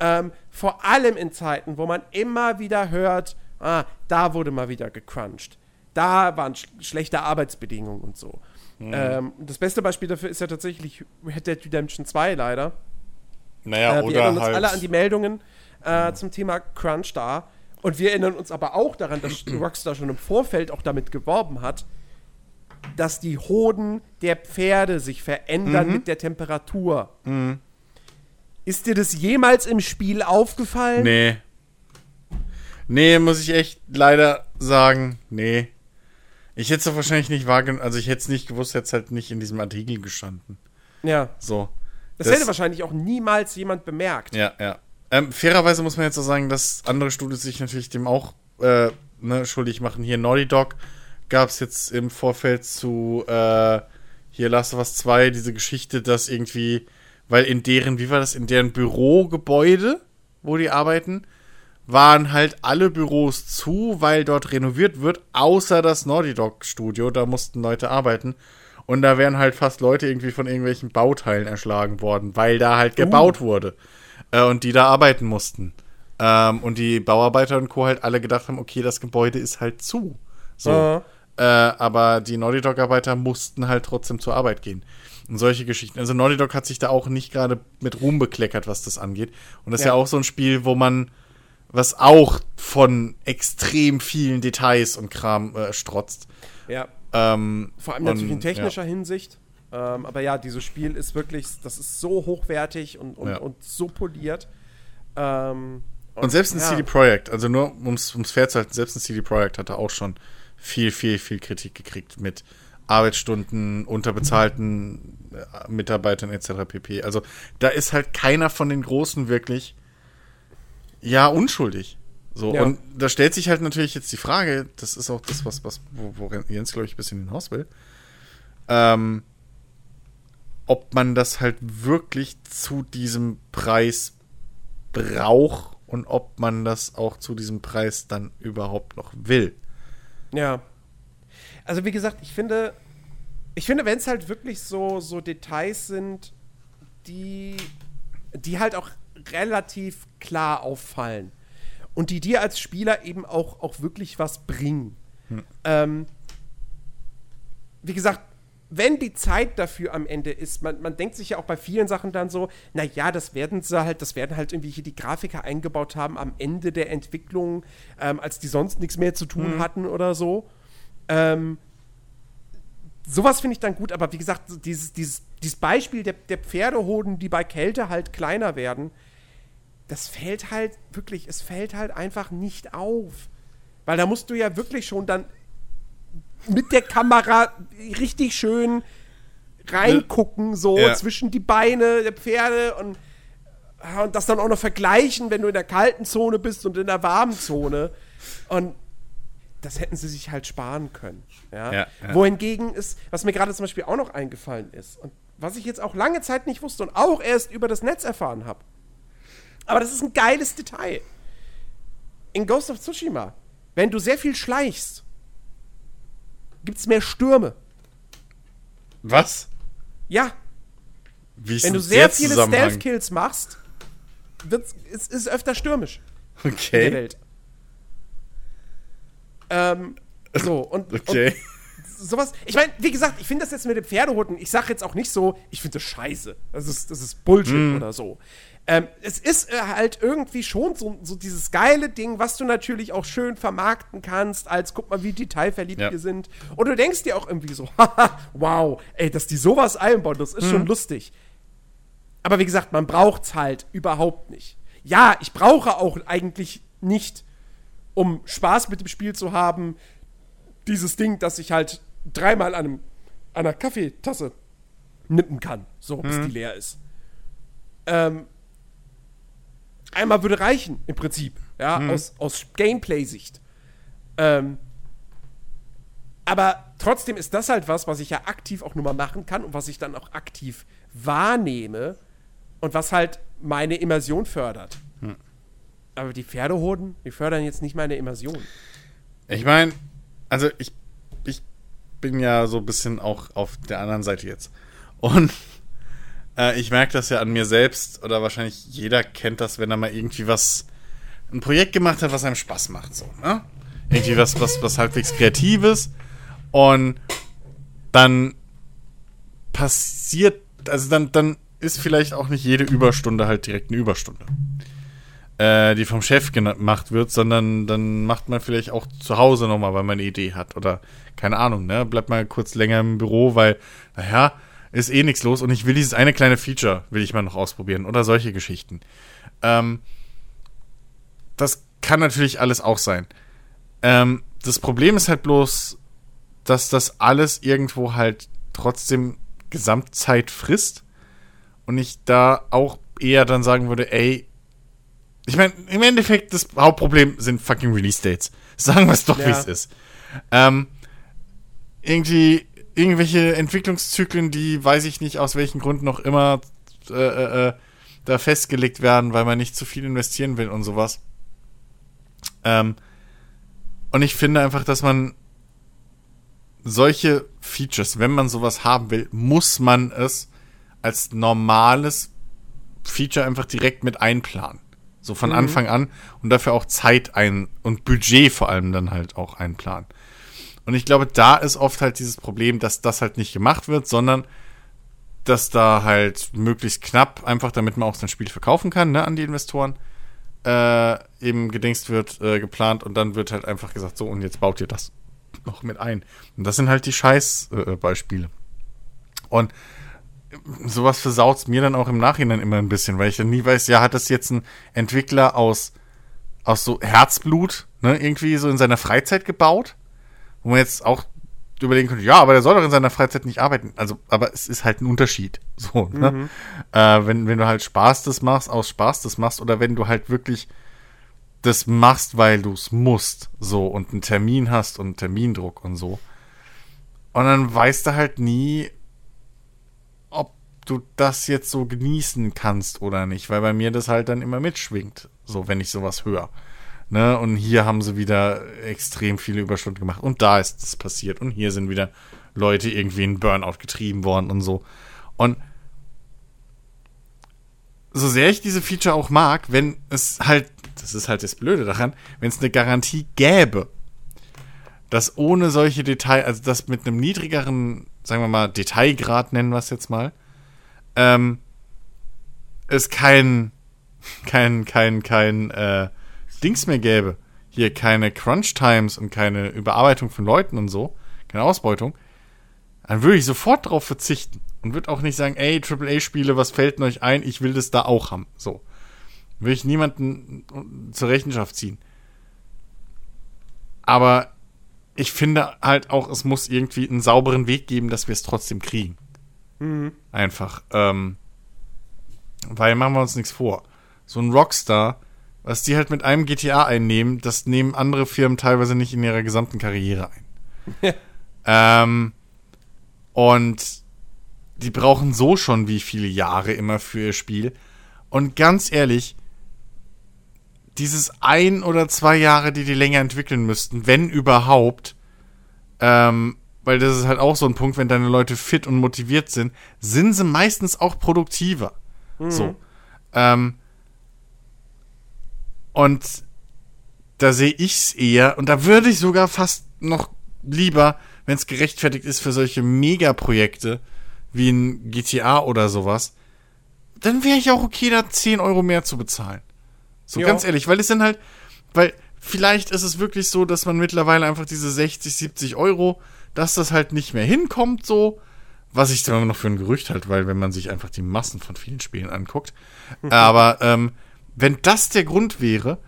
Ähm, vor allem in Zeiten, wo man immer wieder hört, ah, da wurde mal wieder gecrunched da waren sch schlechte Arbeitsbedingungen und so. Mhm. Ähm, das beste Beispiel dafür ist ja tatsächlich Red Dead Redemption 2 leider. Naja, äh, wir oder erinnern uns halt alle an die Meldungen äh, mhm. zum Thema Crunch da. Und wir erinnern uns aber auch daran, dass Rockstar schon im Vorfeld auch damit geworben hat, dass die Hoden der Pferde sich verändern mhm. mit der Temperatur. Mhm. Ist dir das jemals im Spiel aufgefallen? Nee. Nee, muss ich echt leider sagen, nee. Ich hätte es wahrscheinlich nicht wahrgenommen, also ich hätte es nicht gewusst, hätte es halt nicht in diesem Artikel gestanden. Ja. So. Das, das hätte wahrscheinlich auch niemals jemand bemerkt. Ja, ja. Ähm, fairerweise muss man jetzt so sagen, dass andere Studios sich natürlich dem auch äh, ne, schuldig machen. Hier Naughty Dog gab es jetzt im Vorfeld zu äh, hier Last of Us 2 diese Geschichte, dass irgendwie, weil in deren, wie war das, in deren Bürogebäude, wo die arbeiten, waren halt alle Büros zu, weil dort renoviert wird, außer das Naughty Dog Studio. Da mussten Leute arbeiten. Und da wären halt fast Leute irgendwie von irgendwelchen Bauteilen erschlagen worden, weil da halt gebaut uh. wurde. Äh, und die da arbeiten mussten. Ähm, und die Bauarbeiter und Co. halt alle gedacht haben, okay, das Gebäude ist halt zu. So. Uh. Äh, aber die Naughty Dog-Arbeiter mussten halt trotzdem zur Arbeit gehen. Und solche Geschichten. Also Naughty Dog hat sich da auch nicht gerade mit Ruhm bekleckert, was das angeht. Und das ja. ist ja auch so ein Spiel, wo man was auch von extrem vielen Details und Kram äh, strotzt. Ja. Ähm, Vor allem natürlich in technischer ja. Hinsicht. Ähm, aber ja, dieses Spiel ist wirklich, das ist so hochwertig und, und, ja. und so poliert. Ähm, und, und, selbst ein ja. CD Projekt, also nur ums, ums fair zu halten, selbst ein CD Projekt hatte auch schon viel, viel, viel Kritik gekriegt mit Arbeitsstunden, unterbezahlten äh, Mitarbeitern etc. pp. Also da ist halt keiner von den Großen wirklich ja, unschuldig. So, ja. und da stellt sich halt natürlich jetzt die Frage, das ist auch das, was, was wo, Jens, glaube ich, ein bisschen hinaus will, ähm, ob man das halt wirklich zu diesem Preis braucht und ob man das auch zu diesem Preis dann überhaupt noch will. Ja. Also wie gesagt, ich finde, ich finde, wenn es halt wirklich so, so Details sind, die, die halt auch relativ klar auffallen. Und die dir als Spieler eben auch, auch wirklich was bringen. Hm. Ähm, wie gesagt, wenn die Zeit dafür am Ende ist, man, man denkt sich ja auch bei vielen Sachen dann so, naja, das werden sie halt, das werden halt irgendwie hier die Grafiker eingebaut haben am Ende der Entwicklung, ähm, als die sonst nichts mehr zu tun mhm. hatten oder so. Ähm, sowas finde ich dann gut, aber wie gesagt, dieses, dieses, dieses Beispiel der, der Pferdehoden, die bei Kälte halt kleiner werden, das fällt halt wirklich, es fällt halt einfach nicht auf. Weil da musst du ja wirklich schon dann mit der Kamera richtig schön reingucken, so ja. zwischen die Beine der Pferde und, und das dann auch noch vergleichen, wenn du in der kalten Zone bist und in der warmen Zone. Und das hätten sie sich halt sparen können. Ja? ja, ja. Wohingegen ist, was mir gerade zum Beispiel auch noch eingefallen ist und was ich jetzt auch lange Zeit nicht wusste und auch erst über das Netz erfahren habe. Aber das ist ein geiles Detail. In Ghost of Tsushima, wenn du sehr viel schleichst, gibt es mehr Stürme. Was? Ja. Wenn du sehr viele Stealth-Kills machst, wird's, es ist öfter stürmisch. Okay. In der Welt. Ähm, so, und, okay. und sowas. Ich meine, wie gesagt, ich finde das jetzt mit dem Pferdehunden, ich sage jetzt auch nicht so, ich finde das scheiße. Das ist, das ist Bullshit mm. oder so. Ähm, es ist äh, halt irgendwie schon so, so, dieses geile Ding, was du natürlich auch schön vermarkten kannst, als guck mal, wie detailverliebt ja. wir sind. Und du denkst dir auch irgendwie so, haha, wow, ey, dass die sowas einbauen, das ist mhm. schon lustig. Aber wie gesagt, man braucht's halt überhaupt nicht. Ja, ich brauche auch eigentlich nicht, um Spaß mit dem Spiel zu haben, dieses Ding, dass ich halt dreimal an einem einer Kaffeetasse nippen kann, so bis Mhm. die leer ist. Ähm, einmal würde reichen, im Prinzip, ja, Mhm. aus, aus Gameplay-Sicht. Ähm, aber trotzdem ist das halt was, was ich ja aktiv auch nur mal machen kann und was ich dann auch aktiv wahrnehme und was halt meine Immersion fördert. Hm. Aber die Pferdehoden, die fördern jetzt nicht meine Immersion. Ich meine, also ich, ich bin ja so ein bisschen auch auf der anderen Seite jetzt. Und äh, ich merke das ja an mir selbst, oder wahrscheinlich jeder kennt das, wenn er mal irgendwie was, ein Projekt gemacht hat, was einem Spaß macht, so, ne? Irgendwie was, was, was halbwegs Kreatives. Und dann passiert, also dann, dann ist vielleicht auch nicht jede Überstunde halt direkt eine Überstunde äh, die vom Chef gemacht wird, sondern dann macht man vielleicht auch zu Hause nochmal, weil man eine Idee hat. Oder keine Ahnung, ne? Bleibt mal kurz länger im Büro, weil, naja, ist eh nichts los und ich will dieses eine kleine Feature, will ich mal noch ausprobieren. Oder solche Geschichten. Ähm, das kann natürlich alles auch sein. Ähm, das Problem ist halt bloß, dass das alles irgendwo halt trotzdem Gesamtzeit frisst. Und ich da auch eher dann sagen würde, ey, ich meine, im Endeffekt, das Hauptproblem sind fucking Release-Dates. Sagen wir es doch, wie Ja. es ist. Ähm, irgendwie, irgendwelche Entwicklungszyklen, die weiß ich nicht, aus welchen Gründen noch immer äh, äh, äh, da festgelegt werden, weil man nicht zu viel investieren will und sowas. Ähm, und ich finde einfach, dass man solche Features, wenn man sowas haben will, muss man es als normales Feature einfach direkt mit einplanen. So von Anfang an und dafür auch Zeit ein und Budget vor allem dann halt auch einplanen. Und ich glaube, da ist oft halt dieses Problem, dass das halt nicht gemacht wird, sondern dass da halt möglichst knapp, einfach damit man auch sein Spiel verkaufen kann, ne, an die Investoren, äh, eben gedingst wird, äh, geplant und dann wird halt einfach gesagt, so und jetzt baut ihr das noch mit ein. Und das sind halt die Scheiß-Beispiele. Äh, und sowas versaut's mir dann auch im Nachhinein immer ein bisschen, weil ich dann nie weiß, ja, hat das jetzt ein Entwickler aus, aus so Herzblut, ne, irgendwie so in seiner Freizeit gebaut? Wo man jetzt auch überlegen könnte, ja, aber der soll doch in seiner Freizeit nicht arbeiten. Also, aber es ist halt ein Unterschied. So, ne? Äh, wenn, wenn du halt Spaß das machst, aus Spaß das machst, oder wenn du halt wirklich das machst, weil du es musst, so, und einen Termin hast und einen Termindruck und so. Und dann weißt du halt nie, ob du das jetzt so genießen kannst oder nicht, weil bei mir das halt dann immer mitschwingt, so wenn ich sowas höre. Ne? Und hier haben sie wieder extrem viele Überstunden gemacht und da ist es passiert und hier sind wieder Leute irgendwie in Burnout getrieben worden und so. Und so sehr ich diese Feature auch mag, wenn es halt, das ist halt das Blöde daran, wenn es eine Garantie gäbe, dass ohne solche Detail, also das mit einem niedrigeren, sagen wir mal, Detailgrad nennen wir es jetzt mal, ähm, es kein, kein, kein, kein, äh, Dings mehr gäbe. Hier keine Crunch-Times und keine Überarbeitung von Leuten und so, keine Ausbeutung, dann würde ich sofort darauf verzichten und würde auch nicht sagen, ey, AAA-Spiele, was fällt denn euch ein? Ich will das da auch haben. So. Würde ich niemanden zur Rechenschaft ziehen. Aber ich finde halt auch, es muss irgendwie einen sauberen Weg geben, dass wir es trotzdem kriegen. Einfach. Ähm, weil machen wir uns nichts vor. So ein Rockstar, was die halt mit einem GTA einnehmen, das nehmen andere Firmen teilweise nicht in ihrer gesamten Karriere ein. ähm, und die brauchen so schon wie viele Jahre immer für ihr Spiel. Und ganz ehrlich, dieses ein oder zwei Jahre, die die länger entwickeln müssten, wenn überhaupt, ähm, weil das ist halt auch so ein Punkt, wenn deine Leute fit und motiviert sind, sind sie meistens auch produktiver. So. Ähm, und da sehe ich es eher, und da würde ich sogar fast noch lieber, wenn es gerechtfertigt ist für solche Megaprojekte wie ein GTA oder sowas, dann wäre ich auch okay, da 10 Euro mehr zu bezahlen. So Ja. ganz ehrlich, weil es sind halt, weil vielleicht ist es wirklich so, dass man mittlerweile einfach diese 60, 70 Euro, dass das halt nicht mehr hinkommt so, was ich immer noch für ein Gerücht halt, weil wenn man sich einfach die Massen von vielen Spielen anguckt. Aber ähm, wenn das der Grund wäre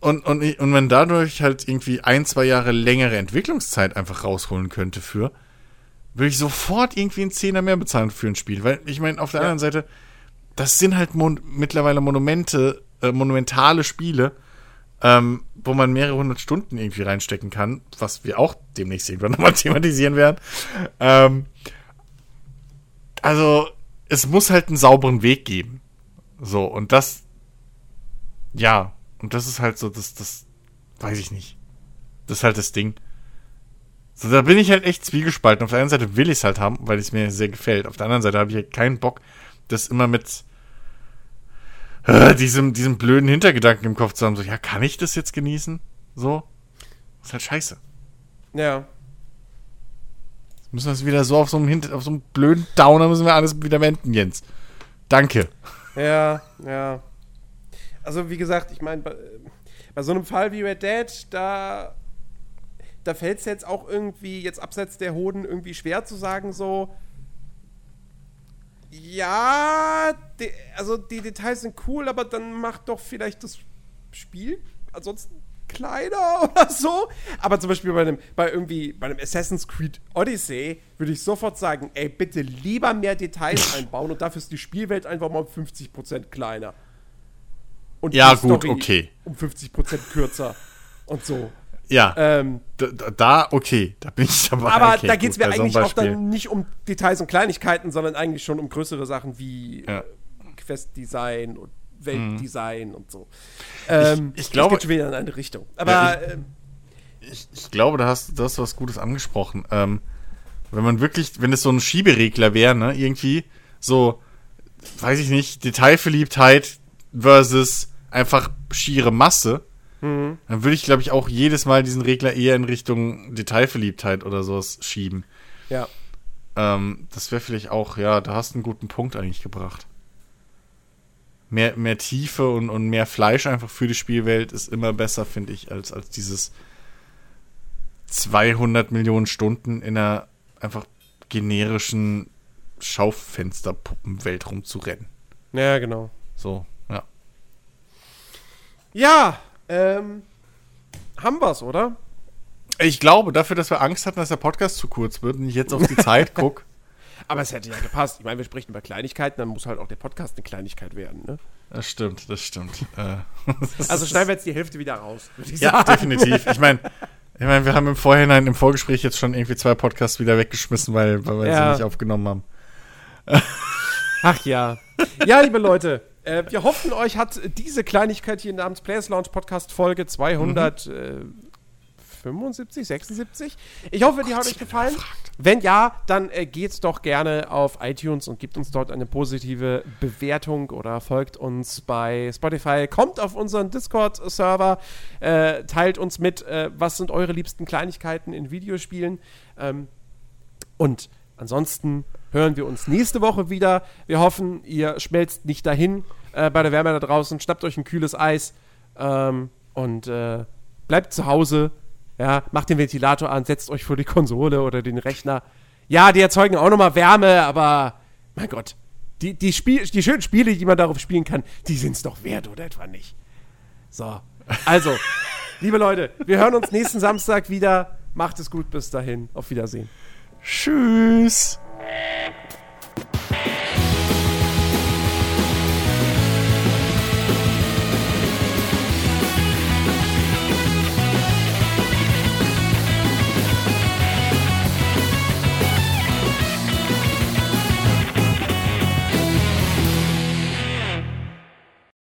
und, und, und man dadurch halt irgendwie ein, zwei Jahre längere Entwicklungszeit einfach rausholen könnte für, würde ich sofort irgendwie einen Zehner mehr bezahlen für ein Spiel. Weil ich meine, auf der ja. anderen Seite, das sind halt mon mittlerweile Monumente, äh, monumentale Spiele, ähm, wo man mehrere hundert Stunden irgendwie reinstecken kann, was wir auch demnächst irgendwann nochmal thematisieren werden. Ähm, also, es muss halt einen sauberen Weg geben. So, und das, ja, und das ist halt so, das, das, weiß ich nicht. Das ist halt das Ding. So, da bin ich halt echt zwiegespalten. Auf der einen Seite will ich es halt haben, weil es mir sehr gefällt. Auf der anderen Seite habe ich halt keinen Bock, das immer mit äh, diesem, diesem blöden Hintergedanken im Kopf zu haben. So, ja, kann ich das jetzt genießen? So. Das ist halt scheiße. Ja. Jetzt müssen wir es wieder so auf so einem, auf so einem blöden Downer müssen wir alles wieder wenden, Jens. Danke. Ja, ja. Also, wie gesagt, ich meine, bei, bei so einem Fall wie Red Dead, da da fällt es jetzt auch irgendwie, jetzt abseits der Hoden, irgendwie schwer zu sagen, so. Ja, die, also die Details sind cool, aber dann macht doch vielleicht das Spiel ansonsten kleiner oder so. Aber zum Beispiel bei einem, bei irgendwie, bei einem Assassin's Creed Odyssey würde ich sofort sagen, ey, bitte lieber mehr Details einbauen und dafür ist die Spielwelt einfach mal um 50% kleiner. Und ja, gut, Story okay. Um 50% kürzer und so. Ja. Ähm, da, da, okay, da bin ich dabei. Aber okay, da geht es mir eigentlich auch dann nicht um Details und Kleinigkeiten, sondern eigentlich schon um größere Sachen wie ja. äh, Quest-Design und Weltdesign mhm. und so. Ähm, ich, ich glaube. Es geht schon wieder in eine Richtung. Aber. Ja, ich, ähm, ich, ich, glaube, da hast du das was Gutes angesprochen. Ähm, wenn man wirklich, wenn es so ein Schieberegler wäre, ne, irgendwie, so, weiß ich nicht, Detailverliebtheit versus einfach schiere Masse Mhm. Dann würde ich, glaube ich, auch jedes Mal diesen Regler eher in Richtung Detailverliebtheit oder sowas schieben. Ja. Ähm, das wäre vielleicht auch, ja, da hast du einen guten Punkt eigentlich gebracht. Mehr, mehr Tiefe und, und mehr Fleisch einfach für die Spielwelt ist immer besser, finde ich, als, als dieses 200 Millionen Stunden in einer einfach generischen Schaufensterpuppenwelt rumzurennen. Ja, genau. So, ja. Ähm, haben wir's, oder? Ich glaube, dafür, dass wir Angst hatten, dass der Podcast zu kurz wird und ich jetzt auf die Zeit gucke. Aber es hätte ja gepasst. Ich meine, wir sprechen über Kleinigkeiten, dann muss halt auch der Podcast eine Kleinigkeit werden, ne? Das stimmt, das stimmt. Äh, also schneiden wir jetzt die Hälfte wieder raus, würde ich ja, sagen. Ja, definitiv. Ich meine, ich meine, wir haben im Vorhinein, im Vorgespräch jetzt schon irgendwie zwei Podcasts wieder weggeschmissen, weil, weil wir ja. sie nicht aufgenommen haben. Ach ja. Ja, liebe Leute, äh, wir hoffen, euch hat diese Kleinigkeit hier namens Players Launch Podcast Folge 275, mhm. 76. Ich hoffe, die hat euch gefallen. Wenn ja, dann äh, geht doch gerne auf iTunes und gebt uns dort eine positive Bewertung oder folgt uns bei Spotify. Kommt auf unseren Discord-Server, äh, teilt uns mit, äh, was sind eure liebsten Kleinigkeiten in Videospielen. Ähm, und ansonsten hören wir uns nächste Woche wieder. Wir hoffen, ihr schmelzt nicht dahin äh, bei der Wärme da draußen, schnappt euch ein kühles Eis ähm, und äh, bleibt zu Hause. Ja, macht den Ventilator an, setzt euch vor die Konsole oder den Rechner. Ja, die erzeugen auch nochmal Wärme, aber mein Gott, die, die, Spiel, die schönen Spiele, die man darauf spielen kann, die sind es doch wert, oder etwa nicht? So, also, liebe Leute, wir hören uns nächsten Samstag wieder. Macht es gut bis dahin. Auf Wiedersehen. Tschüss.